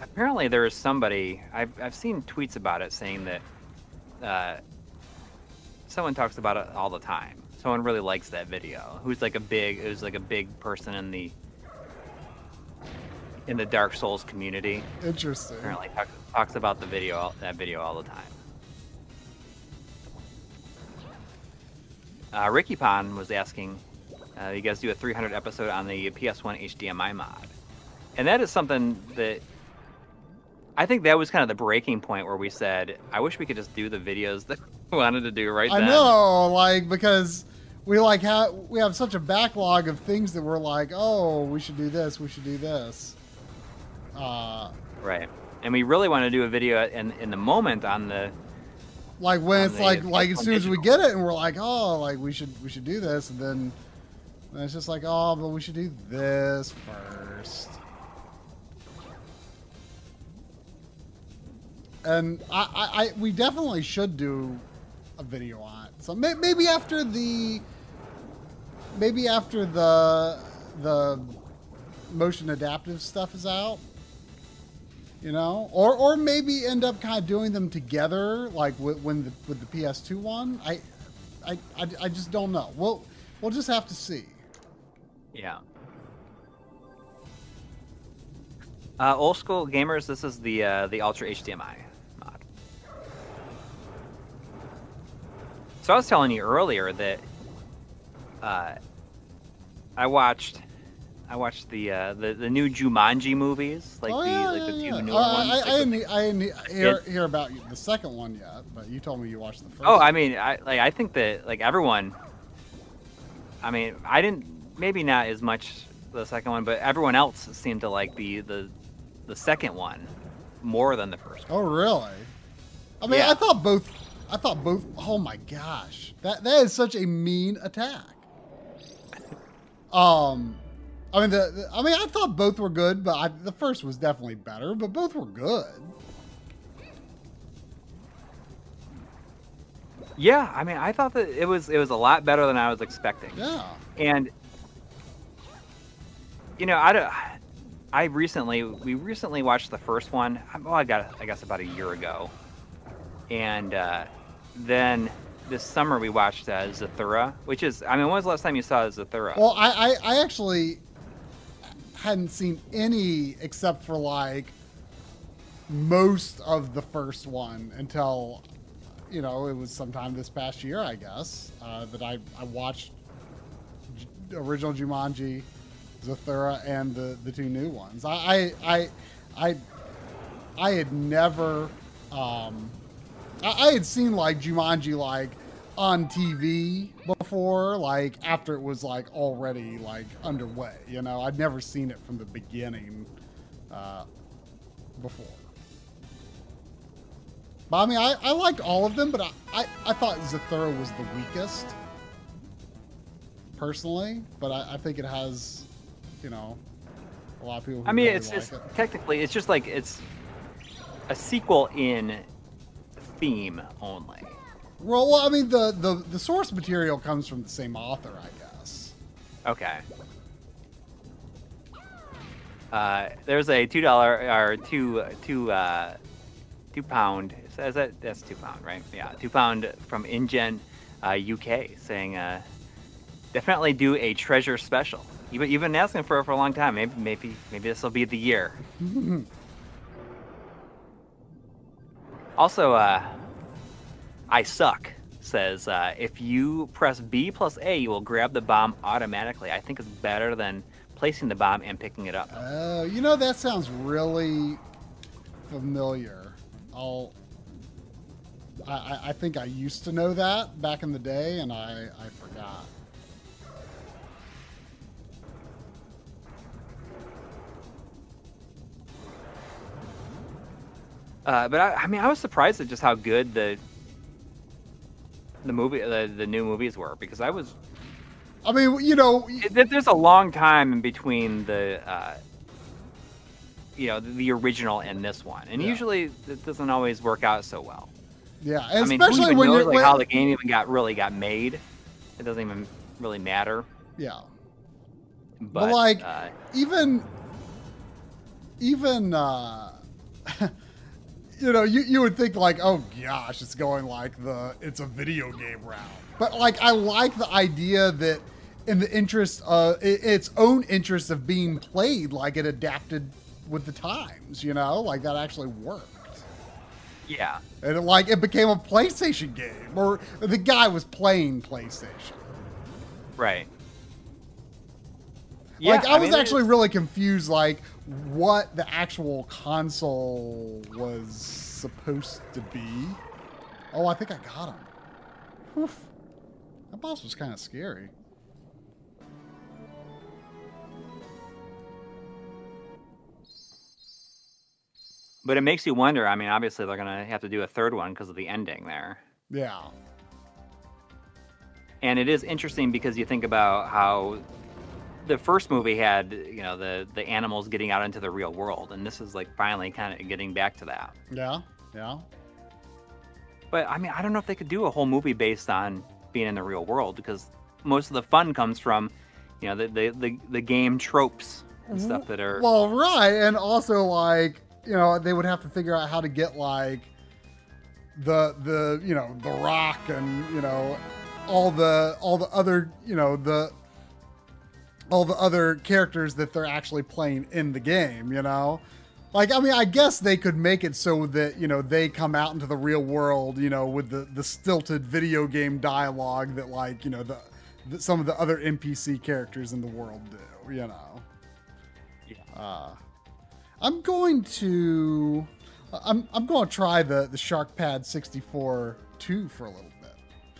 Apparently, there is somebody. I've I've seen tweets about it saying that uh, someone talks about it all the time. Someone really likes that video. Who's like a big, who's like a big person in the in the Dark Souls community. Interesting. Apparently, talk, talks about the video, that video all the time. Uh, Ricky Pon was asking, uh, you guys do a 300 episode on the PS1 HDMI mod, and that is something that I think that was kind of the breaking point where we said, I wish we could just do the videos that we wanted to do right now. I then. know, like because we like have we have such a backlog of things that we're like, oh, we should do this, we should do this. Uh, Right. And we really want to do a video in in the moment on the like when it's like like as on soon as we get it and we're like, oh, like we should we should do this, and then and it's just like, oh, but we should do this first. And I, I, I we definitely should do a video on it. So may, maybe after the maybe after the the motion adaptive stuff is out you know or or maybe end up kind of doing them together like with, when the with the ps2 one I, I i i just don't know we'll we'll just have to see Yeah. Uh, old school gamers, this is the uh, the Ultra HDMI mod. So I was telling you earlier that uh, I watched I watched the uh, the the new Jumanji movies, like oh, the yeah, like the yeah, two yeah. newer Uh, ones. I, like I, didn't, I didn't hear, hear about the second one yet but you told me you watched the first Oh, one. I mean, I like I think that like everyone. I mean, I didn't maybe not as much the second one, but everyone else seemed to like the the the second one more than the first one. oh really i mean i thought both i thought both oh my gosh that that is such a mean attack um I mean, the, the- I mean, I thought both were good, but I, the first was definitely better. But both were good. Yeah, I mean, I thought that it was it was a lot better than I was expecting. Yeah. And you know, I don't. I recently we recently watched the first one. Well, I got I guess about a year ago, and uh, then this summer we watched uh, Zathura, which is I mean, when was the last time you saw Zathura? Well, I, I, I actually hadn't seen any except for like most of the first one until you know it was sometime this past year, I guess, uh, that I I watched J- original Jumanji, Zathura, and the the two new ones. I I I I, I had never. Um, I, I had seen like Jumanji like on TV before, like after it was like already like underway. You know, I'd never seen it from the beginning uh, before. But I mean, I, I liked all of them, but I, I, I thought Zathura was the weakest, personally. But I, I think it has, you know, a lot of people. I mean, really it's, like it's it. technically it's just like it's a sequel in theme only. Well, well, I mean, the, the the source material comes from the same author, I guess. Okay. Uh, there's a two dollar or two two uh, two pound. Says that that's two pound, right? Yeah, two pound from InGen uh, UK saying uh, definitely do a treasure special. You've, you've been asking for it for a long time. Maybe maybe maybe this will be the year. also, uh, I suck says uh, if you press B plus A, you will grab the bomb automatically. I think it's better than placing the bomb and picking it up. Oh, you know that sounds really familiar. I'll. I, I- I think I used to know that back in the day, and I, I forgot. Uh, but I, I mean, I was surprised at just how good the the movie, the, the new movies were because I was. I mean, you know, It, there's a long time in between the, uh, you know, the original and this one, and Yeah. usually it doesn't always work out so well. yeah, I mean, especially who even when knows like when- how the game even got really got made? It doesn't even really matter. yeah. But, like, uh, even even uh you know you, you would think like oh gosh it's going like the it's a video game route. But like i like the idea that in the interest of i- its own interest of being played like it adapted with the times you know? Like that actually worked. Yeah, and it, like it became a playstation game or the guy was playing playstation. Right. like Yeah, I, was mean, actually really confused, like what the actual console was supposed to be. Oh, I think I got him. Whew. That boss was kind of scary. But it makes you wonder. I mean, obviously they're gonna have to do a third one because of the ending there. Yeah, And it is interesting because you think about how the first movie had, you know, the the animals getting out into the real world, and this is like finally kind of getting back to that. yeah, yeah. But I mean, I don't know if they could do a whole movie based on being in the real world because most of the fun comes from, you know, the the the, the game tropes and mm-hmm. stuff that are. Well, right, and also like you know they would have to figure out how to get like the the you know the Rock and you know all the all the other you know the all the other characters that they're actually playing in the game. You know, like I mean, I guess they could make it so that you know they come out into the real world. You know, with the the stilted video game dialogue that like you know the, the some of the other NPC characters in the world do. You know. Uh, I'm going to. I'm, I'm going to try the, the Shark Pad 64 2 for a little bit.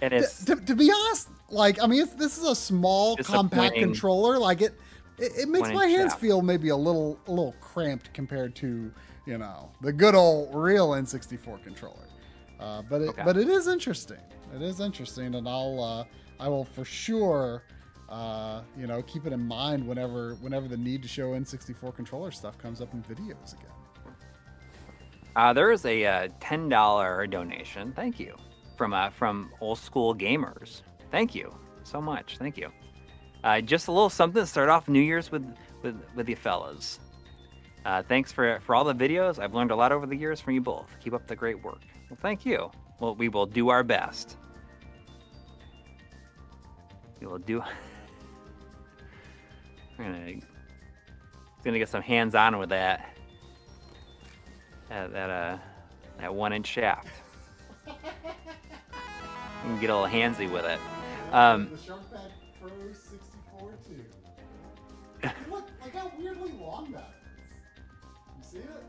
And To, it's to, to be honest, like, I mean, it's, this is a small, compact controller. Like, it, it, it makes my hands feel maybe a little a little cramped compared to, you know, the good old real N64 controller. Uh, but it, Okay. but it is interesting. It is interesting, and I'll uh, I will for sure uh, you know, keep it in mind whenever whenever the need to show N64 controller stuff comes up in videos again. uh, there is a uh, ten dollar donation. Thank you from uh, from old school gamers. Thank you so much. Thank you. Uh, just a little something to start off New Year's with with with you fellas. Uh, thanks for for all the videos. I've learned a lot over the years from you both. Keep up the great work. Well, thank you. Well, we will do our best. We will do. We're gonna gonna get some hands on with that. That that uh that one inch shaft. You can get a little handsy with it. Um, the Pro 64 too. Look, look how weirdly long that is. You see it?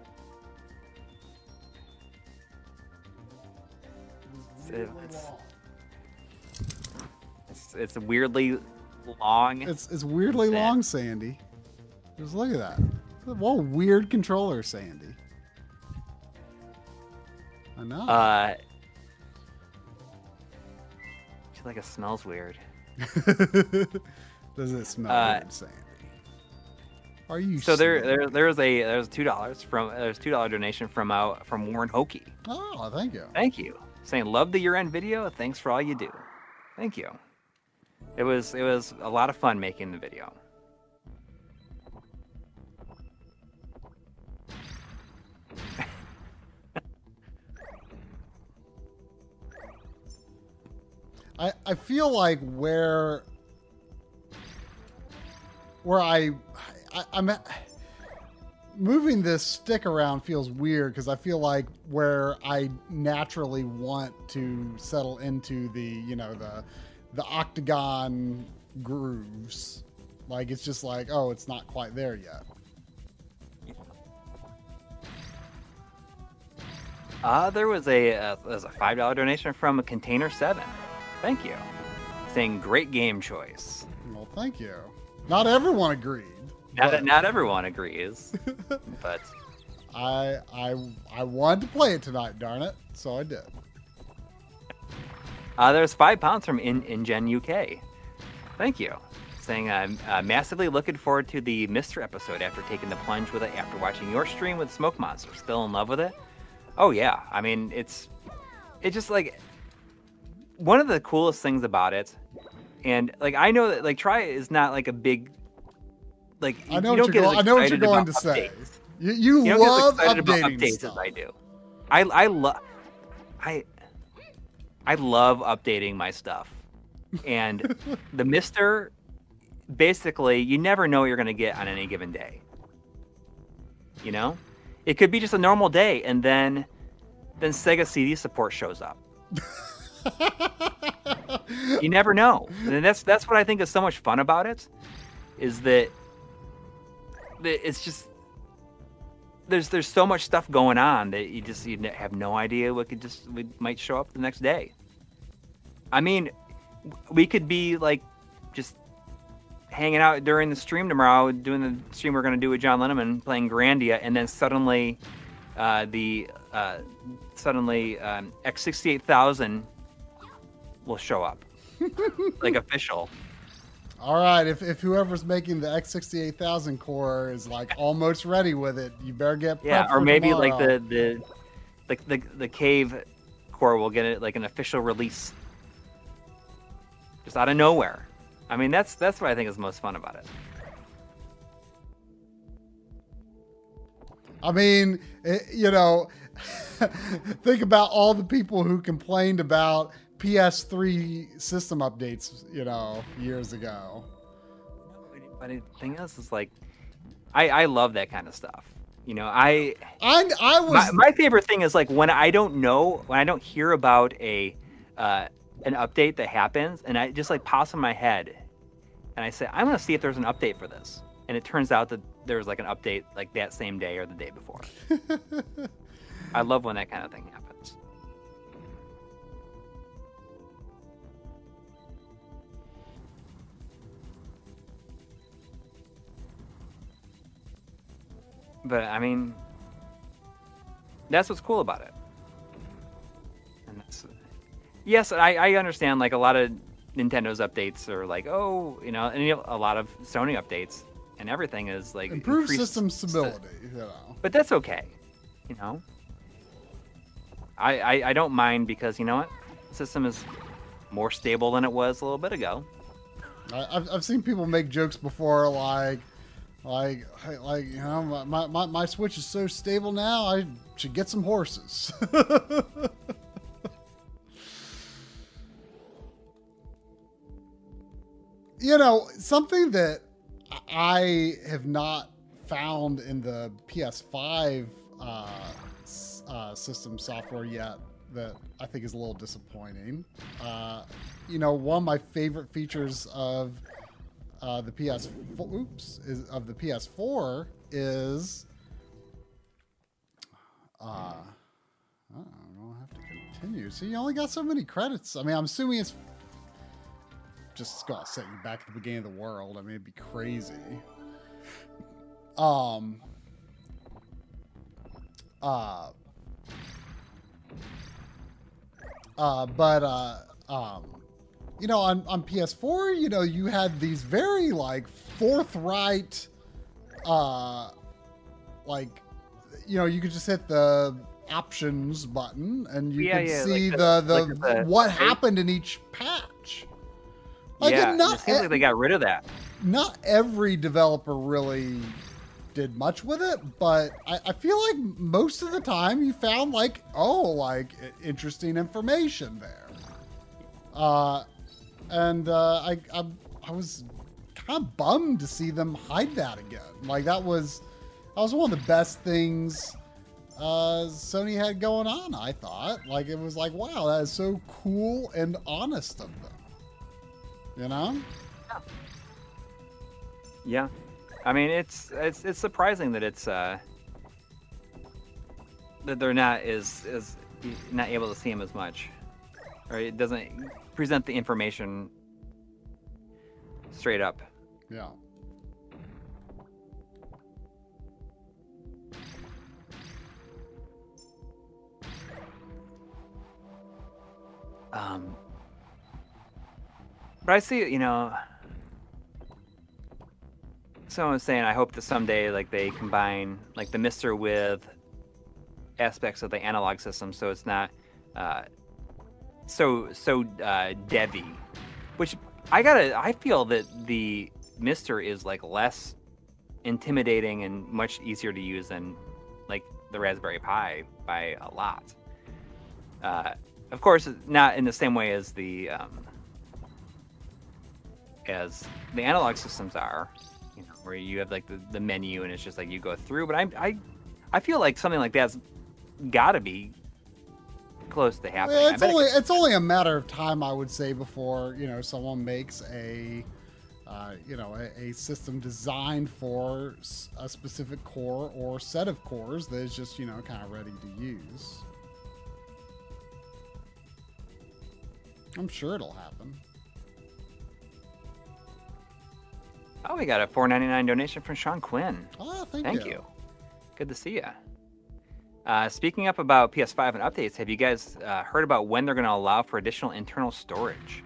It is weirdly It's- it's, it's weirdly long. It's it's weirdly Sad. long, Sandy. Just look at that. What a weird controller, Sandy. I know. Uh, I feel like it smells weird. Does it smell uh, weird, Sandy? Are you So there, there, there's a there's two dollars from there's two dollar donation from uh, from Warren Hokey. Oh, thank you. Thank you. Saying love the year end video. Thanks for all you do. Thank you. It was it was a lot of fun making the video. I, I feel like where where I, I I'm at, moving this stick around feels weird because I feel like where I naturally want to settle into the you know the the octagon grooves like it's just like oh it's not quite there yet Uh, there was a uh, was a five dollar donation from a container seven. Thank you. Saying great game choice. well thank you not everyone agreed Not but not everyone agrees, but I I I wanted to play it tonight darn it so I did Uh, there's five pounds from In InGen UK. Thank you. Saying I'm uh, massively looking forward to the MiSTer episode after taking the plunge with it after watching your stream with Smoke Monster. Still in love with it? Oh yeah. I mean, it's it's just like one of the coolest things about it. And like I know that like Try is not like a big like I you don't get go- I know what you're going to say. updates. You, you, You as love excited about updates stuff. as I do. I I love I I love updating my stuff. And the MiSTer basically you never know what you're gonna get on any given day. You know? It could be just a normal day and then then Sega CD support shows up. You never know. And that's that's what I think is so much fun about it is that that it's just there's there's so much stuff going on that you just you have no idea what could just might show up the next day. I mean, we could be like just hanging out during the stream tomorrow, doing the stream we're going to do with John Lennon playing Grandia, and then suddenly uh, the uh, suddenly um, X68000 will show up, like official. All right, if, if whoever's making the X68000 core is like almost ready with it, you better get Yeah, or for maybe like tomorrow. the the like the the cave core will get it like an official release, just out of nowhere. I mean, that's that's what I think is most fun about it. I mean, it, you know, think about all the people who complained about PS3 system updates, you know, years ago. But the thing is, is like, I I love that kind of stuff. You know, I I I was my, my favorite thing is like when I don't know when I don't hear about a uh, an update that happens, and I just like pops in my head, and I say I'm gonna see if there's an update for this, and it turns out that there's like an update like that same day or the day before. I love when that kind of thing happens. But I mean, that's what's cool about it. And that's yes, I, I understand. Like a lot of Nintendo's updates are like, oh, you know, and you know, a lot of Sony updates and everything is like improved increased system st- stability, you know. but that's okay. You know, I, I I don't mind because you know what, system is more stable than it was a little bit ago. I, I've I've seen people make jokes before, like, like, like you know, my, my my Switch is so stable now, I should get some horses. you know, something that I have not found in the PS5 uh, uh, system software yet that I think is a little disappointing. Uh, you know, one of my favorite features of uh, the PS, oops, is of the PS4 is, uh, oh, I'm gonna have to continue. So you only got so many credits. I mean, I'm assuming it's just gonna set you back at the beginning of the world. I mean, it'd be crazy. Um. Uh. Uh, but uh, um, you know, on on PS4, you know, you had these very like forthright, uh, like, you know, you could just hit the options button and you Yeah, could yeah, see like the the- the, like the- what happened in each patch. Like, yeah, not it seems like they got rid of that. not every developer really did much with it, but I, I feel like most of the time you found like, oh, like interesting information there. Uh, and uh, I, I I was kind of bummed to see them hide that again. Like that was that was one of the best things uh, Sony had going on. I thought like it was like, wow, that is so cool and honest of them. You know? Yeah, yeah. I mean it's it's it's surprising that it's uh that they're not as as not able to see him as much, or it doesn't present the information straight up. Yeah. Um, but I see, you know, someone was saying, I hope that someday, like, they combine, like, the MiSTer with aspects of the analog system, so it's not uh, so so uh, devy. Which I gotta, I feel that the MiSTer is like less intimidating and much easier to use than like the Raspberry Pi by a lot. Uh, of course, not in the same way as the um, as the analog systems are, you know, where you have like the, the menu and it's just like you go through. But I I I feel like something like that's got to be close to happening. Yeah, it's bet it only it's only a matter of time, I would say, before you know someone makes a uh, you know a, a system designed for a specific core or set of cores that is just you know kind of ready to use. I'm sure it'll happen. oh, we got a four ninety nine donation from Sean Quinn. Oh, thank, Thank you. Good to see you. Uh, speaking up about PS5 and updates, have you guys uh, heard about when they're going to allow for additional internal storage?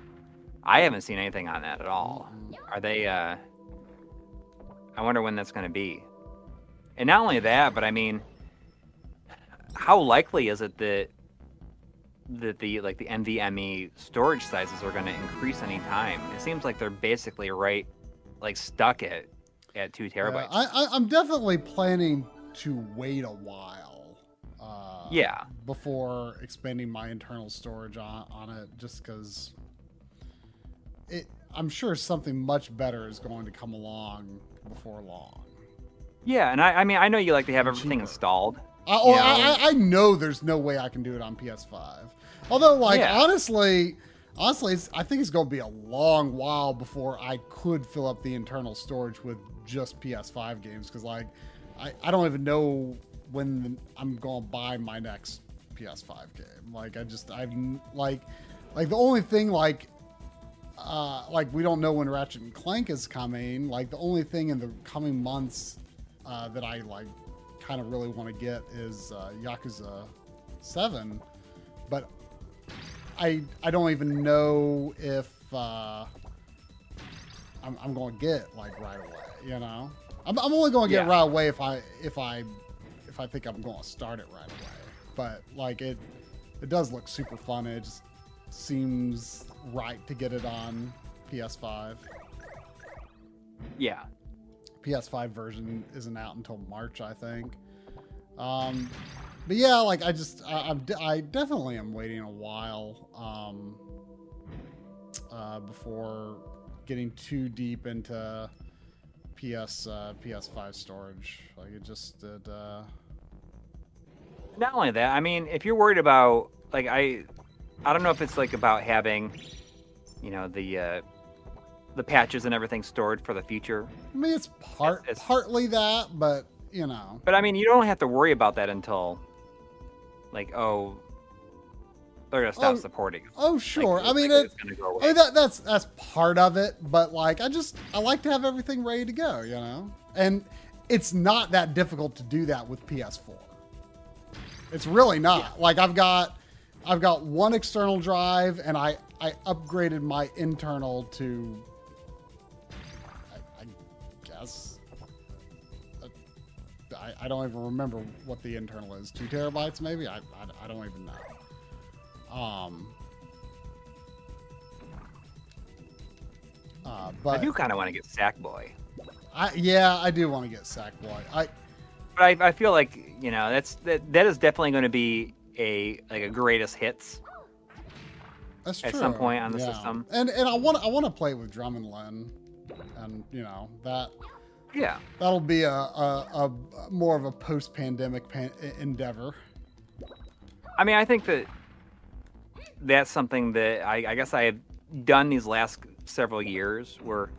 I haven't seen anything on that at all. Are they? Uh, I wonder when that's going to be. And not only that, but I mean, how likely is it that that the like the NVMe storage sizes are going to increase any time? It seems like they're basically right, like stuck at at two Yeah, terabytes. I, I, I'm definitely planning to wait a while. Yeah. before expanding my internal storage on, on it just because it i'm sure something much better is going to come along before long Yeah, and I, I mean, I know you like to have everything Cheaper. installed. I, oh, Yeah. I, I- I know there's no way i can do it on ps5 although like Yeah. honestly honestly it's, i think it's going to be a long while before i could fill up the internal storage with just ps5 games because like I, I don't even know when the, i'm going to buy my next ps5 game. Like i just i've like like the only thing like uh like we don't know when ratchet and clank is coming. Like the only thing in the coming months uh that i like kind of really want to get is uh yakuza 7 but i i don't even know if uh i'm, I'm going to get like right away you know? I'm, I'm only going to get Yeah. right away if i if i if i think i'm going to start it right away but like it it does look super fun it just seems right to get it on PS5. Yeah. PS5 version isn't out until March, I think. Um, but yeah, like I just, I, I'm, de- I definitely am waiting a while um, uh, before getting too deep into PS uh, PS5 storage. Like it just did. Uh, Not only that, I mean, if you're worried about like I, I don't know if it's like about having, you know, the uh, the patches and everything stored for the future. I mean, it's part It's- partly that, but you know, But I mean, you don't have to worry about that until, like, oh, they're gonna stop Oh, supporting. oh Like, sure. I mean, it's it, gonna go I away. mean that that's that's part of it, but like I just I like to have everything ready to go, you know. And it's not that difficult to do that with PS4. It's really not. Like I've got I've got one external drive and I I upgraded my internal to I, I guess I, I don't even remember what the internal is. Two terabytes, maybe. I, I, I don't even know. Um, uh, I do kind of want to get Sackboy, I, yeah, I do want to get Sackboy. I but I, I feel like you know that's that, that is definitely going to be a like a greatest hits. that's true. At some point on the yeah. system. and and I want I want to play with Drum and Len, and you know that Yeah, that'll be a a, a more of a post pandemic pan- endeavor. I mean, I think that that's something that I, I guess I have done these last several years where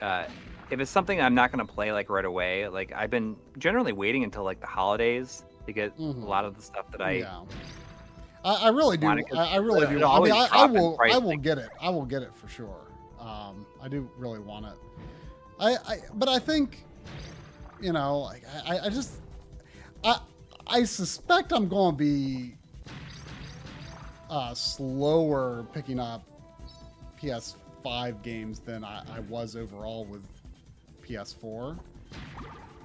uh, if it's something I'm not going to play like right away, like I've been generally waiting until like the holidays to get Mhm. a lot of the stuff that I yeah. I, I really do. Want it 'cause I, I really do. I mean, I, I will. price, I will like- get it. I will get it for sure. Um, I do really want it. I, I but I think, you know, like I, I just, I, I suspect I'm going to be uh, slower picking up PS5 games than I, I was overall with PS4.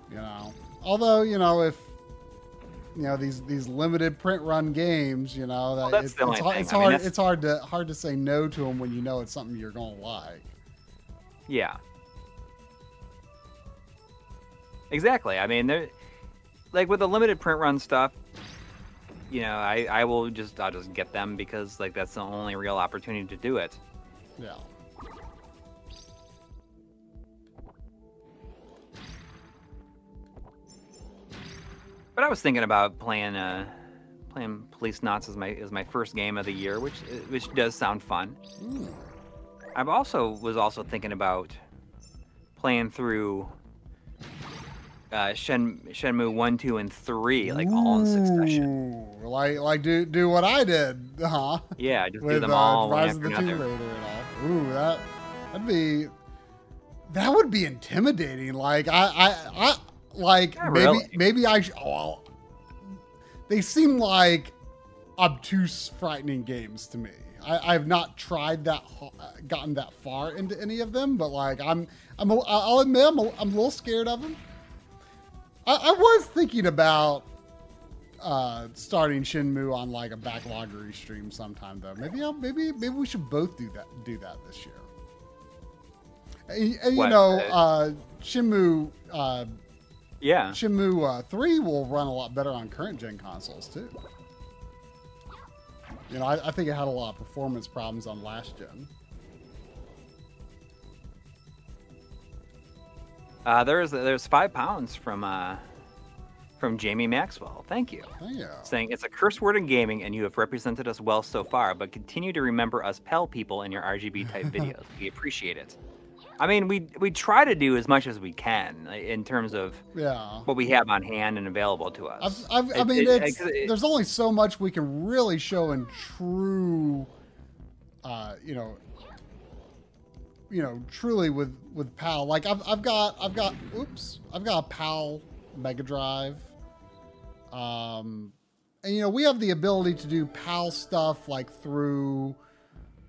You know, although you know if you know these these limited print run games, you know that that's it- only it's, hard, it's I mean, hard. It's hard to hard to say no to them when you know it's something you're going to like. Yeah. Exactly. I mean, there, like with the limited print run stuff, you know, I, I will just I'll just get them because like that's the only real opportunity to do it. Yeah. But I was thinking about playing uh playing Policenauts as my as my first game of the year, which which does sound fun. Mm. I've also was also thinking about playing through uh, Shen, Shenmue one, two, and three, like all in succession. Like like do do what I did, huh? Yeah, just do With them uh, all Rise of the Tomb. Raider and all. Ooh, that that'd be that would be intimidating. Like I I, I like Not maybe really. maybe I sh- oh, well, they seem like obtuse, frightening games to me. I, I've not tried that, uh, gotten that far into any of them, but like I'm, I'm, a, I'll admit I'm a, I'm a little scared of them. I, I was thinking about uh, starting Shenmue on like a backloggery stream sometime though. Maybe I'll, maybe maybe we should both do that do that this year. And, and you What, know, uh, uh, Shenmue uh, Yeah, Shenmue uh, 3 will run a lot better on current gen consoles too. You know, I, I think it had a lot of performance problems on last gen. uh, there's there's five pounds from uh, from Jamie Maxwell. Thank you. Yeah. Saying it's a curse word in gaming, and you have represented us well so far. But continue to remember us PAL people in your RGB type videos. We appreciate it. I mean, we we try to do as much as we can in terms of Yeah. what we have on hand and available to I've, us. I've, I mean, it- it's, it- there's only so much we can really show in true, uh, you know, you know, truly with with PAL. Like I've I've got I've got oops I've got a PAL Mega Drive. Um, and you know we have the ability to do PAL stuff like through,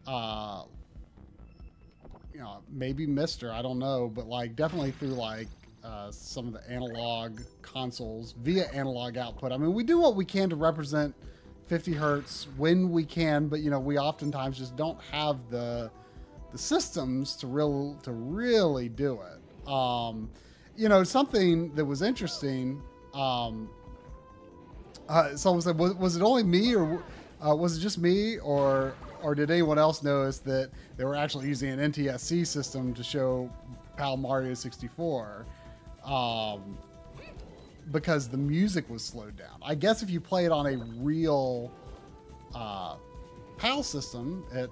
uh, you know, maybe MiSTer I don't know, but like definitely through like uh, some of the analog consoles via analog output. I mean, we do what we can to represent 50 hertz when we can, but you know we oftentimes just don't have the the systems to real to really do it. Um, you know something that was interesting. Um, uh, someone said, was, was it only me or uh, was it just me or or did anyone else notice that they were actually using an NTSC system to show PAL Mario 64? Um, because the music was slowed down. I guess if you play it on a real uh, PAL system, it.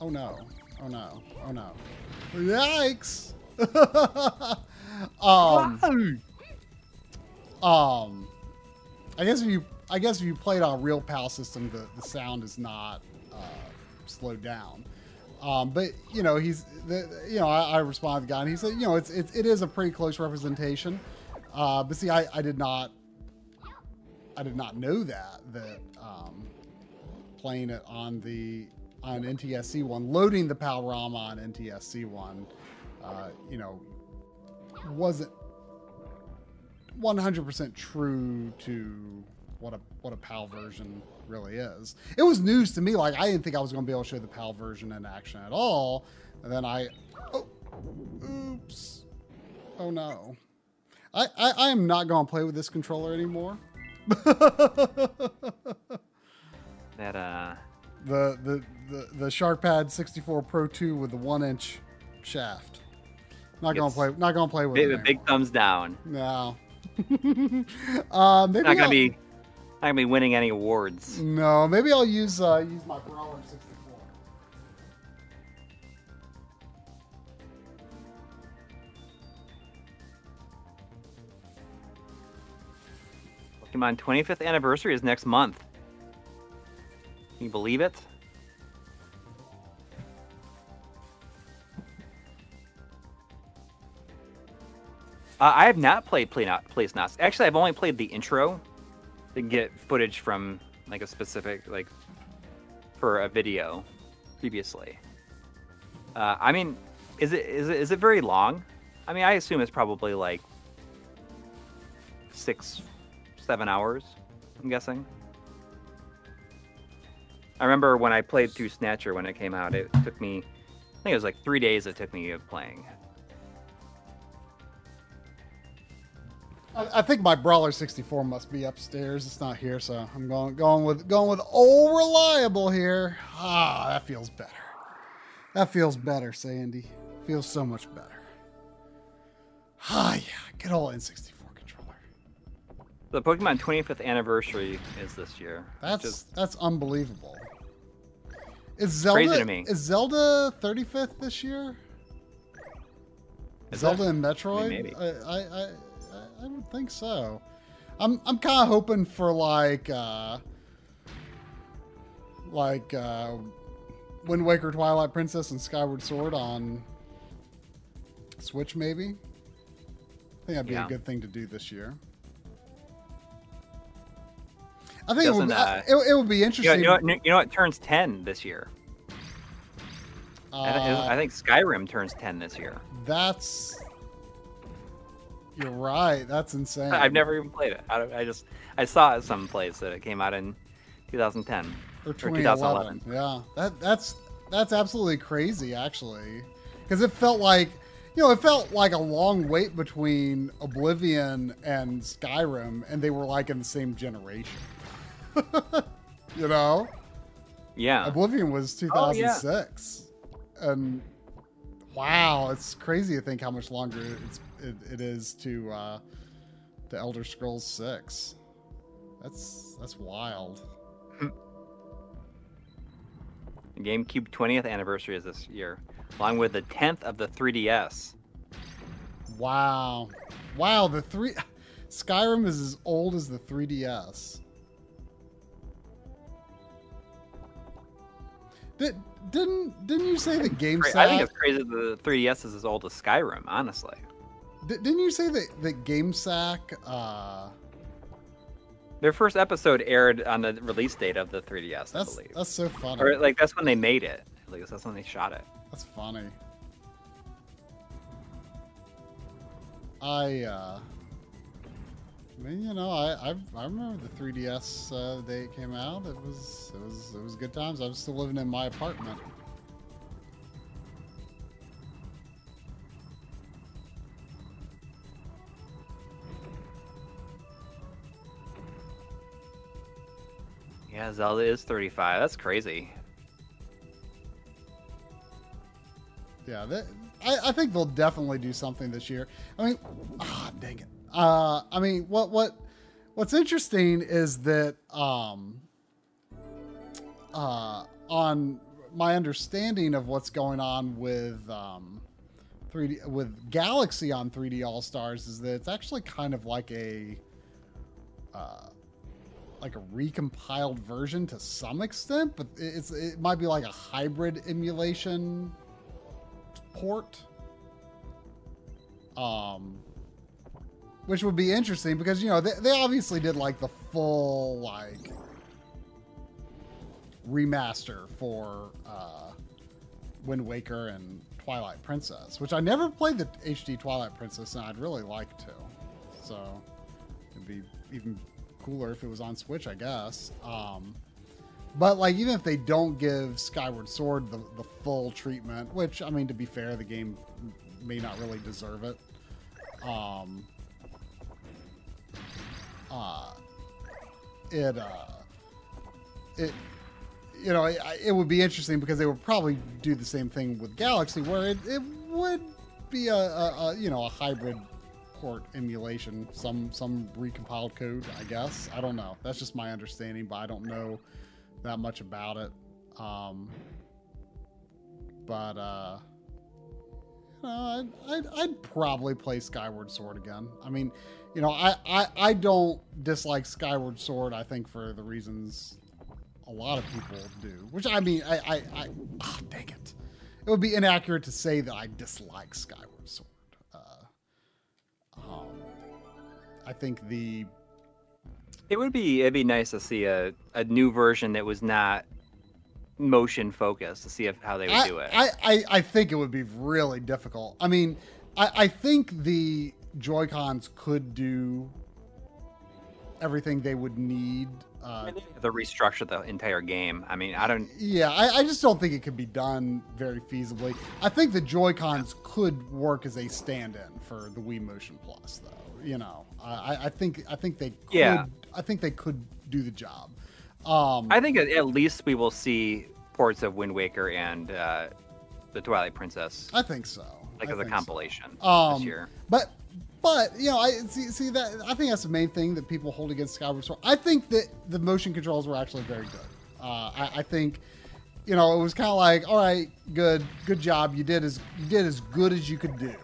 Oh no! Oh no! Oh no! Yikes! um, um, I guess if you, I guess if you play it on a real PAL system, the, the sound is not slowed down. Um, but you know, he's, the, you know, I, I responded to the guy, and he said, you know, it's, it's it is a pretty close representation. Uh, but see, I, I did not, I did not know that that um, playing it on the on NTSC one, loading the PALRama on NTSC one, uh, you know, wasn't 100% true to what a what a PAL version really is. It was news to me. Like I didn't think I was going to be able to show the PAL version in action at all. And then I, oh, oops, oh no, I I, I am not going to play with this controller anymore. That uh, the the the the SharkPad 64 Pro 2 with the one inch shaft. Not gonna play. Not gonna play with big, it. big thumbs down. anymore. No. uh, maybe Not gonna I'll- be, not gonna be winning any awards. No, maybe I'll use uh, use my Brawler 64. Pokemon 25th anniversary is next month. Can you believe it? Uh, I have not played Play Not Place Not. Actually, I've only played the intro get footage from like a specific like for a video previously. Uh, I mean, is it is it is it very long? I mean, I assume it's probably like six, seven hours. I'm guessing. I remember when I played through Snatcher when it came out. It took me, I think it was like three days. It took me of playing. I, I think my Brawler 64 must be upstairs. It's not here, so I'm going going with going with old reliable here. Ah, that feels better. That feels better, Sandy. Feels so much better. Ah, yeah. Good old N64 controller. The Pokemon 25th anniversary is this year. That's is- that's unbelievable. Is Zelda Crazy to me. is Zelda 35th this year? Is Zelda it? and Metroid? maybe. I, I, I, I- I would think so. I'm I'm kind of hoping for like uh like uh Wind Waker, Twilight Princess, and Skyward Sword on Switch, maybe. I think that'd be Yeah. a good thing to do this year. I think it would, uh, it, it would be You know, interesting. you, know, what- you know what turns 10 this year? Uh, I think Skyrim turns 10 this year. That's. You're right. That's insane. I've never even played it. I, don't- I just I saw it someplace that it came out in 2010 or 2011. 2011. Yeah, that that's that's absolutely crazy, actually, because it felt like, you know, it felt like a long wait between Oblivion and Skyrim, and they were like in the same generation. you know, Yeah. Oblivion was Oh, yeah. 2006, and wow, it's crazy to think how much longer it's it, it is to uh, to Elder Scrolls Six. That's that's wild. GameCube 20th anniversary is this year, along with the 10th of the 3DS. Wow, wow. The three Skyrim is as old as the 3DS. Did, didn't didn't you say that Cra- I think it's crazy that the 3DS is as old as Skyrim, honestly. Di- Didn't you say that that GameSack? Uh, Their first episode aired on the release date of the 3DS, I that's believe. that's so funny. Or like that's when they made it. At least that's when they shot it. That's funny. I uh I mean, you know, I I, I remember the 3DS uh, the day it came out. It was it was it was good times. I was still living in my apartment. Yeah, Zelda is 35. That's crazy. Yeah, that, I, I think they'll definitely do something this year. I mean, ah, dang it. Uh, I mean, what what what's interesting is that um, uh, on my understanding of what's going on with um, 3D with Galaxy on 3D All Stars is that it's actually kind of like a uh, like a recompiled version to some extent, but it's it might be like a hybrid emulation port. Um, which would be interesting because you know they, they obviously did like the full like remaster for uh, Wind Waker and Twilight Princess, which I never played the HD Twilight Princess, and I'd really like to. So it'd be even cooler if it was on Switch, I guess. Um, but like even if they don't give Skyward Sword the, the full treatment, which I mean to be fair, the game may not really deserve it. Um, uh, it uh, it you know it, it would be interesting because they would probably do the same thing with Galaxy, where it, it would be a, a, a you know a hybrid port emulation, some some recompiled code, I guess. I don't know. That's just my understanding, but I don't know that much about it. Um, but uh, you know, I'd, I'd, I'd probably play Skyward Sword again. I mean, you know, I, I, I don't dislike Skyward Sword. I think for the reasons a lot of people do. Which I mean, I, I, I oh, dang it, it would be inaccurate to say that I dislike Skyward I think the It would be it'd be nice to see a, a new version that was not motion focused to see if how they would I, do it. I, I, I think it would be really difficult. I mean, I, I think the Joy Cons could do everything they would need. Uh, mean, they have to restructure the entire game. I mean, I don't. yeah, I, I just don't think it could be done very feasibly. I think the Joy Cons could work as a stand-in for the Wii Motion Plus, though. You know, I, I think I think they could. Yeah. I think they could do the job. Um, I think at, least we will see ports of Wind Waker and uh, the Twilight Princess, I think so. like I as a think so. compilation Um, this year. But but you know, I see see that I think that's the main thing that people hold against Skyward Sword. I think that the motion controls were actually very good. Uh, I, I think you know it was kind of like, all right, good, good job. You did as you did as good as you could do.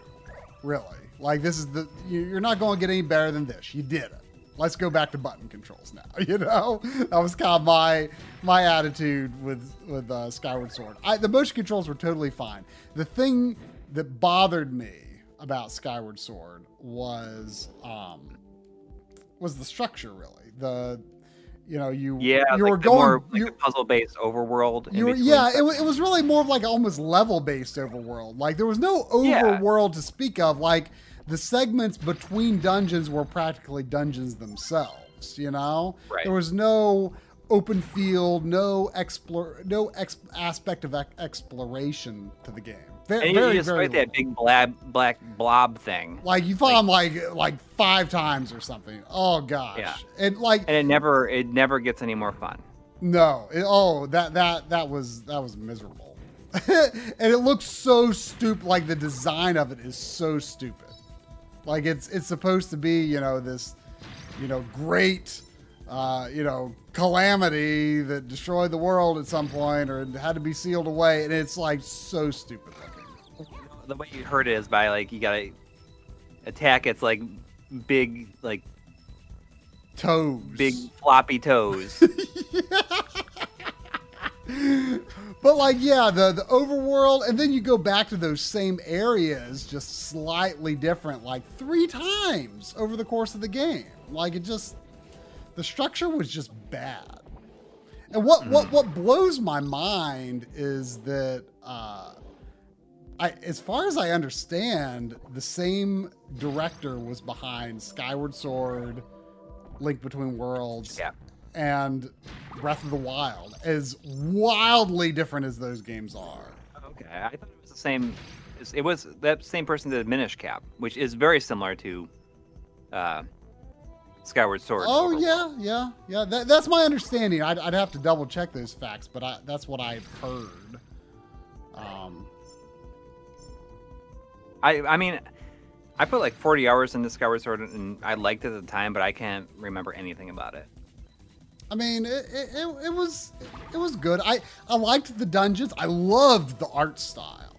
Really, like this is the you- you're not going to get any better than this. You did it. Let's go back to button controls now. You know, that was kind of my my attitude with with uh, Skyward Sword. I, the motion controls were totally fine. The thing that bothered me about Skyward Sword was um was the structure really. The you know you Yeah, you like were the going more like you, puzzle-based overworld. you were, yeah, it, it was really more of like almost level based overworld. Like there was no Yeah. overworld to speak of. Like the segments between dungeons were practically dungeons themselves. You know, Right. there was no open field, no explore, no ex- aspect of ex- exploration to the game. Very, and you, very, you fight that big blab, black blob thing, Like you fought him like like five times or something. Oh gosh. Yeah. And like and it never it never gets any more fun. No. It- oh, that that that was that was miserable. and it looks so stupid. Like the design of it is so stupid. Like it's it's supposed to be you know this you know great uh, you know calamity that destroyed the world at some point or had to be sealed away, and it's like so stupid looking. The way you hurt it is by like you gotta attack its like big like Toes. big floppy toes. But like, yeah, the the overworld, and then you go back to those same areas, just slightly different, like three times over the course of the game. Like it just, the structure was just bad. And what what what blows my mind is that, uh, I as far as I understand, the same director was behind Skyward Sword, Link Between Worlds Yeah. And Breath of the Wild, as wildly different as those games are. Okay, I thought it was the same. It was that same person that did Minish Cap, which is very similar to uh, Skyward Sword. Oh yeah, yeah, yeah. That, that's my understanding. I'd, I'd have to double check those facts, but I, that's what I've heard. Um, I I mean, I put like 40 hours into Skyward Sword, and I liked it at the time, but I can't remember anything about it. I mean, it, it, it, was it was good. I I liked the dungeons. I loved the art style.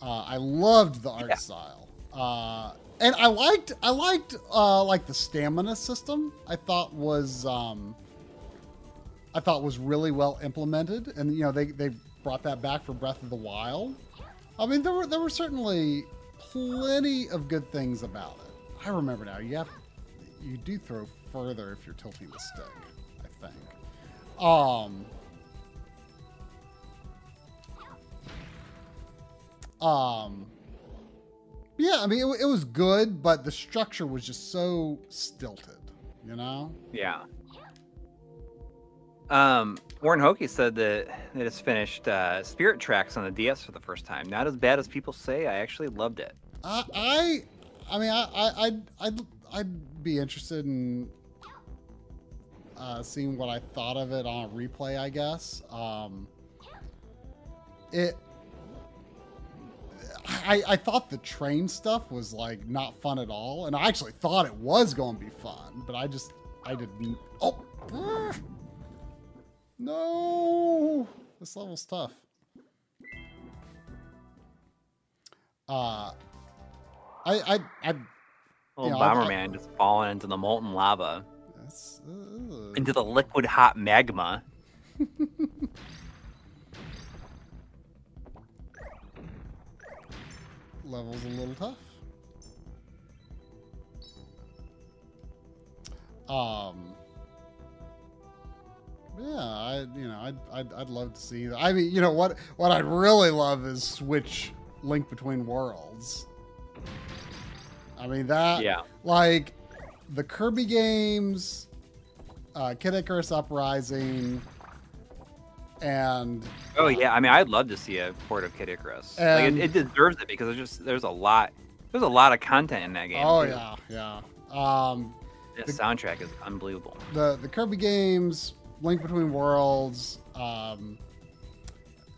Uh, I loved the art Yeah. style. Uh, and I liked I liked uh, like the stamina system. I thought was um, I thought was really well implemented, and you know they, they brought that back for Breath of the Wild. I mean, there were there were certainly plenty of good things about it. I remember now. You have you do throw further if you're tilting the stick. Um. Um. Yeah, I mean, it, it was good, but the structure was just so stilted, you know? Yeah. Um, Warren Hokie said that it has finished uh, Spirit Tracks on the DS for the first time. Not as bad as people say. I actually loved it. I, I, I mean, I, I, I'd, I'd, I'd be interested in uh, seeing what I thought of it on a replay. I guess. Um, it. I, I thought the train stuff was like not fun at all, and I actually thought it was going to be fun, but I just I didn't. Oh, no! This level's tough. Uh, I I I Little Yeah, I- Bomberman just falling into the molten lava, that's uh, into the liquid hot magma. level's a little tough. Um. Yeah, I you know I'd, I'd I'd love to see. I mean, you know what what I'd really love is switch Link Between Worlds. I mean that Yeah. like the Kirby games, uh, Kid Icarus Uprising, and Oh yeah. I mean, I'd love to see a port of Kid Icarus. like it, it deserves it because there's just there's a lot there's a lot of content in that game. oh too. yeah, yeah. Um, The soundtrack is unbelievable. the the Kirby games, Link Between Worlds, um,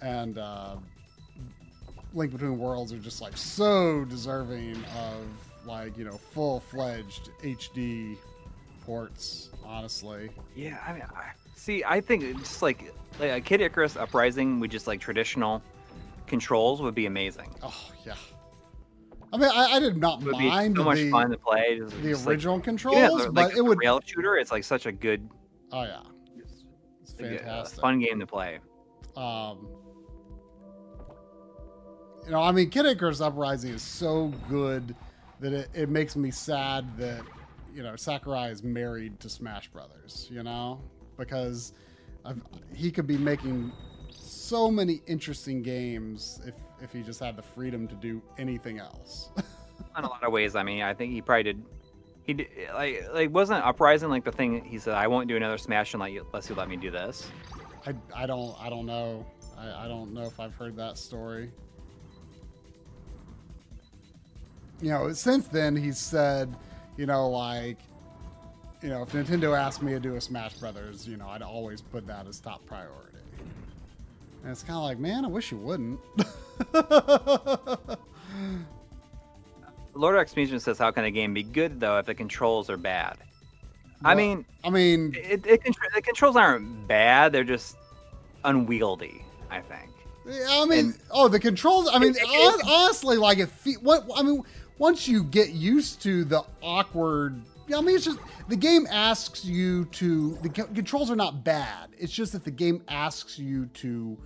and uh, Link Between Worlds are just like so deserving of like you know full fledged HD ports. Honestly, Yeah, I mean, I, see, I think it's just like, like a Kid Icarus Uprising with just like traditional controls would be amazing. oh yeah. I mean, I, I did not It would be mind so much the fun to play. Just, the just, like- original controls, yeah, like but it would. rail shooter. It's like such a good, Oh yeah, it's like a fantastic. fun game to play. Um, you know, I mean, Kid Icarus Uprising is so good that it, it makes me sad that, you know, Sakurai is married to Smash Brothers, you know? Because I've, he could be making so many interesting games if, if he just had the freedom to do anything else. In a lot of ways, I mean, I think he probably did. He did, like like wasn't Uprising like the thing he said I won't do another Smash unless you, unless you let me do this. I, I don't I don't know. I, I don't know if I've heard that story. You know, since then he's said, you know, like, you know, if Nintendo asked me to do a Smash Brothers, you know, I'd always put that as top priority. And it's kind of like, man, I wish you wouldn't. Lord X Museum says, "How can a game be good though if the controls are bad?" I mean, I mean, it, it, the controls aren't bad; they're just unwieldy. I think. I mean, And- oh, the controls. I mean, It- honestly, like if what I mean, once you get used to the awkward, I mean, it's just the game asks you to. The co- controls are not bad. It's just that the game asks you to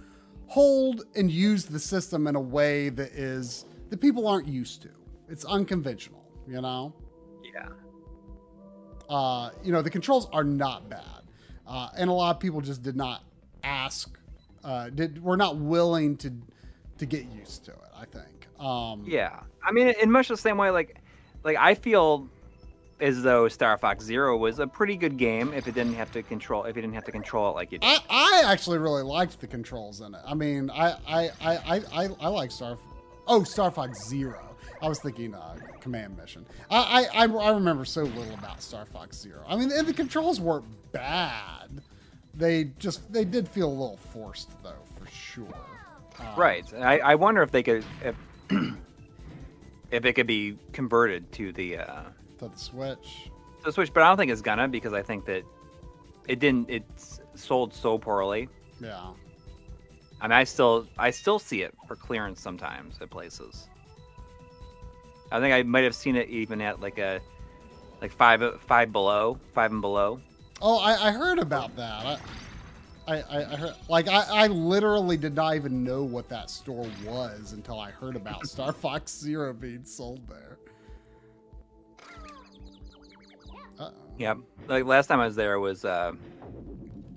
hold and use the system in a way that is that people aren't used to. It's unconventional, you know. Yeah. uh, you know, the controls are not bad, uh, and a lot of people just did not ask, uh, did were not willing to to get used to it. I think. Um, Yeah, I mean, in much the same way, like, like I feel as though Star Fox Zero was a pretty good game if it didn't have to control if you didn't have to control it like you did. I, I actually really liked the controls in it. I mean, I I I I, I, I like Star. Oh, Star Fox Zero. I was thinking uh, Command Mission. I, I I I remember so little about Star Fox Zero. I mean, and the controls weren't bad. They just they did feel a little forced though, for sure. Um, Right. I, I wonder if they could if if it could be converted to the uh To the Switch. the Switch, but I don't think it's gonna because I think that it didn't it's sold so poorly. Yeah. I mean I still I still see it for clearance sometimes at places. I think I might have seen it even at like a like five five below, five and below. Oh, I, I heard about that. I, I, I I heard like I, I literally did not even know what that store was until I heard about Star Fox Zero being sold there. Uh-oh. Yep. Like last time I was there was uh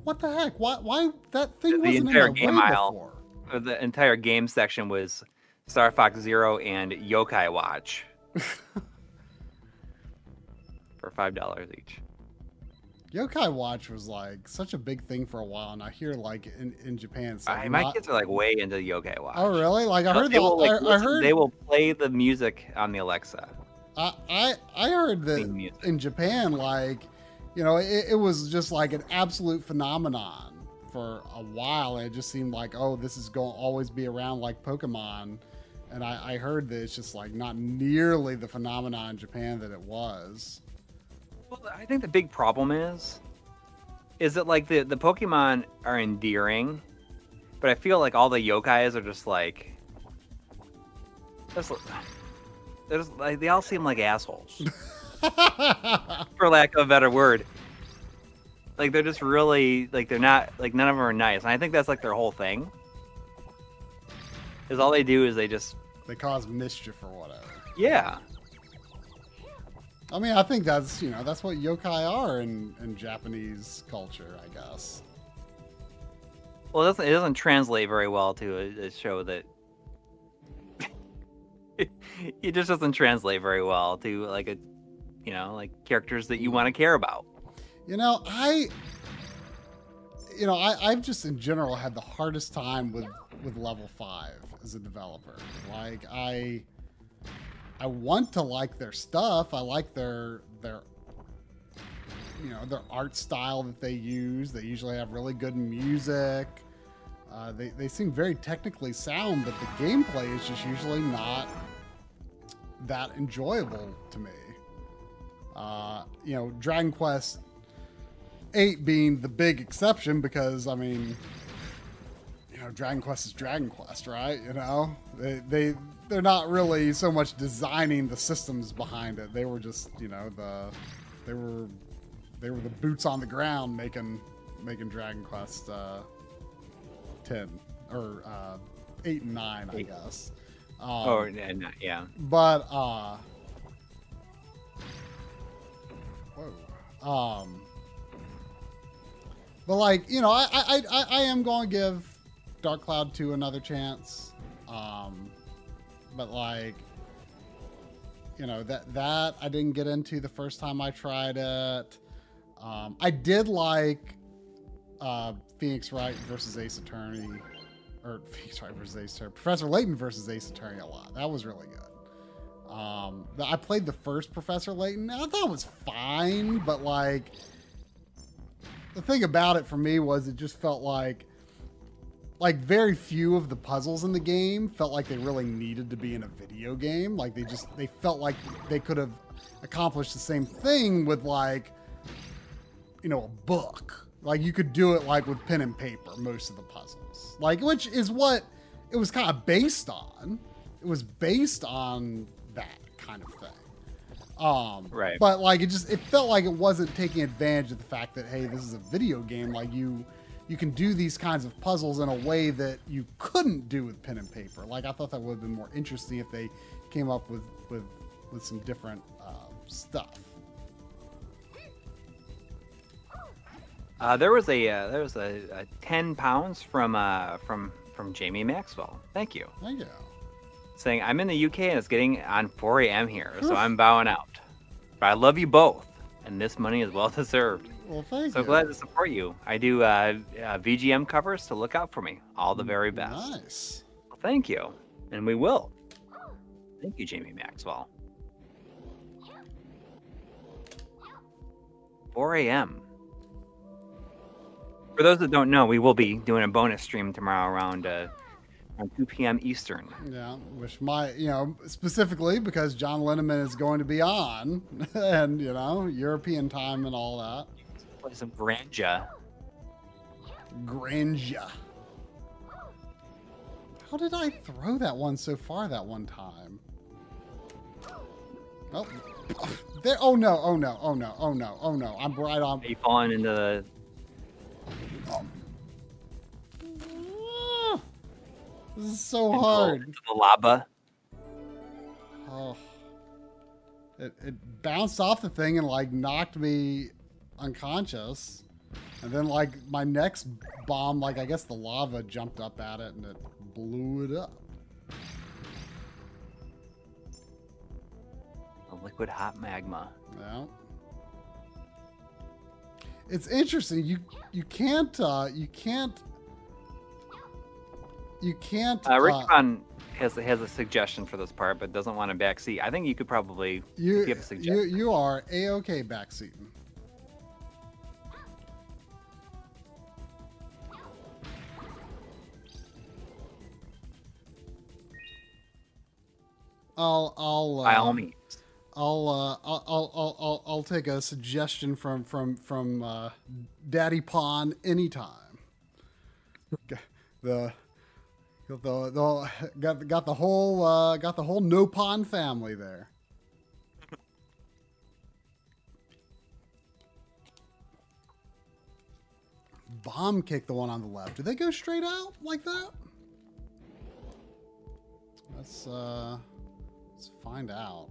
What the heck? Why? Why that thing The wasn't entire in game way aisle. before? the entire game section was Star Fox Zero and Yokai Watch for five dollars each. Yokai Watch was like such a big thing for a while, and I hear like in, in Japan. Like I, my not- kids are like way into Yokai Watch. Oh really? Like I heard they the, will, like, I, I heard they will play the music on the Alexa. I, I I heard that in Japan, like, you know, it, it was just like an absolute phenomenon for a while, and it just seemed like, oh, this is going to always be around like Pokemon. And I, I heard that it's just like not nearly the phenomenon in Japan that it was. Well, I think the big problem is, is that like the the Pokemon are endearing, but I feel like all the yokais are just like, just, they're just like they all seem like assholes, for lack of a better word. Like they're just really like they're not like none of them are nice, and I think that's like their whole thing. Is all they do is they just they cause mischief or whatever. yeah I mean, I think that's you know that's what yokai are in, in Japanese culture, I guess. Well, it doesn't, it doesn't translate very well to a, a show that. it just doesn't translate very well to like a, you know, like characters that you want to care about. You know, I, you know, I, I've just in general had the hardest time with with Level-5 as a developer. Like I, I want to like their stuff. I like their their, you know, their art style that they use. They usually have really good music. Uh, they they seem very technically sound, but the gameplay is just usually not that enjoyable to me. Uh, you know, Dragon Quest eight being the big exception because I mean, know, Dragon Quest is Dragon Quest, right? You know, they they they're not really so much designing the systems behind it. They were just you know the they were they were the boots on the ground making making Dragon Quest uh, ten or uh, eight and nine, I Eight. guess. Um, oh, yeah. but uh whoa um but like you know i i i, I am going to give dark cloud 2 another chance um but like you know that that i didn't get into the first time i tried it um i did like uh phoenix wright versus ace attorney or Phoenix Wright versus Ace Attorney, Professor Layton versus Ace Attorney a lot. That was really good. Um, I played the first Professor Layton. I thought it was fine, but like the thing about it for me was it just felt like like very few of the puzzles in the game felt like they really needed to be in a video game. Like they just they felt like they could have accomplished the same thing with like you know a book. Like you could do it like with pen and paper most of the puzzles. Like which is what it was kind of based on. It was based on that kind of thing. Um, Right. But like it just it felt like it wasn't taking advantage of the fact that hey, this is a video game. Like you you can do these kinds of puzzles in a way that you couldn't do with pen and paper. Like I thought that would have been more interesting if they came up with with with some different uh, stuff. Uh, there was a uh, there was a, a ten pounds from uh, from from Jamie Maxwell. Thank you. Thank you. Saying I'm in the UK and it's getting on 4 a.m. here, so I'm bowing out. But I love you both, and this money is well deserved. Well, thank So you. glad to support you. I do uh, uh, VGM covers, so look out for me. All the very best. Nice. Well, thank you, and we will. Thank you, Jamie Maxwell. 4 a.m. For those that don't know, we will be doing a bonus stream tomorrow around uh, around 2 p.m. Eastern. Yeah, which my you know specifically because John Linneman is going to be on, and you know European time and all that. Play some Granja. Granja. How did I throw that one so far that one time? Oh, there. Oh no! Oh no! Oh no! Oh no! Oh no! I'm right on. Are you falling into the Ah, This is so the- hard. into the lava? Oh. It, it bounced off the thing and like knocked me unconscious. And then like my next bomb, like I guess the lava jumped up at it and it blew it up. The liquid hot magma. Yeah. It's interesting. You you can't uh you can't you can't Uh, Rick uh, has has a suggestion for this part, but doesn't want to backseat. I think you could probably you, you a you suggestion. you are a okay backseating. I'll I'll uh, by all means. I'll, uh, I'll, I'll, I'll, I'll, take a suggestion from from from uh, Daddy Pon anytime. The the the got got the whole uh, got the whole No Pon family there. Bomb kick the one on the left. Do they go straight out like that? Let's uh, let's find out.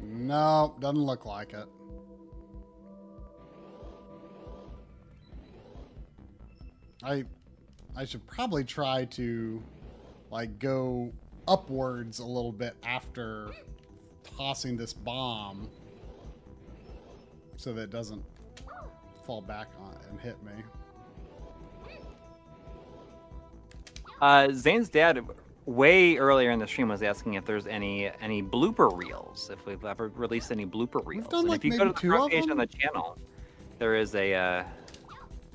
No, doesn't look like it. I I should probably try to like go upwards a little bit after tossing this bomb so that it doesn't fall back on and hit me. Uh, Zane's dad, way earlier in the stream, was asking if there's any any blooper reels, if we've ever released any blooper reels. done, and like, if you go to the front page on the channel, there is a uh,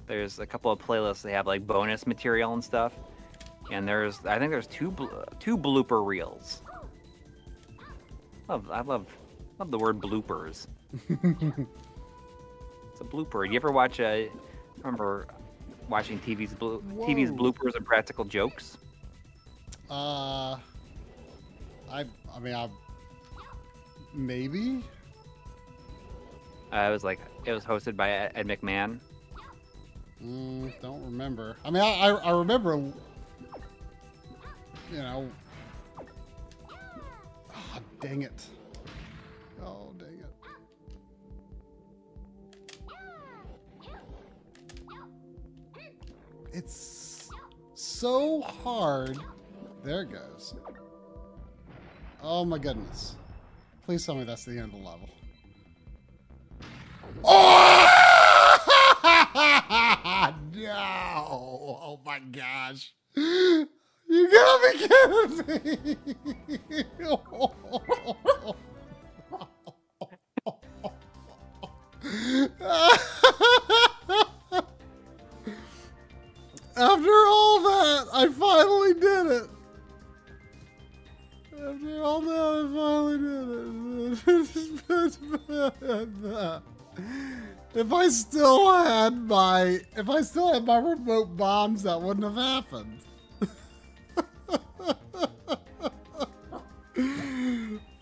there's a couple of playlists. They have like bonus material and stuff, and there's I think there's two two blooper reels. Love I love love the word bloopers. it's a blooper. You ever watch a? Remember watching TV's blo- TV's bloopers and practical jokes? Uh, I I mean I maybe Uh, it was like it was hosted by Ed McMahon. mm, don't remember. I mean I I, I remember you know. Ah, dang it! It's so hard. There it goes. Oh my goodness. Please tell me that's the end of the level. Oh! no! Oh my gosh. You gotta be kidding me! After all that, I finally did it. After all that, I finally did it. if I still had my, if I still had my remote bombs, that wouldn't have happened.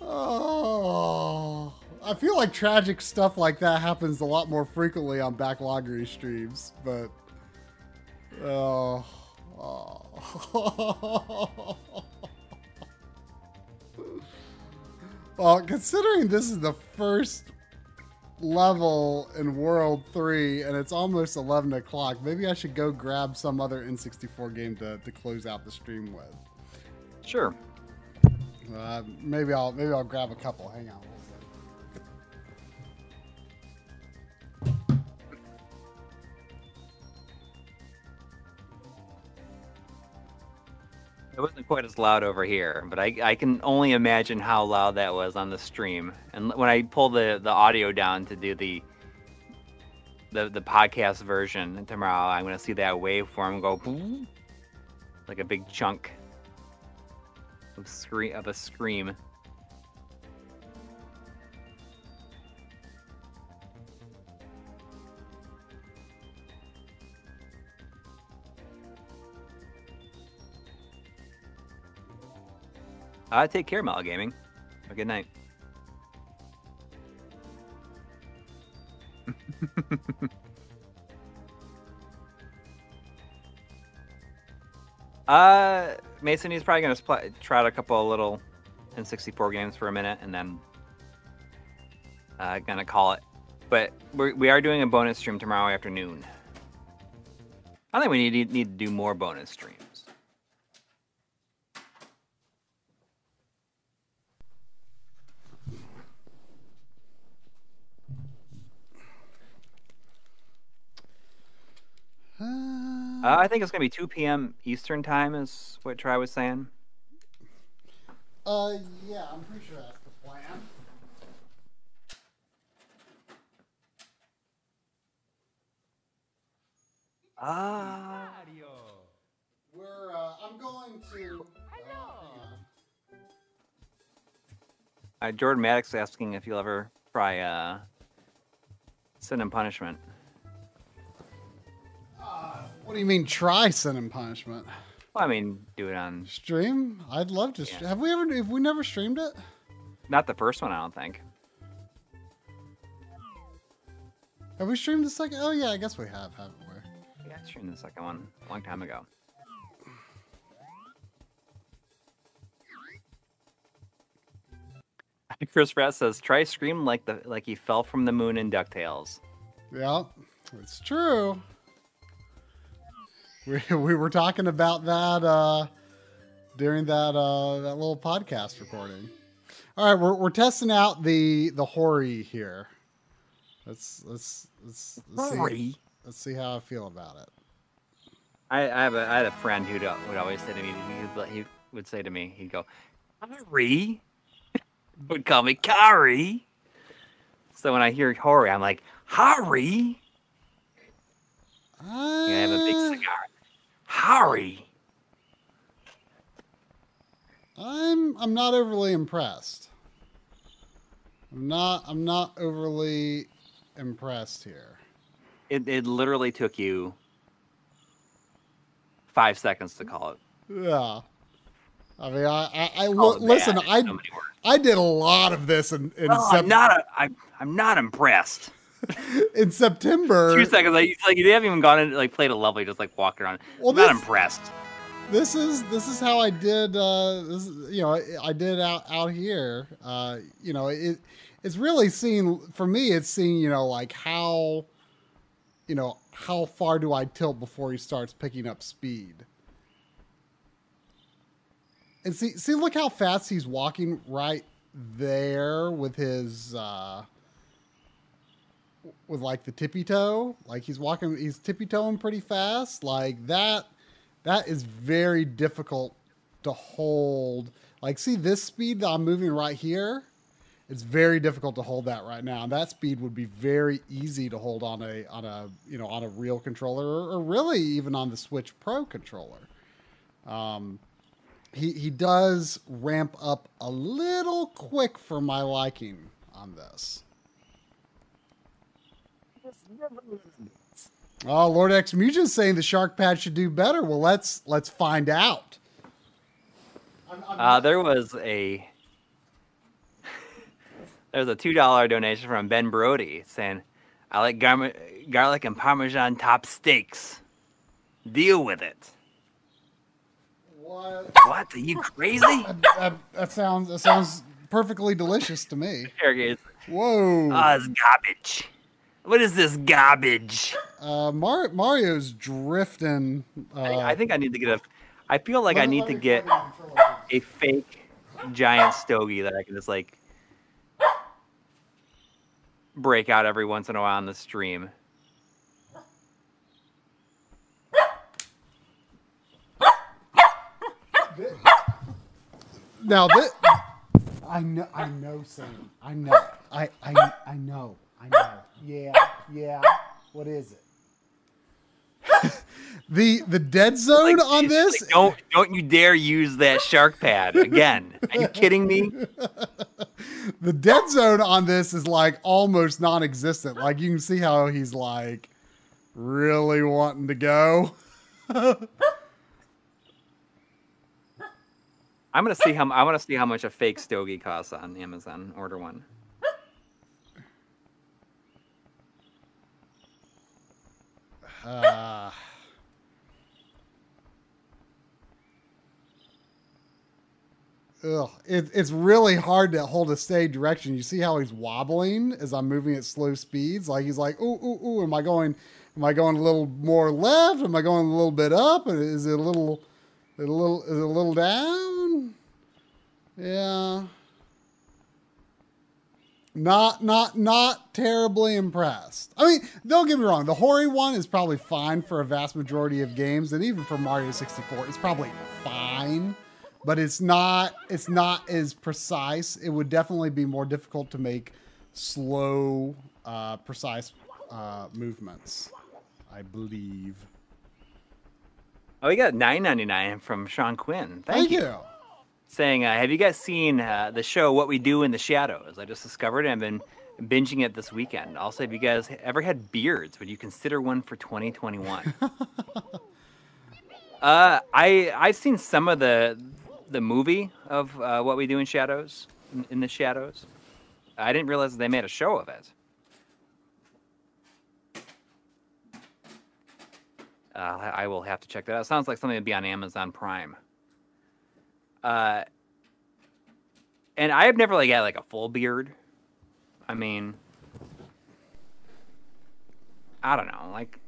oh, I feel like tragic stuff like that happens a lot more frequently on backloggery streams, but oh, oh. well, considering this is the first level in World 3 and it's almost 11 o'clock, maybe I should go grab some other N64 game to, to close out the stream with. Sure. Uh, maybe I'll maybe I'll grab a couple. Hang on. It wasn't quite as loud over here, but I, I can only imagine how loud that was on the stream. And when I pull the, the audio down to do the the the podcast version tomorrow, I'm gonna see that waveform go boom, like a big chunk of of a scream. Uh, take care, Mala Gaming. Have a good night. uh, Mason, he's probably going to try out a couple of little N64 games for a minute and then uh, going to call it. But we're, we are doing a bonus stream tomorrow afternoon. I think we need, need to do more bonus streams. Uh, I think it's gonna be 2 p.m. Eastern time, is what Try was saying. Uh, yeah, I'm pretty sure that's the plan. Ah. We're. Uh, I'm going to. Uh, uh, Jordan Maddox asking if you'll ever try uh, Sin and Punishment. What do you mean try sin and punishment? Well, I mean, do it on stream. I'd love to. Yeah. Have we ever? Have we never streamed it? Not the first one, I don't think. Have we streamed the second? Oh yeah, I guess we have, haven't we? Yeah, I streamed the second one a long time ago. Chris Pratt says, "Try scream like the like he fell from the moon in Ducktales." Yeah, it's true. We, we were talking about that uh, during that uh, that little podcast recording. All right, we're, we're testing out the the Hori here. Let's let's let's, let's see let's see how I feel about it. I, I have a I had a friend who would always say to me he, he would say to me he'd go Kari would call me Kari. So when I hear Hori, I'm like Hari. Uh, I have a big cigar. Harry. I'm I'm not overly impressed. I'm not I'm not overly impressed here. It it literally took you five seconds to call it. Yeah. I mean, I, I, I oh, listen. I, so I did a lot of this in. in oh, I'm not. A, I, I'm not impressed. in September. Two seconds, like, like you haven't even gone and like played a level. You just like walked around. Well, I'm this, not impressed. This is this is how I did. Uh, this you know I, I did out out here. Uh, you know it it's really seen for me. It's seen you know like how you know how far do I tilt before he starts picking up speed. And see see look how fast he's walking right there with his. Uh, with like the tippy toe, like he's walking, he's tippy toeing pretty fast. Like that, that is very difficult to hold. Like, see this speed that I'm moving right here. It's very difficult to hold that right now. And that speed would be very easy to hold on a on a you know on a real controller or, or really even on the Switch Pro controller. Um, he he does ramp up a little quick for my liking on this. Oh, Lord X is saying the shark pad should do better. Well, let's let's find out. Uh, there was a there's a two dollar donation from Ben Brody saying, "I like gar- garlic and parmesan top steaks. Deal with it." What? What? Are you crazy? that, that, sounds that sounds perfectly delicious to me. Whoa! Oh, it's garbage. What is this garbage? Uh, Mar- Mario's drifting. Uh, I, I, think I need to get a. I feel like I need to get a fake giant stogie that I can just like break out every once in a while on the stream. Now this, I know, I know, Sam. I know. I, I, I know. I know. Yeah, yeah. What is it? the the dead zone Like, on this. like, don't don't you dare use that shark pad again. Are you kidding me? the dead zone on this is like almost non-existent. Like you can see how he's like really wanting to go. I'm gonna see how I want to see how much a fake stogie costs on Amazon. Order one. Uh, ugh, it, it's really hard to hold a steady direction. You see how he's wobbling as I'm moving at slow speeds. Like he's like, ooh, ooh, ooh. Am I going? Am I going a little more left? Am I going a little bit up? Is it a little, a little, is it a little down? Yeah. Not not not terribly impressed. I mean, don't get me wrong, the Hori one is probably fine for a vast majority of games, and even for Mario 64, it's probably fine, but it's not it's not as precise. It would definitely be more difficult to make slow, uh, precise uh, movements. I believe. Oh, we got 9.99 from Sean Quinn. Thank, you. you. Saying, uh, have you guys seen uh, the show What We Do in the Shadows? I just discovered it I've been binging it this weekend. Also, have you guys ever had beards? Would you consider one for 2021? uh, I I've seen some of the the movie of uh, What We Do in Shadows in, in the Shadows. I didn't realize they made a show of it. Uh, I I will have to check that out. Sounds like something that'd be on Amazon Prime. Uh, and I've never like had like a full beard. I mean, I don't know. Like,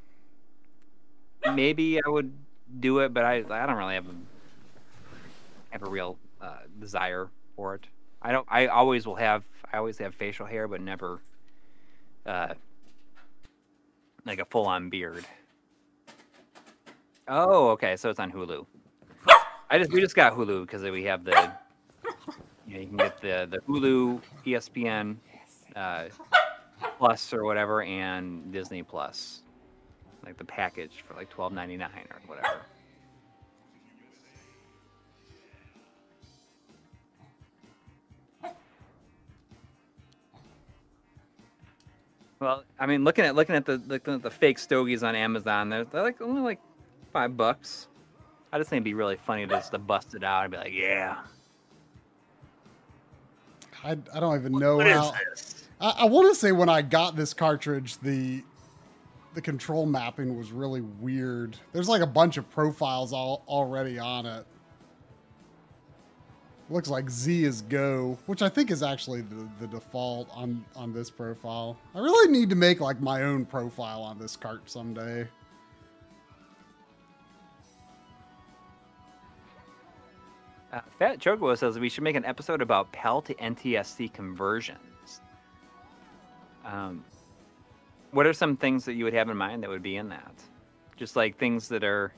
maybe I would do it, but I I don't really have a have a real uh, desire for it. I don't. I always will have. I always have facial hair, but never uh, like a full on beard. Oh, okay. So it's on Hulu. I just we just got Hulu because we have the you, know, you can get the the Hulu, ESPN, uh, Plus or whatever, and Disney Plus, like the package for like twelve ninety nine or whatever. Well, I mean, looking at looking at the looking at the fake stogies on Amazon, they're, they're like only like five bucks. I just think it'd be really funny to just to bust it out and be like, yeah. I, I don't even know What how. this? I, I want to say when I got this cartridge, the the control mapping was really weird. There's like a bunch of profiles all, already on it. Looks like Z is go, which I think is actually the, the default on on this profile. I really need to make like my own profile on this cart someday. Uh, Fat Chocobo says we should make an episode about PAL to NTSC conversions. Um, what are some things that you would have in mind that would be in that? Just like things that are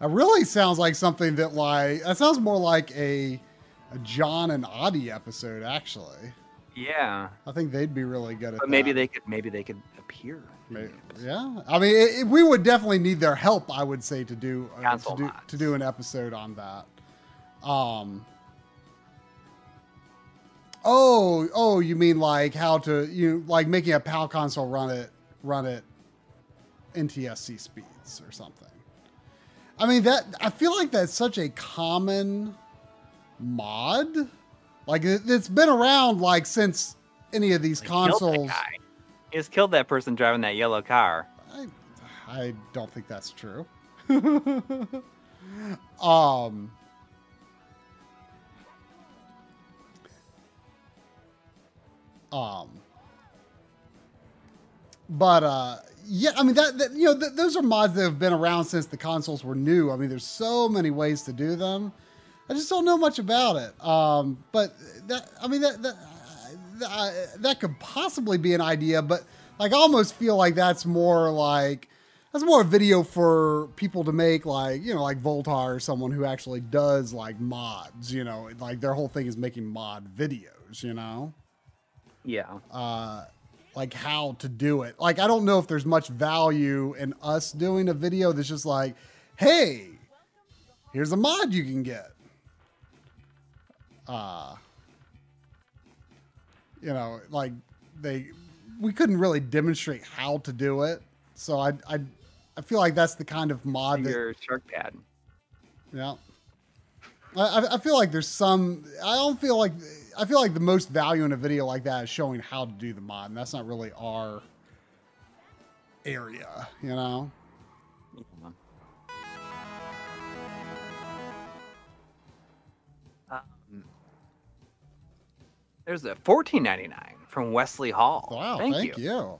It really sounds like something that like that sounds more like a a John and Audie episode actually. yeah, I think they'd be really good at but maybe that. they could maybe they could appear. In May- the episode. Yeah, I mean, it, it- we would definitely need their help. I would say to do uh, to do to do an episode on that. Um. Oh, oh, you mean like how to you like making a PAL console run it run it NTSC speeds or something. I mean that I feel like that's such a common mod. Like it, it's been around like since any of these They killed that consoles. He just killed that person driving that yellow car. I, I don't think that's true. um, um, but uh, yeah, I mean that, that you know th- those are mods that have been around since the consoles were new. I mean, there's so many ways to do them. I just don't know much about it. Um, but that I mean that that that, that could possibly be an idea, but like I almost feel like that's more like that's more a video for people to make like you know like Voultar or someone who actually does like mods. You know, like their whole thing is making mod videos. You know. Yeah. Uh, like how to do it. Like I don't know if there's much value in us doing a video that's just like, hey, here's a mod you can get. Uh you know, like they we couldn't really demonstrate how to do it. So I I I feel like that's the kind of mod that Your shark pad. yeah. I, I- I feel like there's some. I don't feel like. I feel like the most value in a video like that is showing how to do the mod, and that's not really our area, you know. There's a fourteen ninety nine from Wesley Hall. Wow, thank, thank, you. you.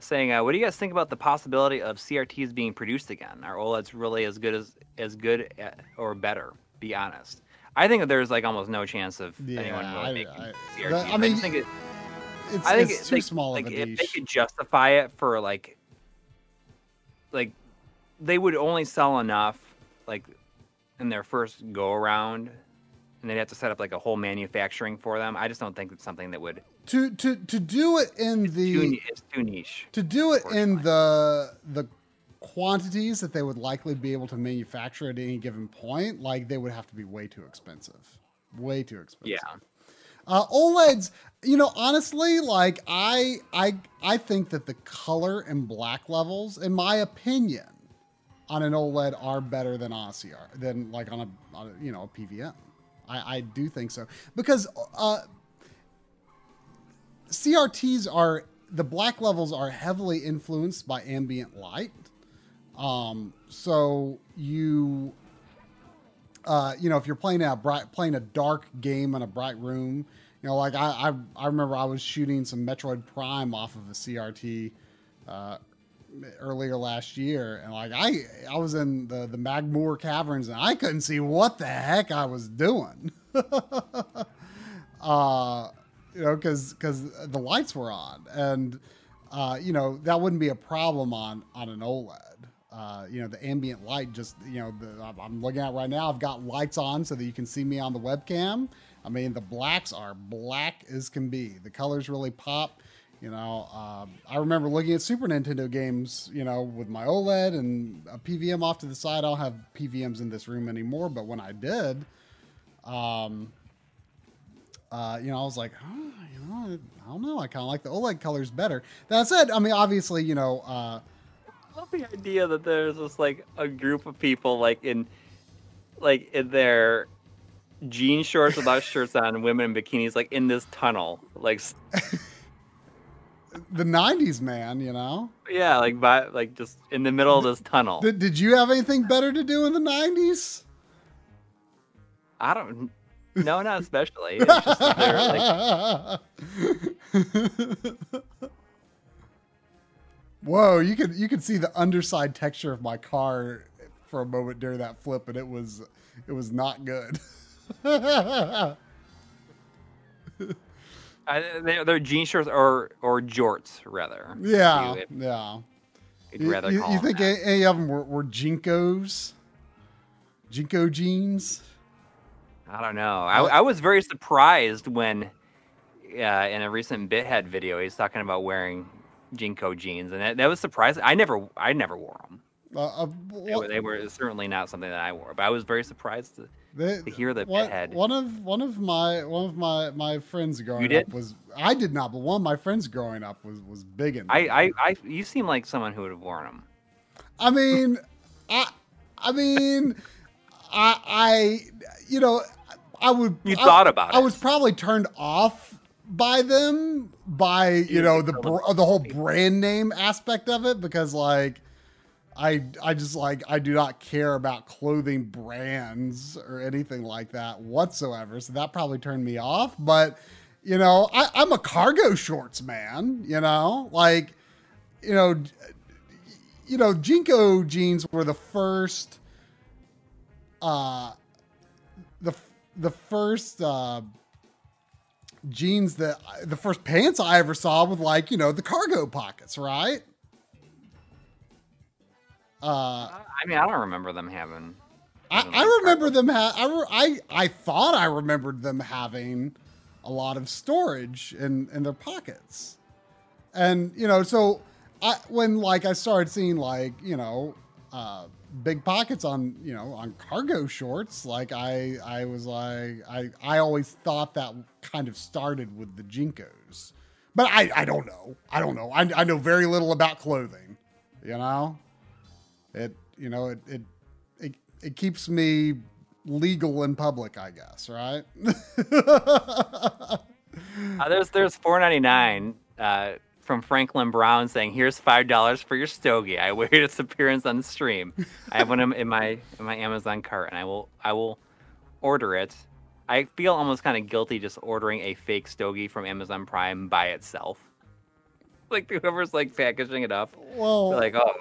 Saying, uh, what do you guys think about the possibility of CRTs being produced again? Are OLEDs really as good as as good at, or better? Be honest. I think that there's like almost no chance of anyone really I- making I- CRTs. that- I I, mean, just think it, It's, I think it's it- too small like of a if they could justify it for like, like, they would only sell enough, like, in their first go around, and they'd have to set up like a whole manufacturing for them. I just don't think it's something that would To to to do it in too, the ni- it's too niche. to do it in the the quantities that they would likely be able to manufacture at any given point, like they would have to be way too expensive. Way too expensive. Yeah. Uh, OLEDs, you know, honestly, like I, I, I think that the color and black levels, in my opinion, on an OLED are better than a than like on a, on a you know a PVM. I, I do think so because uh, CRTs are the black levels are heavily influenced by ambient light. Um, so you uh, you know, if you're playing a bright, playing a dark game in a bright room, you know, like I, I, I remember I was shooting some Metroid Prime off of a CRT uh, earlier last year, and like I, I was in the the Magmoor caverns, and I couldn't see what the heck I was doing. uh, you know, because because the lights were on, and uh, you know that wouldn't be a problem on on an OLED. Uh, you know, the ambient light just, you know, the, I'm- I'm looking at right now. I've got lights on so that you can see me on the webcam. I mean, the blacks are black as can be. The colors really pop. You know, um, I remember looking at Super Nintendo games, you know, with my OLED and a PVM off to the side. I don't have PVMs in this room anymore, but when I did, um, uh, you know, I was like, huh, you know, I don't know. I kind of like the OLED colors better. That said, I mean, obviously, you know, uh, I love the idea that there's just like a group of people like in like in their jean shorts without shirts on, women in bikinis, like in this tunnel, like the 90s, man, you know? yeah, like by like just in the middle of this tunnel. Did, did you have anything better to do in the 90s? I don't. No, not especially. It's just like, Whoa, you could you could see the underside texture of my car for a moment during that flip, and it was it was not good. I, they're, they're jean shorts or or jorts rather. yeah, You- yeah. you'd rather you- call you think that. any, any of them were, were JNCOs? JNCO jeans? I don't know. I, I was very surprised when, uh, in a recent Bithead video, he's talking about wearing JNCO jeans, and that, that was surprising. I never, I never wore them. Uh, uh, They, were, they were certainly not something that I wore, but I was very surprised. To, They, to hear the one, Bithead. one of one of my one of my my friends growing up was I did not, but one of my friends growing up was was big in. I, I, I, you seem like someone who would have worn them. I mean, I I mean, I I you know I would. You I- thought about I it. I was probably turned off by them by you You know the br- the whole brand name aspect of it because like. I, I just like I do not care about clothing brands or anything like that whatsoever. So that probably turned me off. But you know, I, I'm a cargo shorts man. You know, like you know, you know, JNCO jeans were the first uh the the first uh, jeans that the first pants I ever saw with like you know the cargo pockets, right? Uh, I mean, I don't remember them having. I, I remember them. Ha- I, re- I I thought I remembered them having a lot of storage in in their pockets, and you know, so I when like I started seeing like you know uh, big pockets on you know on cargo shorts, like I I was like I I always thought that kind of started with the JNCOs, but I I don't know. I don't know. I I know very little about clothing, you know. It you know it it it, it keeps me legal in public, I guess, right? Uh, there's there's four ninety nine uh, from Franklin Brown saying, "Here's five dollars for your stogie. I await its appearance on the stream. I have one in in my in my Amazon cart, and I will I will order it. I feel almost kind of guilty just ordering a fake stogie from Amazon Prime by itself. Like whoever's like packaging it up, well, like, oh,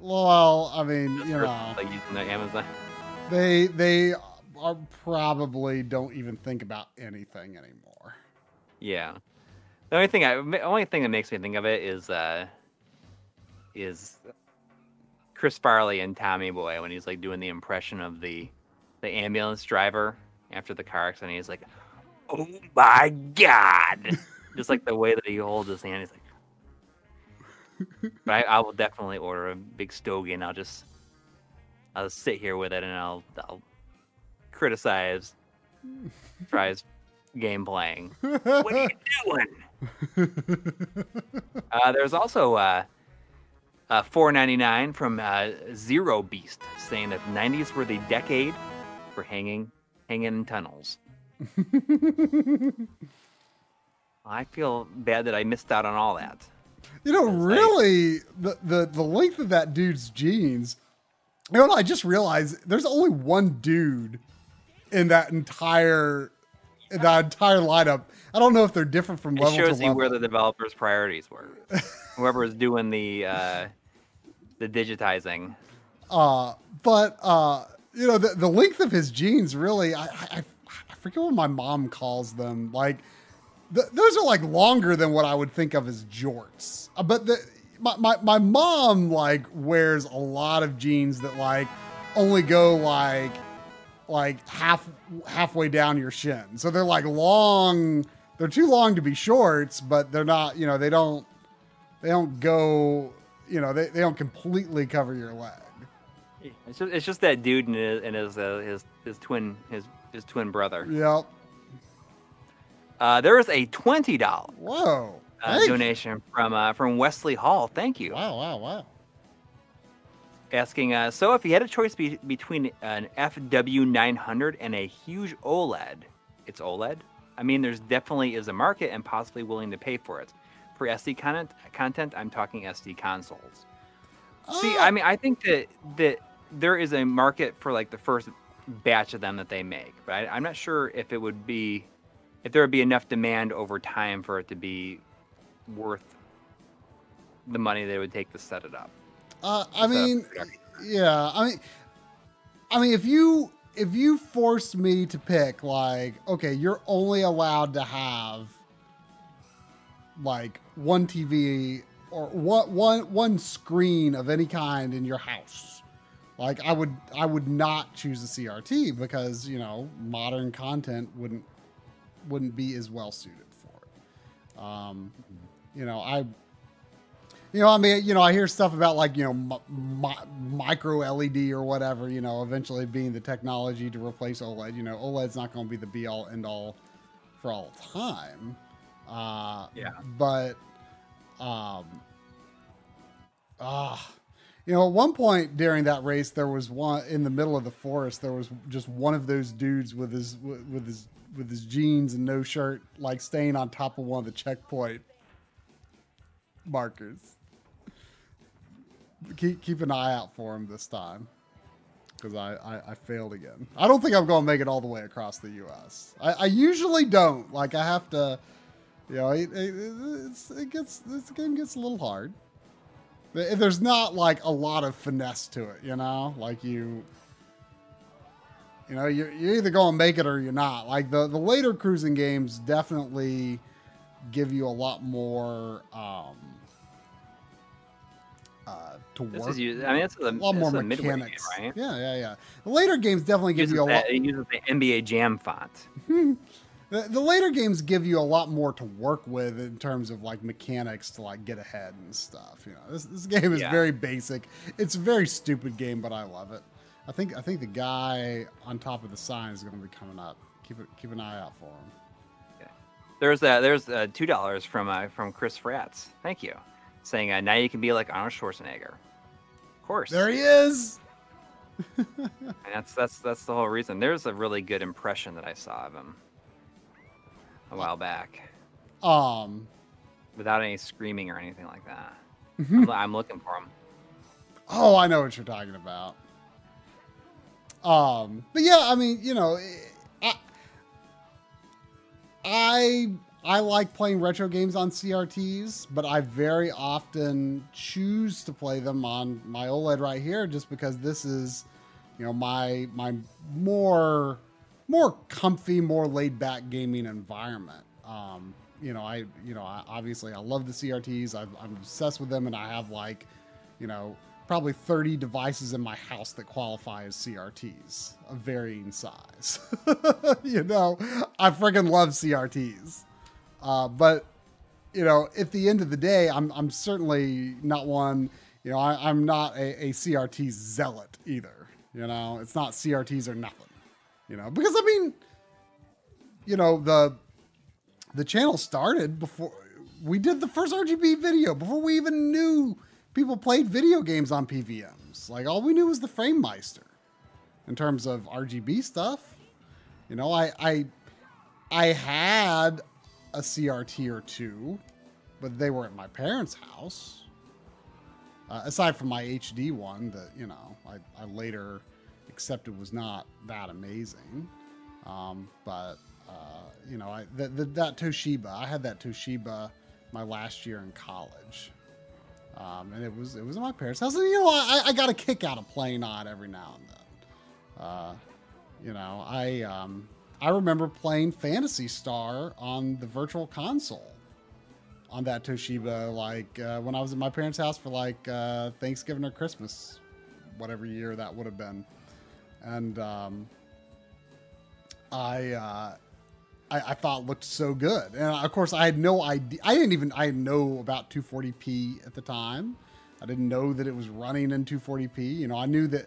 well, I mean, you know, like using the Amazon. they they are probably don't even think about anything anymore. Yeah. The only thing I only thing that makes me think of it is uh is Chris Farley and Tommy Boy when he's like doing the impression of the the ambulance driver after the car accident. He's like, "Oh my god!" Just like the way that he holds his hand. He's like, but I, I will definitely order a big stogie, and I'll just I'll sit here with it, and I'll I'll criticize Fry's game playing. What are you doing? Uh, there's also uh, uh, 4.99 from uh, Zero Beast saying that the 90s were the decade for hanging hanging in tunnels. I feel bad that I missed out on all that. You know, really, the, the the length of that dude's jeans. You know, what I just realized there's only one dude in that entire in that entire lineup. I don't know if they're different from It level shows to you level. where the developers' priorities were. Whoever was doing the uh, the digitizing. Uh, but uh, you know, the, the length of his jeans really, I, I I forget what my mom calls them. Like, th- those are like longer than what I would think of as jorts. Uh, but the my, my my mom like wears a lot of jeans that like only go like like half halfway down your shin. So they're like long. They're too long to be shorts, but they're not. You know, they don't they don't go. You know, they, they don't completely cover your leg. It's just, it's just that dude and his and his, uh, his his twin his his twin brother. Yep. Uh, there is a twenty dollar Whoa. uh, donation from uh, from Wesley Hall. Thank you. Wow, wow, wow. Asking, uh, so if you had a choice be- between an FW900 and a huge OLED, it's OLED. I mean, there's definitely is a market and possibly willing to pay for it. For SD content, content, I'm talking SD consoles. See, Ah, I mean, I think that that there is a market for like the first batch of them that they make, but I, I'm not sure if it would be if there would be enough demand over time for it to be worth the money that it would take to set it up. uh, I mean, yeah. I mean, I mean, if you if you forced me to pick, like, okay, you're only allowed to have like one TV or one one one screen of any kind in your house. Like, I would I would not choose a CRT because you know modern content wouldn't wouldn't be as well suited for it. Um, you know, I you know, I mean, you know, I hear stuff about like, you know, mi- mi- micro LED or whatever, you know, eventually being the technology to replace OLED. You know, OLED's not going to be the be all end all for all time. Uh, Yeah. But, um, ah, you know, at one point during that race, there was one in the middle of the forest. There was just one of those dudes with his with his with his jeans and no shirt, like staying on top of one of the checkpoint markers. Keep keep an eye out for him this time, because I, I I failed again. I don't think I'm going to make it all the way across the U.S. I, I usually don't. Like I have to, you know, it, it, it gets this game gets a little hard. There's not like a lot of finesse to it, you know, like you. You know, you're, you're either going to make it or you're not. Like the, the later Cruis'n games definitely give you a lot more um, uh, to This work. is I mean, it's a, a lot more midway game, mechanics. right? Yeah, yeah, yeah. The later games definitely give you a lot. that, it uses the NBA Jam font. The, the later games give you a lot more to work with in terms of like mechanics to like get ahead and stuff. You know, this this game is Yeah. very basic. It's a very stupid game, but I love it. I think I think the guy on top of the sign is going to be coming up. Keep it keep an eye out for him. Yeah. There's uh, there's uh, two dollars from uh, from Chris Fratz. Thank you, saying uh, now you can be like Arnold Schwarzenegger. Of course, There he is. and that's that's that's the whole reason. There's a really good impression that I saw of him a while back, Um, without any screaming or anything like that. Mm-hmm. I'm, I'm looking for him. Oh, I know what you're talking about. Um, but yeah, I mean, you know, I I I like playing retro games on CRTs, but I very often choose to play them on my OLED right here just because this is, you know, my my more more comfy, more laid back gaming environment. Um, you know, I you know, I, obviously I love the CRTs. i I'm obsessed with them, and I have like, you know, probably 30 devices in my house that qualify as CRTs of varying size. you know, I freaking love CRTs. Uh, but you know, at the end of the day, I'm I'm certainly not one. You know, I, I'm not a, a CRT zealot either. You know, it's not CRTs or nothing. You know, because I mean, you know the the channel started before we did the first RGB video before we even knew people played video games on PVMs. Like all we knew was the Framemeister in terms of RGB stuff. You know, I I I had a CRT or two, but they were at my parents' house. Uh, aside from my HD one that you know I, I later accepted was not that amazing, um, but uh, you know I the, the, that Toshiba I had that Toshiba my last year in college, um, and it was it was at my parents' house. And you know I, I got a kick out of playing on every now and then. Uh, you know I um, I remember playing Phantasy Star on the Virtual Console on that Toshiba, like uh, when I was at my parents' house for like uh, Thanksgiving or Christmas, whatever year that would have been, and um, I, uh, I I thought looked so good, and of course I had no idea. I didn't even I know about 240p at the time. I didn't know that it was running in 240p. You know, I knew that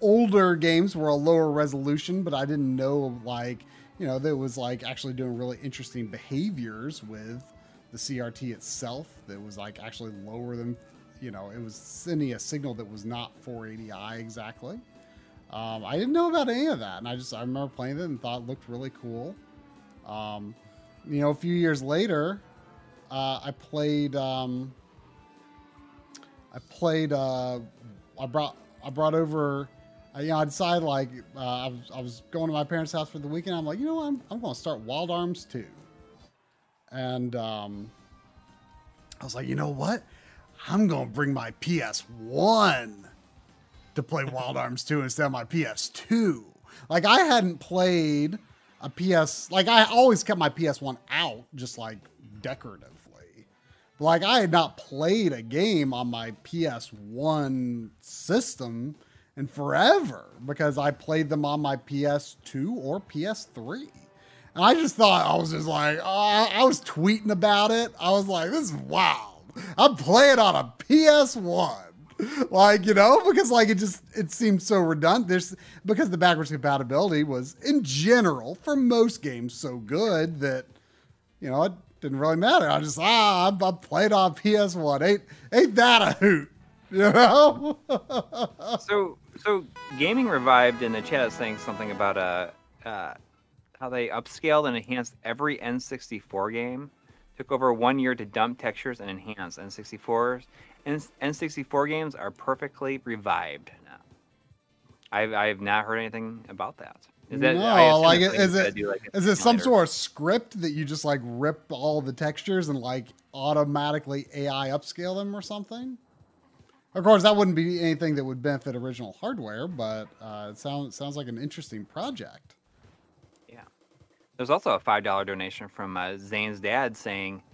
older games were a lower resolution, but I didn't know like you know that was like actually doing really interesting behaviors with the CRT itself that was like actually lower than you know it was sending a signal that was not 480i exactly. Um, I didn't know about any of that, and I just I remember playing it and thought it looked really cool. Um, you know, a few years later, uh, I played. Um, I played. Uh, I brought. I brought over. Uh, you know, I decided like uh, I was. I was going to my parents' house for the weekend. I'm like, you know what? I'm, I'm going to start Wild Arms 2. And um, I was like, you know what? I'm going to bring my PS1 to play Wild Arms 2 instead of my PS2. Like I hadn't played a PS like I always kept my PS1 out just like decoratively. But like I had not played a game on my PS1 system in forever because I played them on my PS2 or PS3. And I just thought I was just like, uh, I was tweeting about it. I was like, this is wild. I'm playing on a PS1 like you know because like it just it seemed so redundant. There's because the backwards compatibility was in general for most games so good that you know it didn't really matter. I just ah i'm, I'm playing on ps1 ain't ain't that a hoot? You know? So, so gaming revived in the chat is saying something about uh, uh, how they upscaled and enhanced every N64 game. Took over one year to dump textures and enhance N64s. N- N64 games are perfectly revived now. I've I've not heard anything about that. Is that no like is it do, like, is it some sort of script that you just like rip all the textures and like automatically ai upscale them or something Of course, that wouldn't be anything that would benefit original hardware, but uh, it sounds sounds like an interesting project. Yeah. There's also a five dollar donation from uh, Zane's dad saying,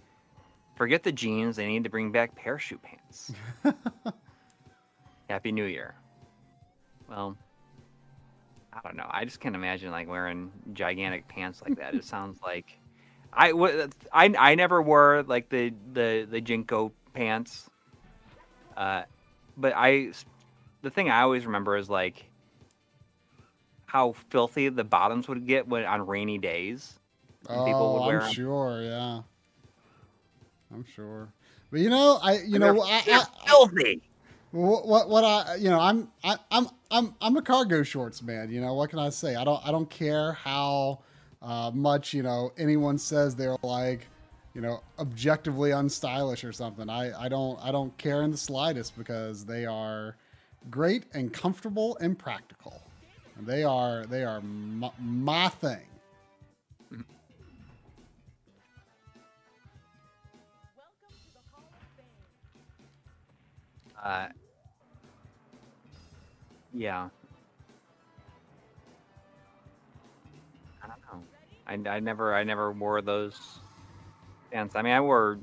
"Forget the jeans. They need to bring back parachute pants." Happy New Year. Well, I don't know. I just can't imagine like wearing gigantic pants like that. it sounds like I, w- I, I never wore like the the the JNCO pants. Uh, but I, the thing I always remember is like how filthy the bottoms would get when on rainy days. when people would Oh, wear I'm sure, yeah, I'm sure. But you know, I you And know I, I, filthy. what what what I you know I'm I, I'm I'm I'm a cargo shorts man. You know what can I say? I don't I don't care how uh, much you know anyone says they're like you know objectively unstylish or something. I I don't I don't care in the slightest because they are great and comfortable and practical. And they are they are my, my thing. Uh, yeah. I don't know. I, I never I never wore those pants. I mean, I wore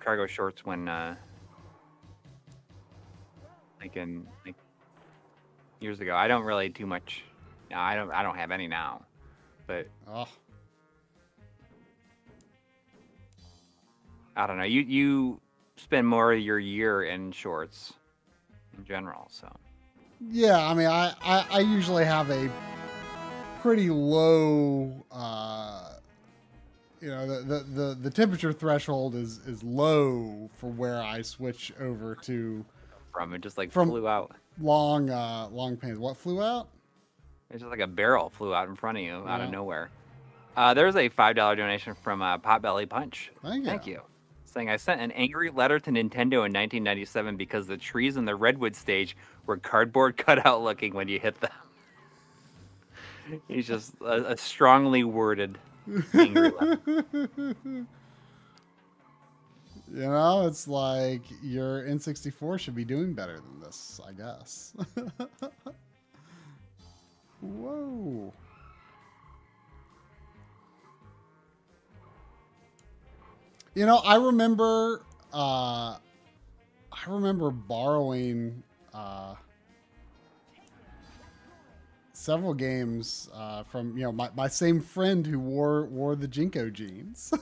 cargo shorts when uh, like in like years ago. I don't really do much. No, I don't. I don't have any now. But Oh, I don't know. You you spend more of your year in shorts in general. So Yeah, I mean, I, I, I usually have a pretty low, uh, you know, the, the, the, the temperature threshold is, is low for where I switch over to from it just like From- flew out. long, uh, long pants. What flew out? It's just like a barrel flew out in front of you out of nowhere. Uh, there's a five dollar donation from uh, Potbelly Punch. Thank you. Thank you. I sent an angry letter to Nintendo in 1997 because the trees in the Redwood stage were cardboard cutout looking when you hit them. He's just a, a strongly worded angry letter. You know, it's like your N64 should be doing better than this, I guess. Whoa. You know, I remember uh I remember borrowing uh several games uh, from you know my, my same friend who wore wore the JNCO jeans.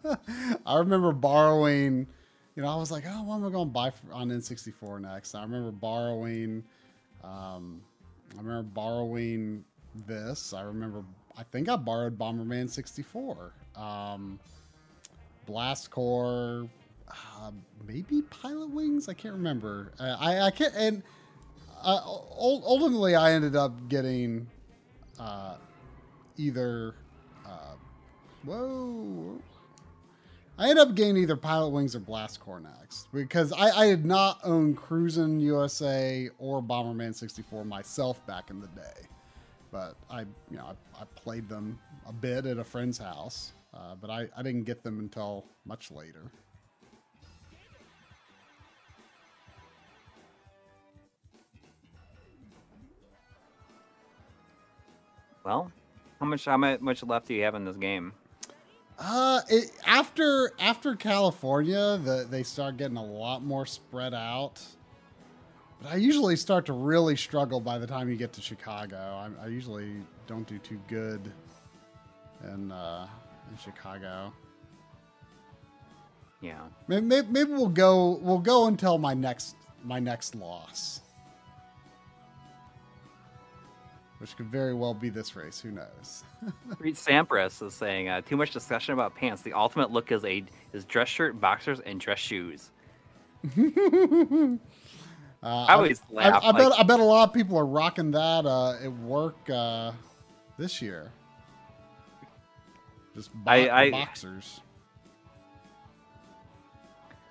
I remember borrowing, you know, I was like, oh, what am I going to buy for, on N64 next? I remember borrowing, um, I remember borrowing this. I remember, I think I borrowed Bomberman 64, um, Blast Corps, uh, maybe Pilotwings. I can't remember. Uh, I I can't and uh, ultimately I ended up getting uh, either uh, whoa. I ended up getting either Pilotwings or Blast Corps next because I, I had not owned Cruis'n USA or Bomberman 64 myself back in the day, but I you know I, I played them a bit at a friend's house, uh, but I, I didn't get them until much later. Well, how much how much left do you have in this game? Uh, it, after after California, the, they start getting a lot more spread out. But I usually start to really struggle by the time you get to Chicago. I, I usually don't do too good in uh, in Chicago. Yeah. Maybe, maybe, maybe we'll go we'll go until my next my next loss, which could very well be this race. Who knows? Reed Sampras is saying uh, too much discussion about pants. The ultimate look is a is dress shirt, boxers, and dress shoes. Uh, I always I, laugh. I bet like- I bet a lot of people are rocking that uh, at work uh, this year. Just bo- I- I- boxers.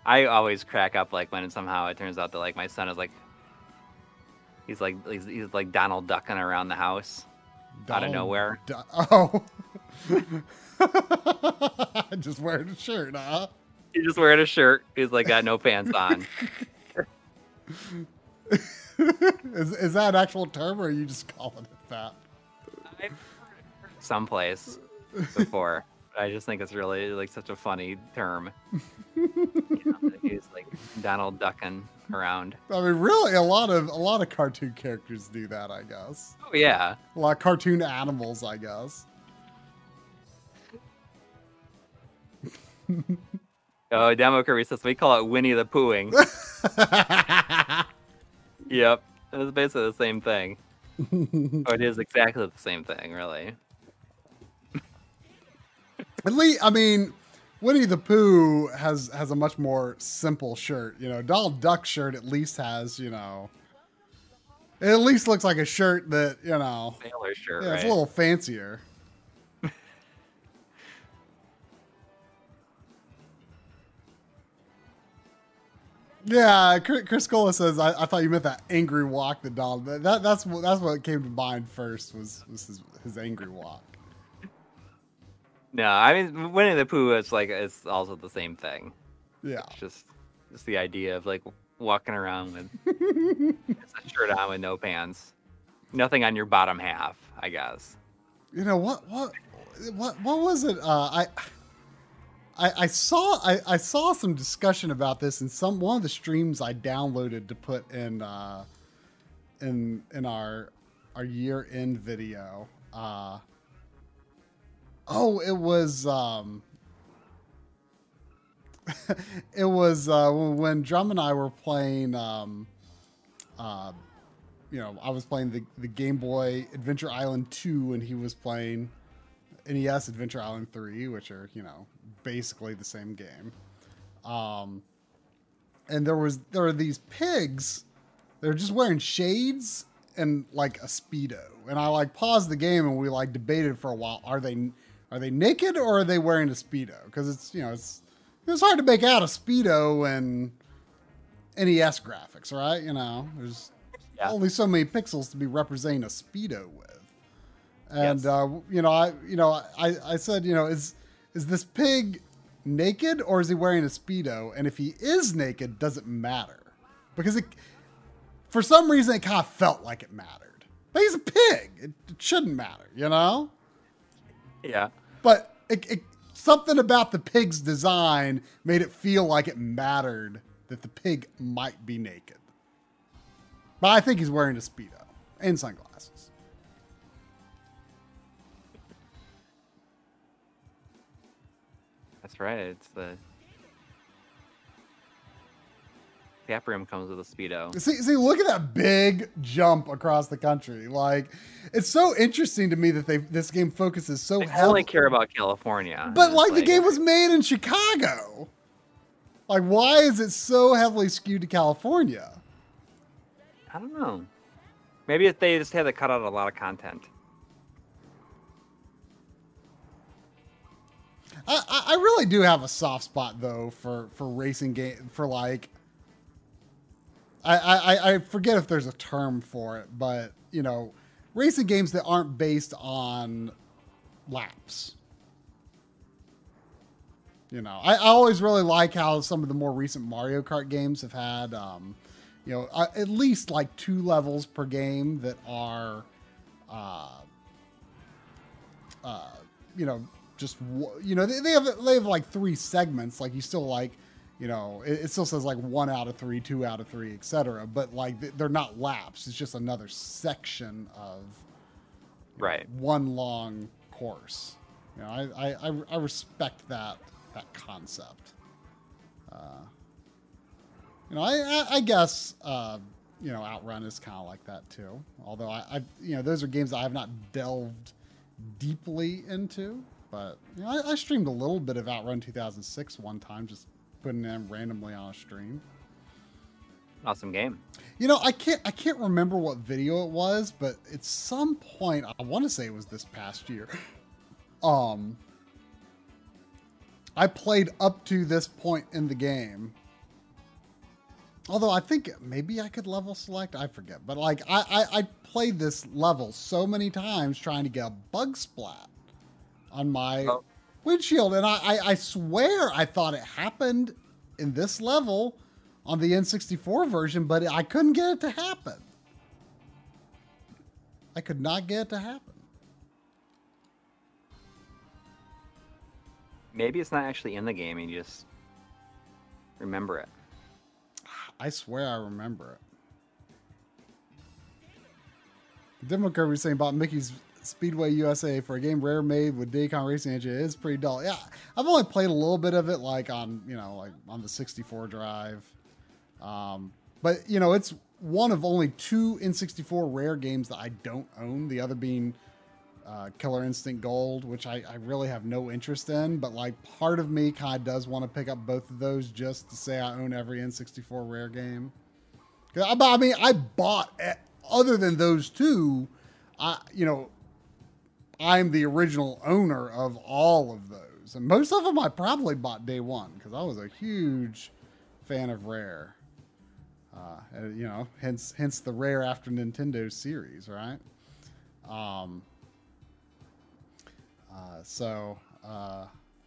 I always crack up like when somehow it turns out that like my son is like he's like he's, he's like Donald ducking around the house. Out of nowhere. Du- oh, just wearing a shirt, huh? He's just wearing a shirt. He's like got no pants on. is, is that an actual term or are you just calling it that? I've heard it someplace before. I just think it's really like such a funny term. you know, he's like Donald ducking around. I mean, really, a lot of a lot of cartoon characters do that. I guess Oh yeah, a lot of cartoon animals. I guess. Oh, Demo Kirby says we call it Winnie the Poohing. yep, it's basically the same thing. or oh, it is exactly the same thing, really. At least, I mean, Winnie the Pooh has has a much more simple shirt. You know, Donald Duck shirt at least has you know. It at least looks like a shirt that you know. Sailor shirt, Yeah, right? it's a little fancier. yeah, Chris Cola says I, I thought you meant that angry walk that Donald. That that's what that's what came to mind first was was his, his angry walk. No, I mean Winnie the Pooh is like it's also the same thing. Yeah. It's just just the idea of like walking around with a shirt on with no pants, nothing on your bottom half. I guess. You know what what what what was it? Uh, I. I, I saw I, I saw some discussion about this in some one of the streams I downloaded to put in uh, in in our our year end video. Uh, oh, it was um, it was uh, when Drum and I were playing. Um, uh, you know, I was playing the the Game Boy Adventure Island two, and he was playing NES Adventure Island 3, which are, you know, basically the same game. Um, and there was there were these pigs. They're just wearing shades and like a speedo. And I like paused the game and we like debated for a while. Are they are they naked or are they wearing a speedo? Because it's you know it's it's hard to make out a speedo and NES graphics, right? You know, there's Yeah. only so many pixels to be representing a speedo with. And Yes. uh, you know, I you know, I, I said, you know, is is this pig naked or is he wearing a speedo? And if he is naked, does it matter? Because it, for some reason, it kind of felt like it mattered. But he's a pig; it, it shouldn't matter, you know. Yeah. But it, it, something about the pig's design made it feel like it mattered that the pig might be naked. But I think he's wearing a speedo and sunglasses. That's right. It's the Cap Rim comes with a speedo. See, see, look at that big jump across the country. Like, it's so interesting to me that they this game focuses so I heavily. only care about California. But It's like, the game was made in Chicago. Like, why is it so heavily skewed to California? I don't know. Maybe if they just had to cut out a lot of content. I, I I really do have a soft spot though for for racing game for like. I, I I forget if there's a term for it, but you know, racing games that aren't based on laps. You know, I, I always really like how some of the more recent Mario Kart games have had, um, you know, uh, at least like two levels per game that are, uh, uh, you know, just you know they, they have they have like three segments. Like you still like, you know, it, it still says like one out of three, two out of three, etc. But like they- they're not laps. It's just another section of Right. one long course. You know, I, I, I, I respect that that concept. Uh, you know, I, I, I guess uh, you know Outrun is kind of like that too. Although I, I, you know, those are games that I have not delved deeply into. But you know, I, I streamed a little bit of Outrun 2006 one time, just putting them randomly on a stream. Awesome game. You know, I can't I can't remember what video it was, but at some point I want to say it was this past year. Um I played up to this point in the game. Although I think maybe I could level select, I forget. But like I, I, I played this level so many times trying to get a bug splat on my Oh. Windshield, and I, I, I swear I thought it happened in this level, on the N64 version, but I couldn't get it to happen. I could not get it to happen. Maybe it's not actually in the game and you just remember it. I swear I remember it. Demo Kirby saying about Mickey's Speedway USA for a game rare made with Kong Racing Engine is pretty dull. Yeah, I've only played a little bit of it, like on you know, like on the 64 drive. Um, but you know, it's one of only two N64 rare games that I don't own. The other being uh, Killer Instinct Gold, which I, I really have no interest in. But like, part of me kind of does want to pick up both of those just to say I own every N64 rare game. I, I mean, I bought eh, other than those two. I you know I'm the original owner of all of those. And most of them I probably bought day one because I was a huge fan of Rare. Uh, you know, hence hence the Rare after Nintendo series, right? Um, uh, so, uh,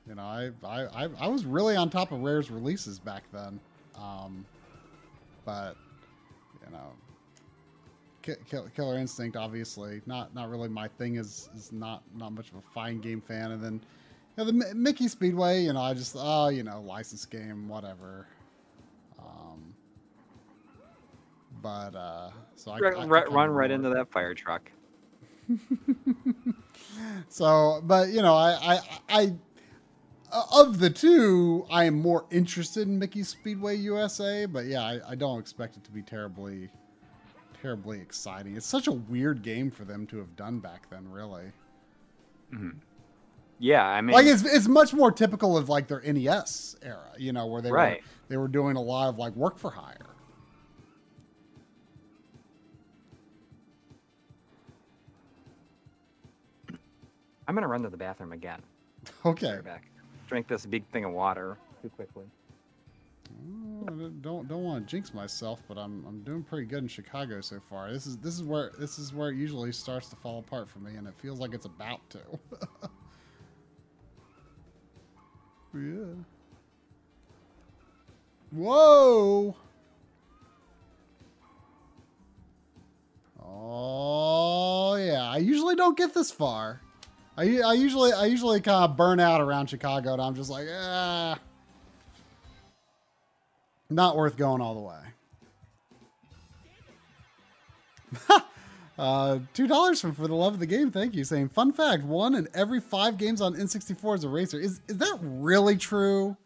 you know, I, I, I, I was really on top of Rare's releases back then. Um, but, you know, Killer Instinct, obviously, not not really my thing. Is is not not much of a fine game fan. And then you know, the Mickey Speedway, you know, I just oh, you know, license game, whatever. Um, but uh, so I, run, I, I run right into that fire truck. so, but you know, I, I, I, of the two, I am more interested in Mickey Speedway USA. But yeah, I, I don't expect it to be terribly terribly exciting. It's such a weird game for them to have done back then, really. Mm-hmm. Yeah, I mean, like it's it's much more typical of like their NES era, you know, where they right. were they were doing a lot of like work for hire. I'm gonna run to the bathroom again. Okay. Back. Drink this big thing of water too quickly. Don't don't want to jinx myself, but I'm I'm doing pretty good in Chicago so far. This is this is where this is where it usually starts to fall apart for me, and it feels like it's about to. yeah. Whoa. Oh yeah, I usually don't get this far. I, I usually I usually kind of burn out around Chicago, and I'm just like, ah. Not worth going all the way. uh, Two dollars from for the love of the game. Thank you. Saying fun fact: one in every five games on N64 is a racer. Is is that really true?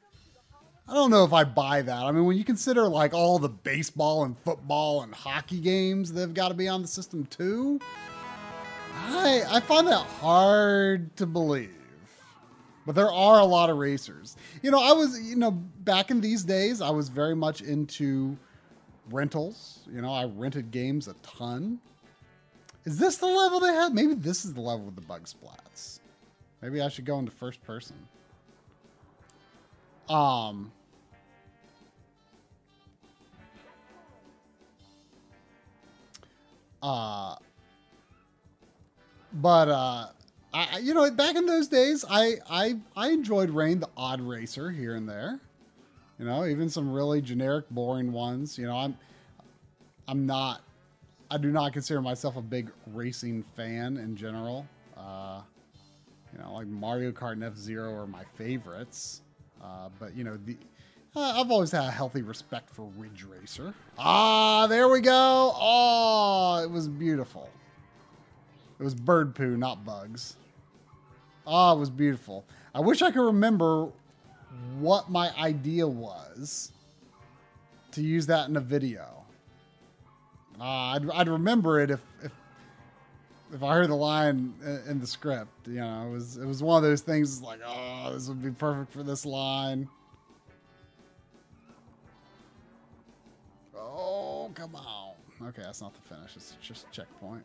I don't know if I buy that. I mean, when you consider like all the baseball and football and hockey games that have got to be on the system too, I I find that hard to believe but there are a lot of racers. You know, I was, you know, back in these days, I was very much into rentals. You know, I rented games a ton. Is this the level they have? Maybe this is the level with the bug splats. Maybe I should go into first person. Um, uh, but uh, I, you know, back in those days, I, I, I enjoyed Rain, the odd racer here and there. You know, even some really generic, boring ones. You know, I'm, I'm not, I do not consider myself a big racing fan in general. Uh, you know, like Mario Kart and F Zero are my favorites. Uh, but you know, the, uh, I've always had a healthy respect for Ridge Racer. Ah, there we go. Oh, it was beautiful. It was bird poo, not bugs. Oh, it was beautiful. I wish I could remember what my idea was to use that in a video. Uh, I'd, I'd remember it if, if if I heard the line in the script. You know, it was it was one of those things like, oh, this would be perfect for this line. Oh, come on. Okay, that's not the finish. It's just checkpoint.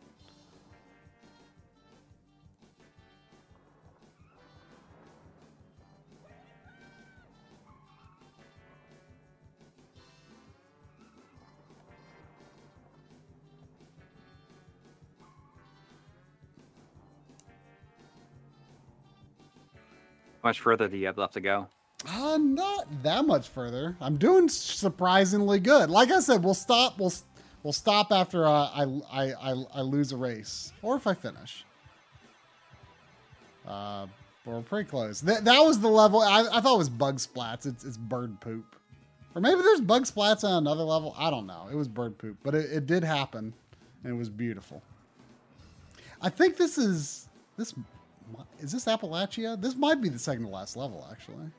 Much further do you have left to go? Uh, not that much further. I'm doing surprisingly good. Like I said, we'll stop. We'll we'll stop after uh, I, I I I lose a race, or if I finish. Uh, we're pretty close. That that was the level. I, I thought it was bug splats. It's it's bird poop, or maybe there's bug splats on another level. I don't know. It was bird poop, but it, it did happen, and it was beautiful. I think this is this is this Appalachia. This might be the second to last level, actually.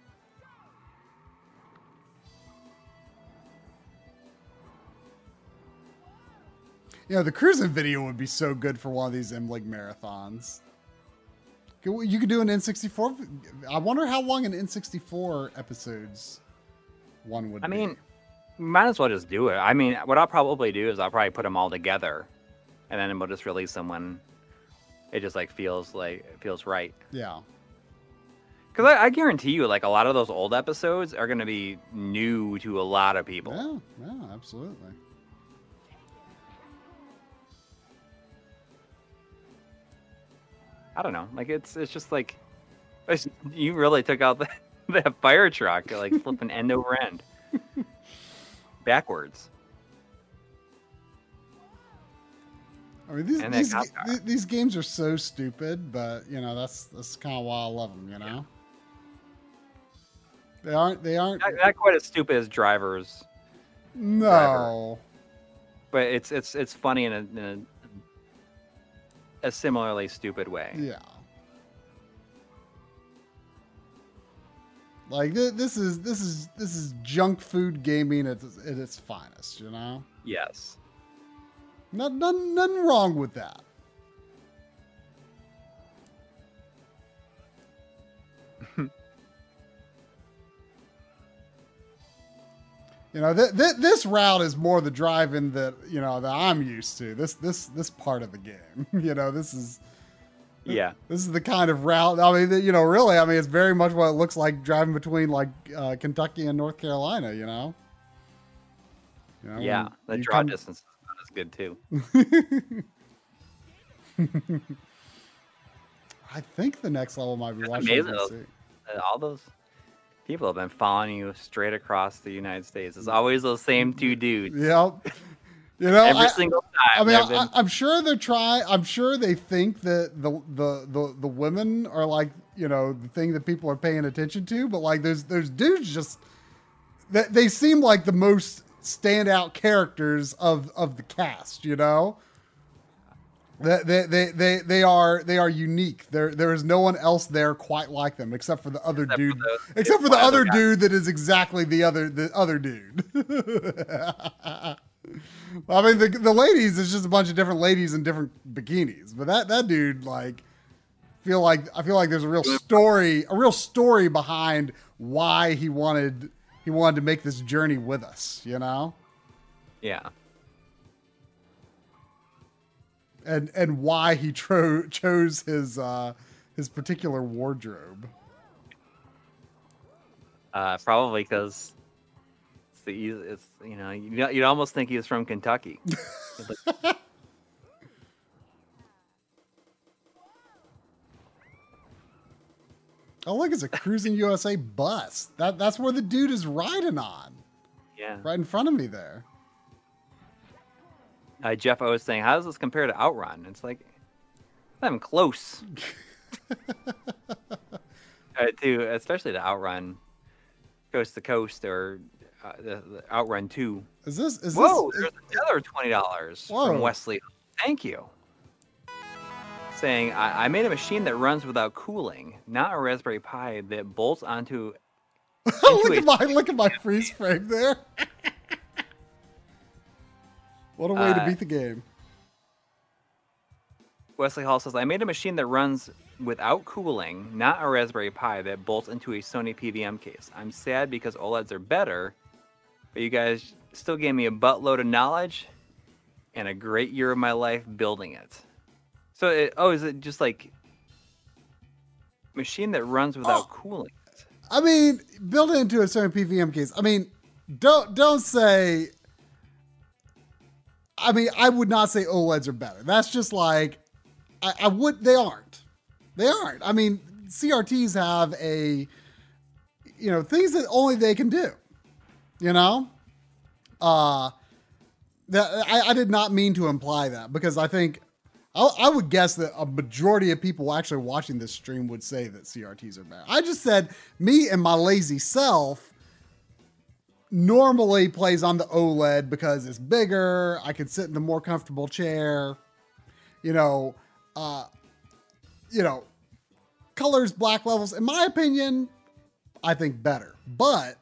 You know, the Cruis'n video would be so good for one of these MLiG marathons. You could do an N64. I wonder how long an N64 episodes one would I be. mean, might as well just do it. I mean, what I'll probably do is I'll probably put them all together, and then we'll just release them when it just like feels like it feels right. yeah. Because I, I guarantee you, like a lot of those old episodes are going to be new to a lot of people. Yeah, yeah, absolutely. I don't know. Like it's it's just like it's- you really took out the, that fire truck, like flipping end over end, backwards. I mean, these these, cop ga- car. th- these games are so stupid, but you know that's that's kind of why I love them. You know, they aren't they aren't Not, not quite as stupid as drivers, no. but it's it's it's funny in a, in a, a similarly stupid way. Yeah. Like th- this is this is this is junk food gaming at, at its finest. You know, Yes. Not nothing, nothing wrong with that. You know, th- th- this route is more the driving that you know that I'm used to. This this this part of the game. you know, this is Yeah. this is the kind of route. I mean, you know, really, I mean, it's very much what it looks like driving between like uh, Kentucky and North Carolina. You know. You know, Yeah. The draw come- distance is not as good too. I think the next level might be Washington amazing. Uh, All those people have been following you straight across the United States. It's always those same two dudes. Yep. You know, Every I, single I mean, been- I, I'm sure they're trying. I'm sure they think that the, the the the women are like you know the thing that people are paying attention to, but like there's there's dudes just that they seem like the most standout characters of of the cast. You know, they they they they, they are they are unique. There there is no one else there quite like them except for the other Except for dude. the- except for the other other guy. dude that is exactly the other the other dude. I mean, the the ladies is just a bunch of different ladies in different bikinis, but that that dude like feel like I feel like there's a real story, a real story behind why he wanted he wanted to make this journey with us, you know, yeah. and and why he tro- chose his uh his particular wardrobe. Uh, probably because it's the eas- it's you know you you'd almost think he was from Kentucky. Oh, look, it's a Cruis'n USA bus. That that's where the dude is riding on, yeah. right in front of me there. Uh, Jeff I was saying, "How does this compare to Outrun?" It's like not even close. uh, to especially to Outrun, Coast to Coast or uh, the, the Outrun Two. Is this is Whoa, this? there's another twenty dollars from Wesley. Thank you. Saying I, I made a machine that runs without cooling, not a Raspberry Pi that bolts onto. look at my look at my freeze frame there. what a way to Uh, beat the game. Wesley Hall says I made a machine that runs without cooling, not a Raspberry Pi that bolts into a Sony PVM case. I'm sad because OLEDs are better, but you guys still gave me a buttload of knowledge and a great year of my life building it. So, it, oh, is it just like machine that runs without Oh. cooling? I mean, build it into a certain PVM case. I mean, don't don't say. I mean, I would not say OLEDs are better. That's just like, I, I would. They aren't. They aren't. I mean, CRTs have a you know things that only they can do. You know, uh, that I, I did not mean to imply that because I think I, I would guess that a majority of people actually watching this stream would say that CRTs are bad. I just said me and my lazy self normally plays on the OLED because it's bigger. I can sit in the more comfortable chair. You know, uh, you know, colors, black levels. In my opinion, I think better. But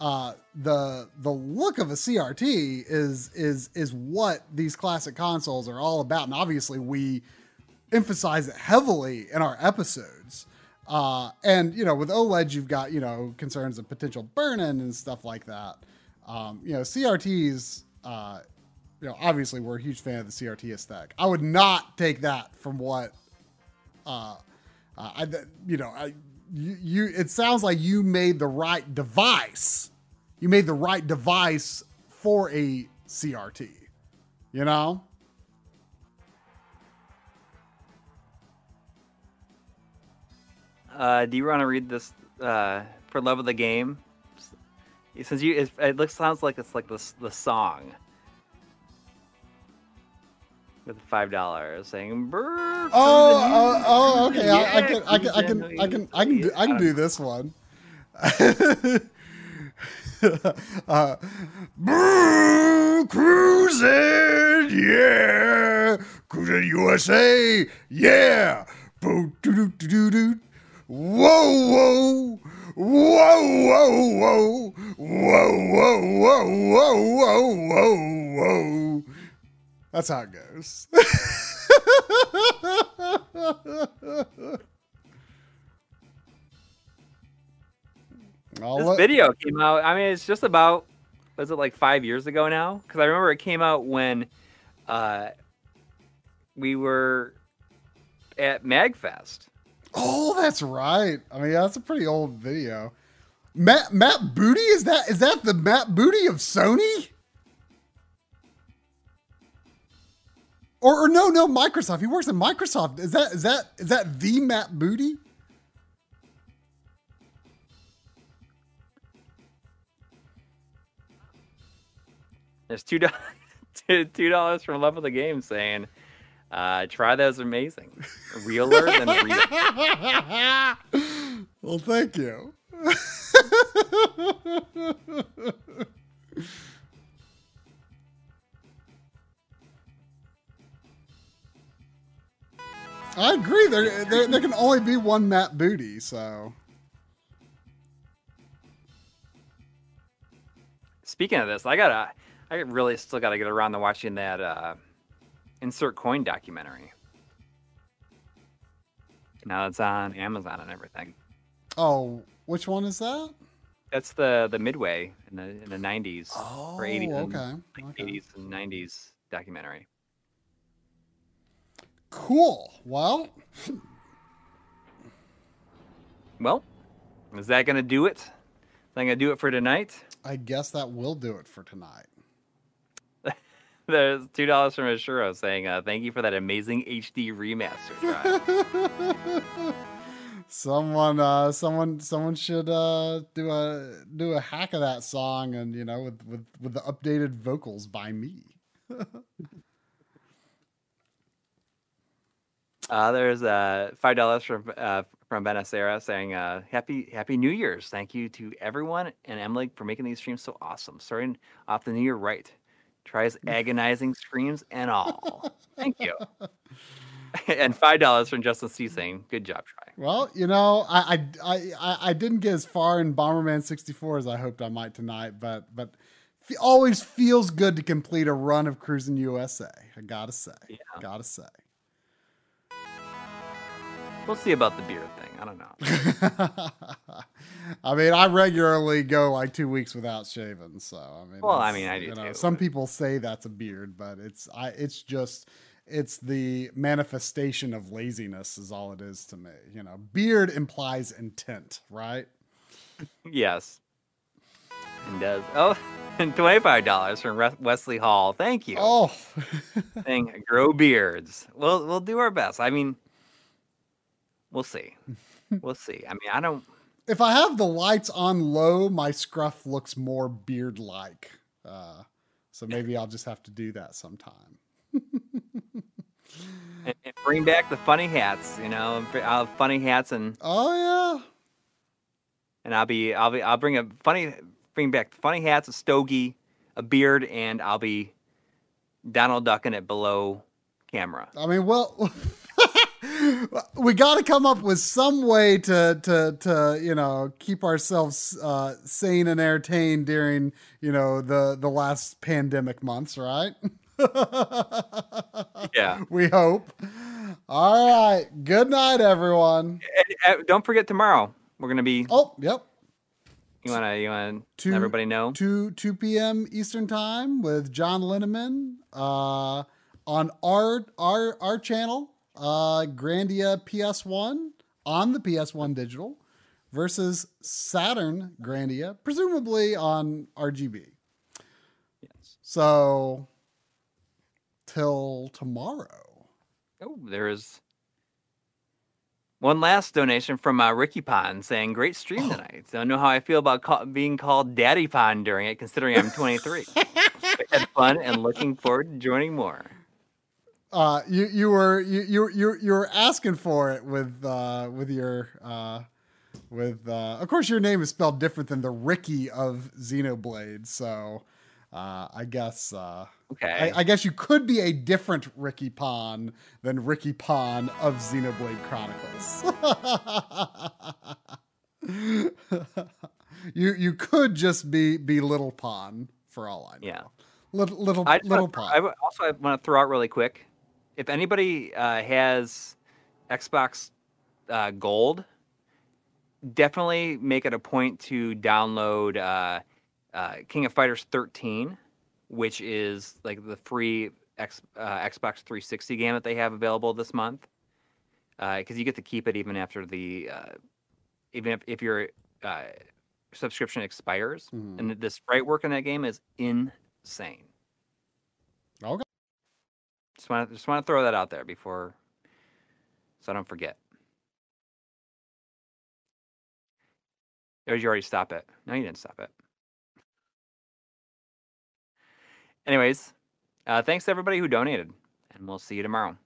uh, the the look of a CRT is is is what these classic consoles are all about, and obviously we emphasize it heavily in our episodes. Uh, and you know, with OLED, you've got you know concerns of potential burn-in and stuff like that. Um, you know, CRTs. Uh, you know, obviously, we're a huge fan of the CRT aesthetic. I would not take that from what, uh, uh I, you know, I, you, you. It sounds like you made the right device. You made the right device for a CRT. You know. Uh, do you want to read this uh, for love of the game? Since you, it, it looks sounds like it's like the the song with five dollars saying. Oh, oh, oh, okay. Yeah, I, I, can, I can, I can, I can, I can, do, I can do this one. uh, cruising, yeah, Cruis'n USA, yeah. Whoa, whoa, whoa, whoa, whoa, whoa, whoa, whoa, whoa, whoa. That's how it goes. this let... video came out. I mean, it's just about was it like five years ago now? Because I remember it came out when uh, we were at Magfest. Oh, that's right. I mean, that's a pretty old video. Matt Matt Booty is that is that the Matt Booty of Sony? Or, or no, no, Microsoft. He works at Microsoft. Is that is that is that the Matt Booty? There's two dollars two dollars from Love of the Game saying, uh, "Try those amazing, realer than real." well, thank you. I agree. There, there, there can only be one Matt Booty, so. Speaking of this, I gotta I really still got to get around to watching that uh, insert coin documentary. Now it's on Amazon and everything. Oh, which one is that? That's the the Midway in the in the nineties oh, or eighties. Okay. Eighties okay. and nineties documentary. Cool. Well. well, is that gonna do it? Is that gonna do it for tonight? I guess that will do it for tonight. There's two dollars from Ashuro saying, uh, "Thank you for that amazing HD remaster someone, uh, someone, someone should uh, do a do a hack of that song, and you know, with with with the updated vocals by me. uh, there's uh, five dollars from uh, from Benacera saying, uh, "Happy Happy New Year's! Thank you to everyone and Emily for making these streams so awesome. Starting off the new year right." Try's agonizing screams and all. Thank you. and five dollars from Justin C saying, "Good job, try." Well, you know, I, I I I didn't get as far in Bomberman sixty four as I hoped I might tonight, but but it always feels good to complete a run of Cruis'n USA. I gotta say, yeah. gotta say. We'll see about the beer thing. I don't know. I mean, I regularly go like two weeks without shaving, so I mean. Well, I mean, I do you know, too. Some people say that's a beard, but it's I. It's just it's the manifestation of laziness is all it is to me. You know, beard implies intent, right? yes, it does. Oh, and twenty-five dollars from Wesley Hall. Thank you. Oh, thing grow beards. We'll we'll do our best. I mean, We'll see. we'll see. I mean, I don't. if I have the lights on low, my scruff looks more beard like. Uh, so maybe I'll just have to do that sometime. and, and bring back the funny hats. You know, I'll have funny hats and oh yeah, and I'll be I'll be I'll bring a funny bring back funny hats, a stogie, a beard, and I'll be Donald ducking it below camera. I mean, well. we got to come up with some way to to to you know keep ourselves uh, sane and entertained during you know the the last pandemic months, right? yeah, we hope. All right. Good night, everyone. And, uh, don't forget tomorrow we're gonna be. Oh, yep. You wanna you wanna let everybody know? Two two p.m. Eastern time with John Linneman uh, on our our our channel uh, Grandia PS1 on the PS1 digital versus Saturn Grandia, presumably on RGB. Yes. So till tomorrow. Oh, there is one last donation from uh, Ricky Pond saying, "Great stream oh. tonight. Don't know how I feel about call- being called Daddy Pond during it, considering I'm 23. had fun and looking forward to joining more." Uh, you you were you you you you were asking for it with uh with your uh with uh of course your name is spelled different than the Riki of Xenoblade, so uh I guess uh okay I, I guess you could be a different Ricky Pon than Riki Pon of Xenoblade Chronicles. you you could just be be Little Pon for all I know. Yeah. Little little I little Pon. I also want to throw out really quick if anybody uh, has Xbox uh, Gold, definitely make it a point to download uh, uh King of Fighters 13, which is like the free X, uh, Xbox 360 game that they have available this month. Because uh, you get to keep it even after the, even if, if your subscription expires. Mm-hmm. And the sprite work in that game is insane. Okay. Just want to just want to throw that out there before, so I don't forget. Or did you already stop it? No, you didn't stop it. Anyways, uh, thanks to everybody who donated, and we'll see you tomorrow.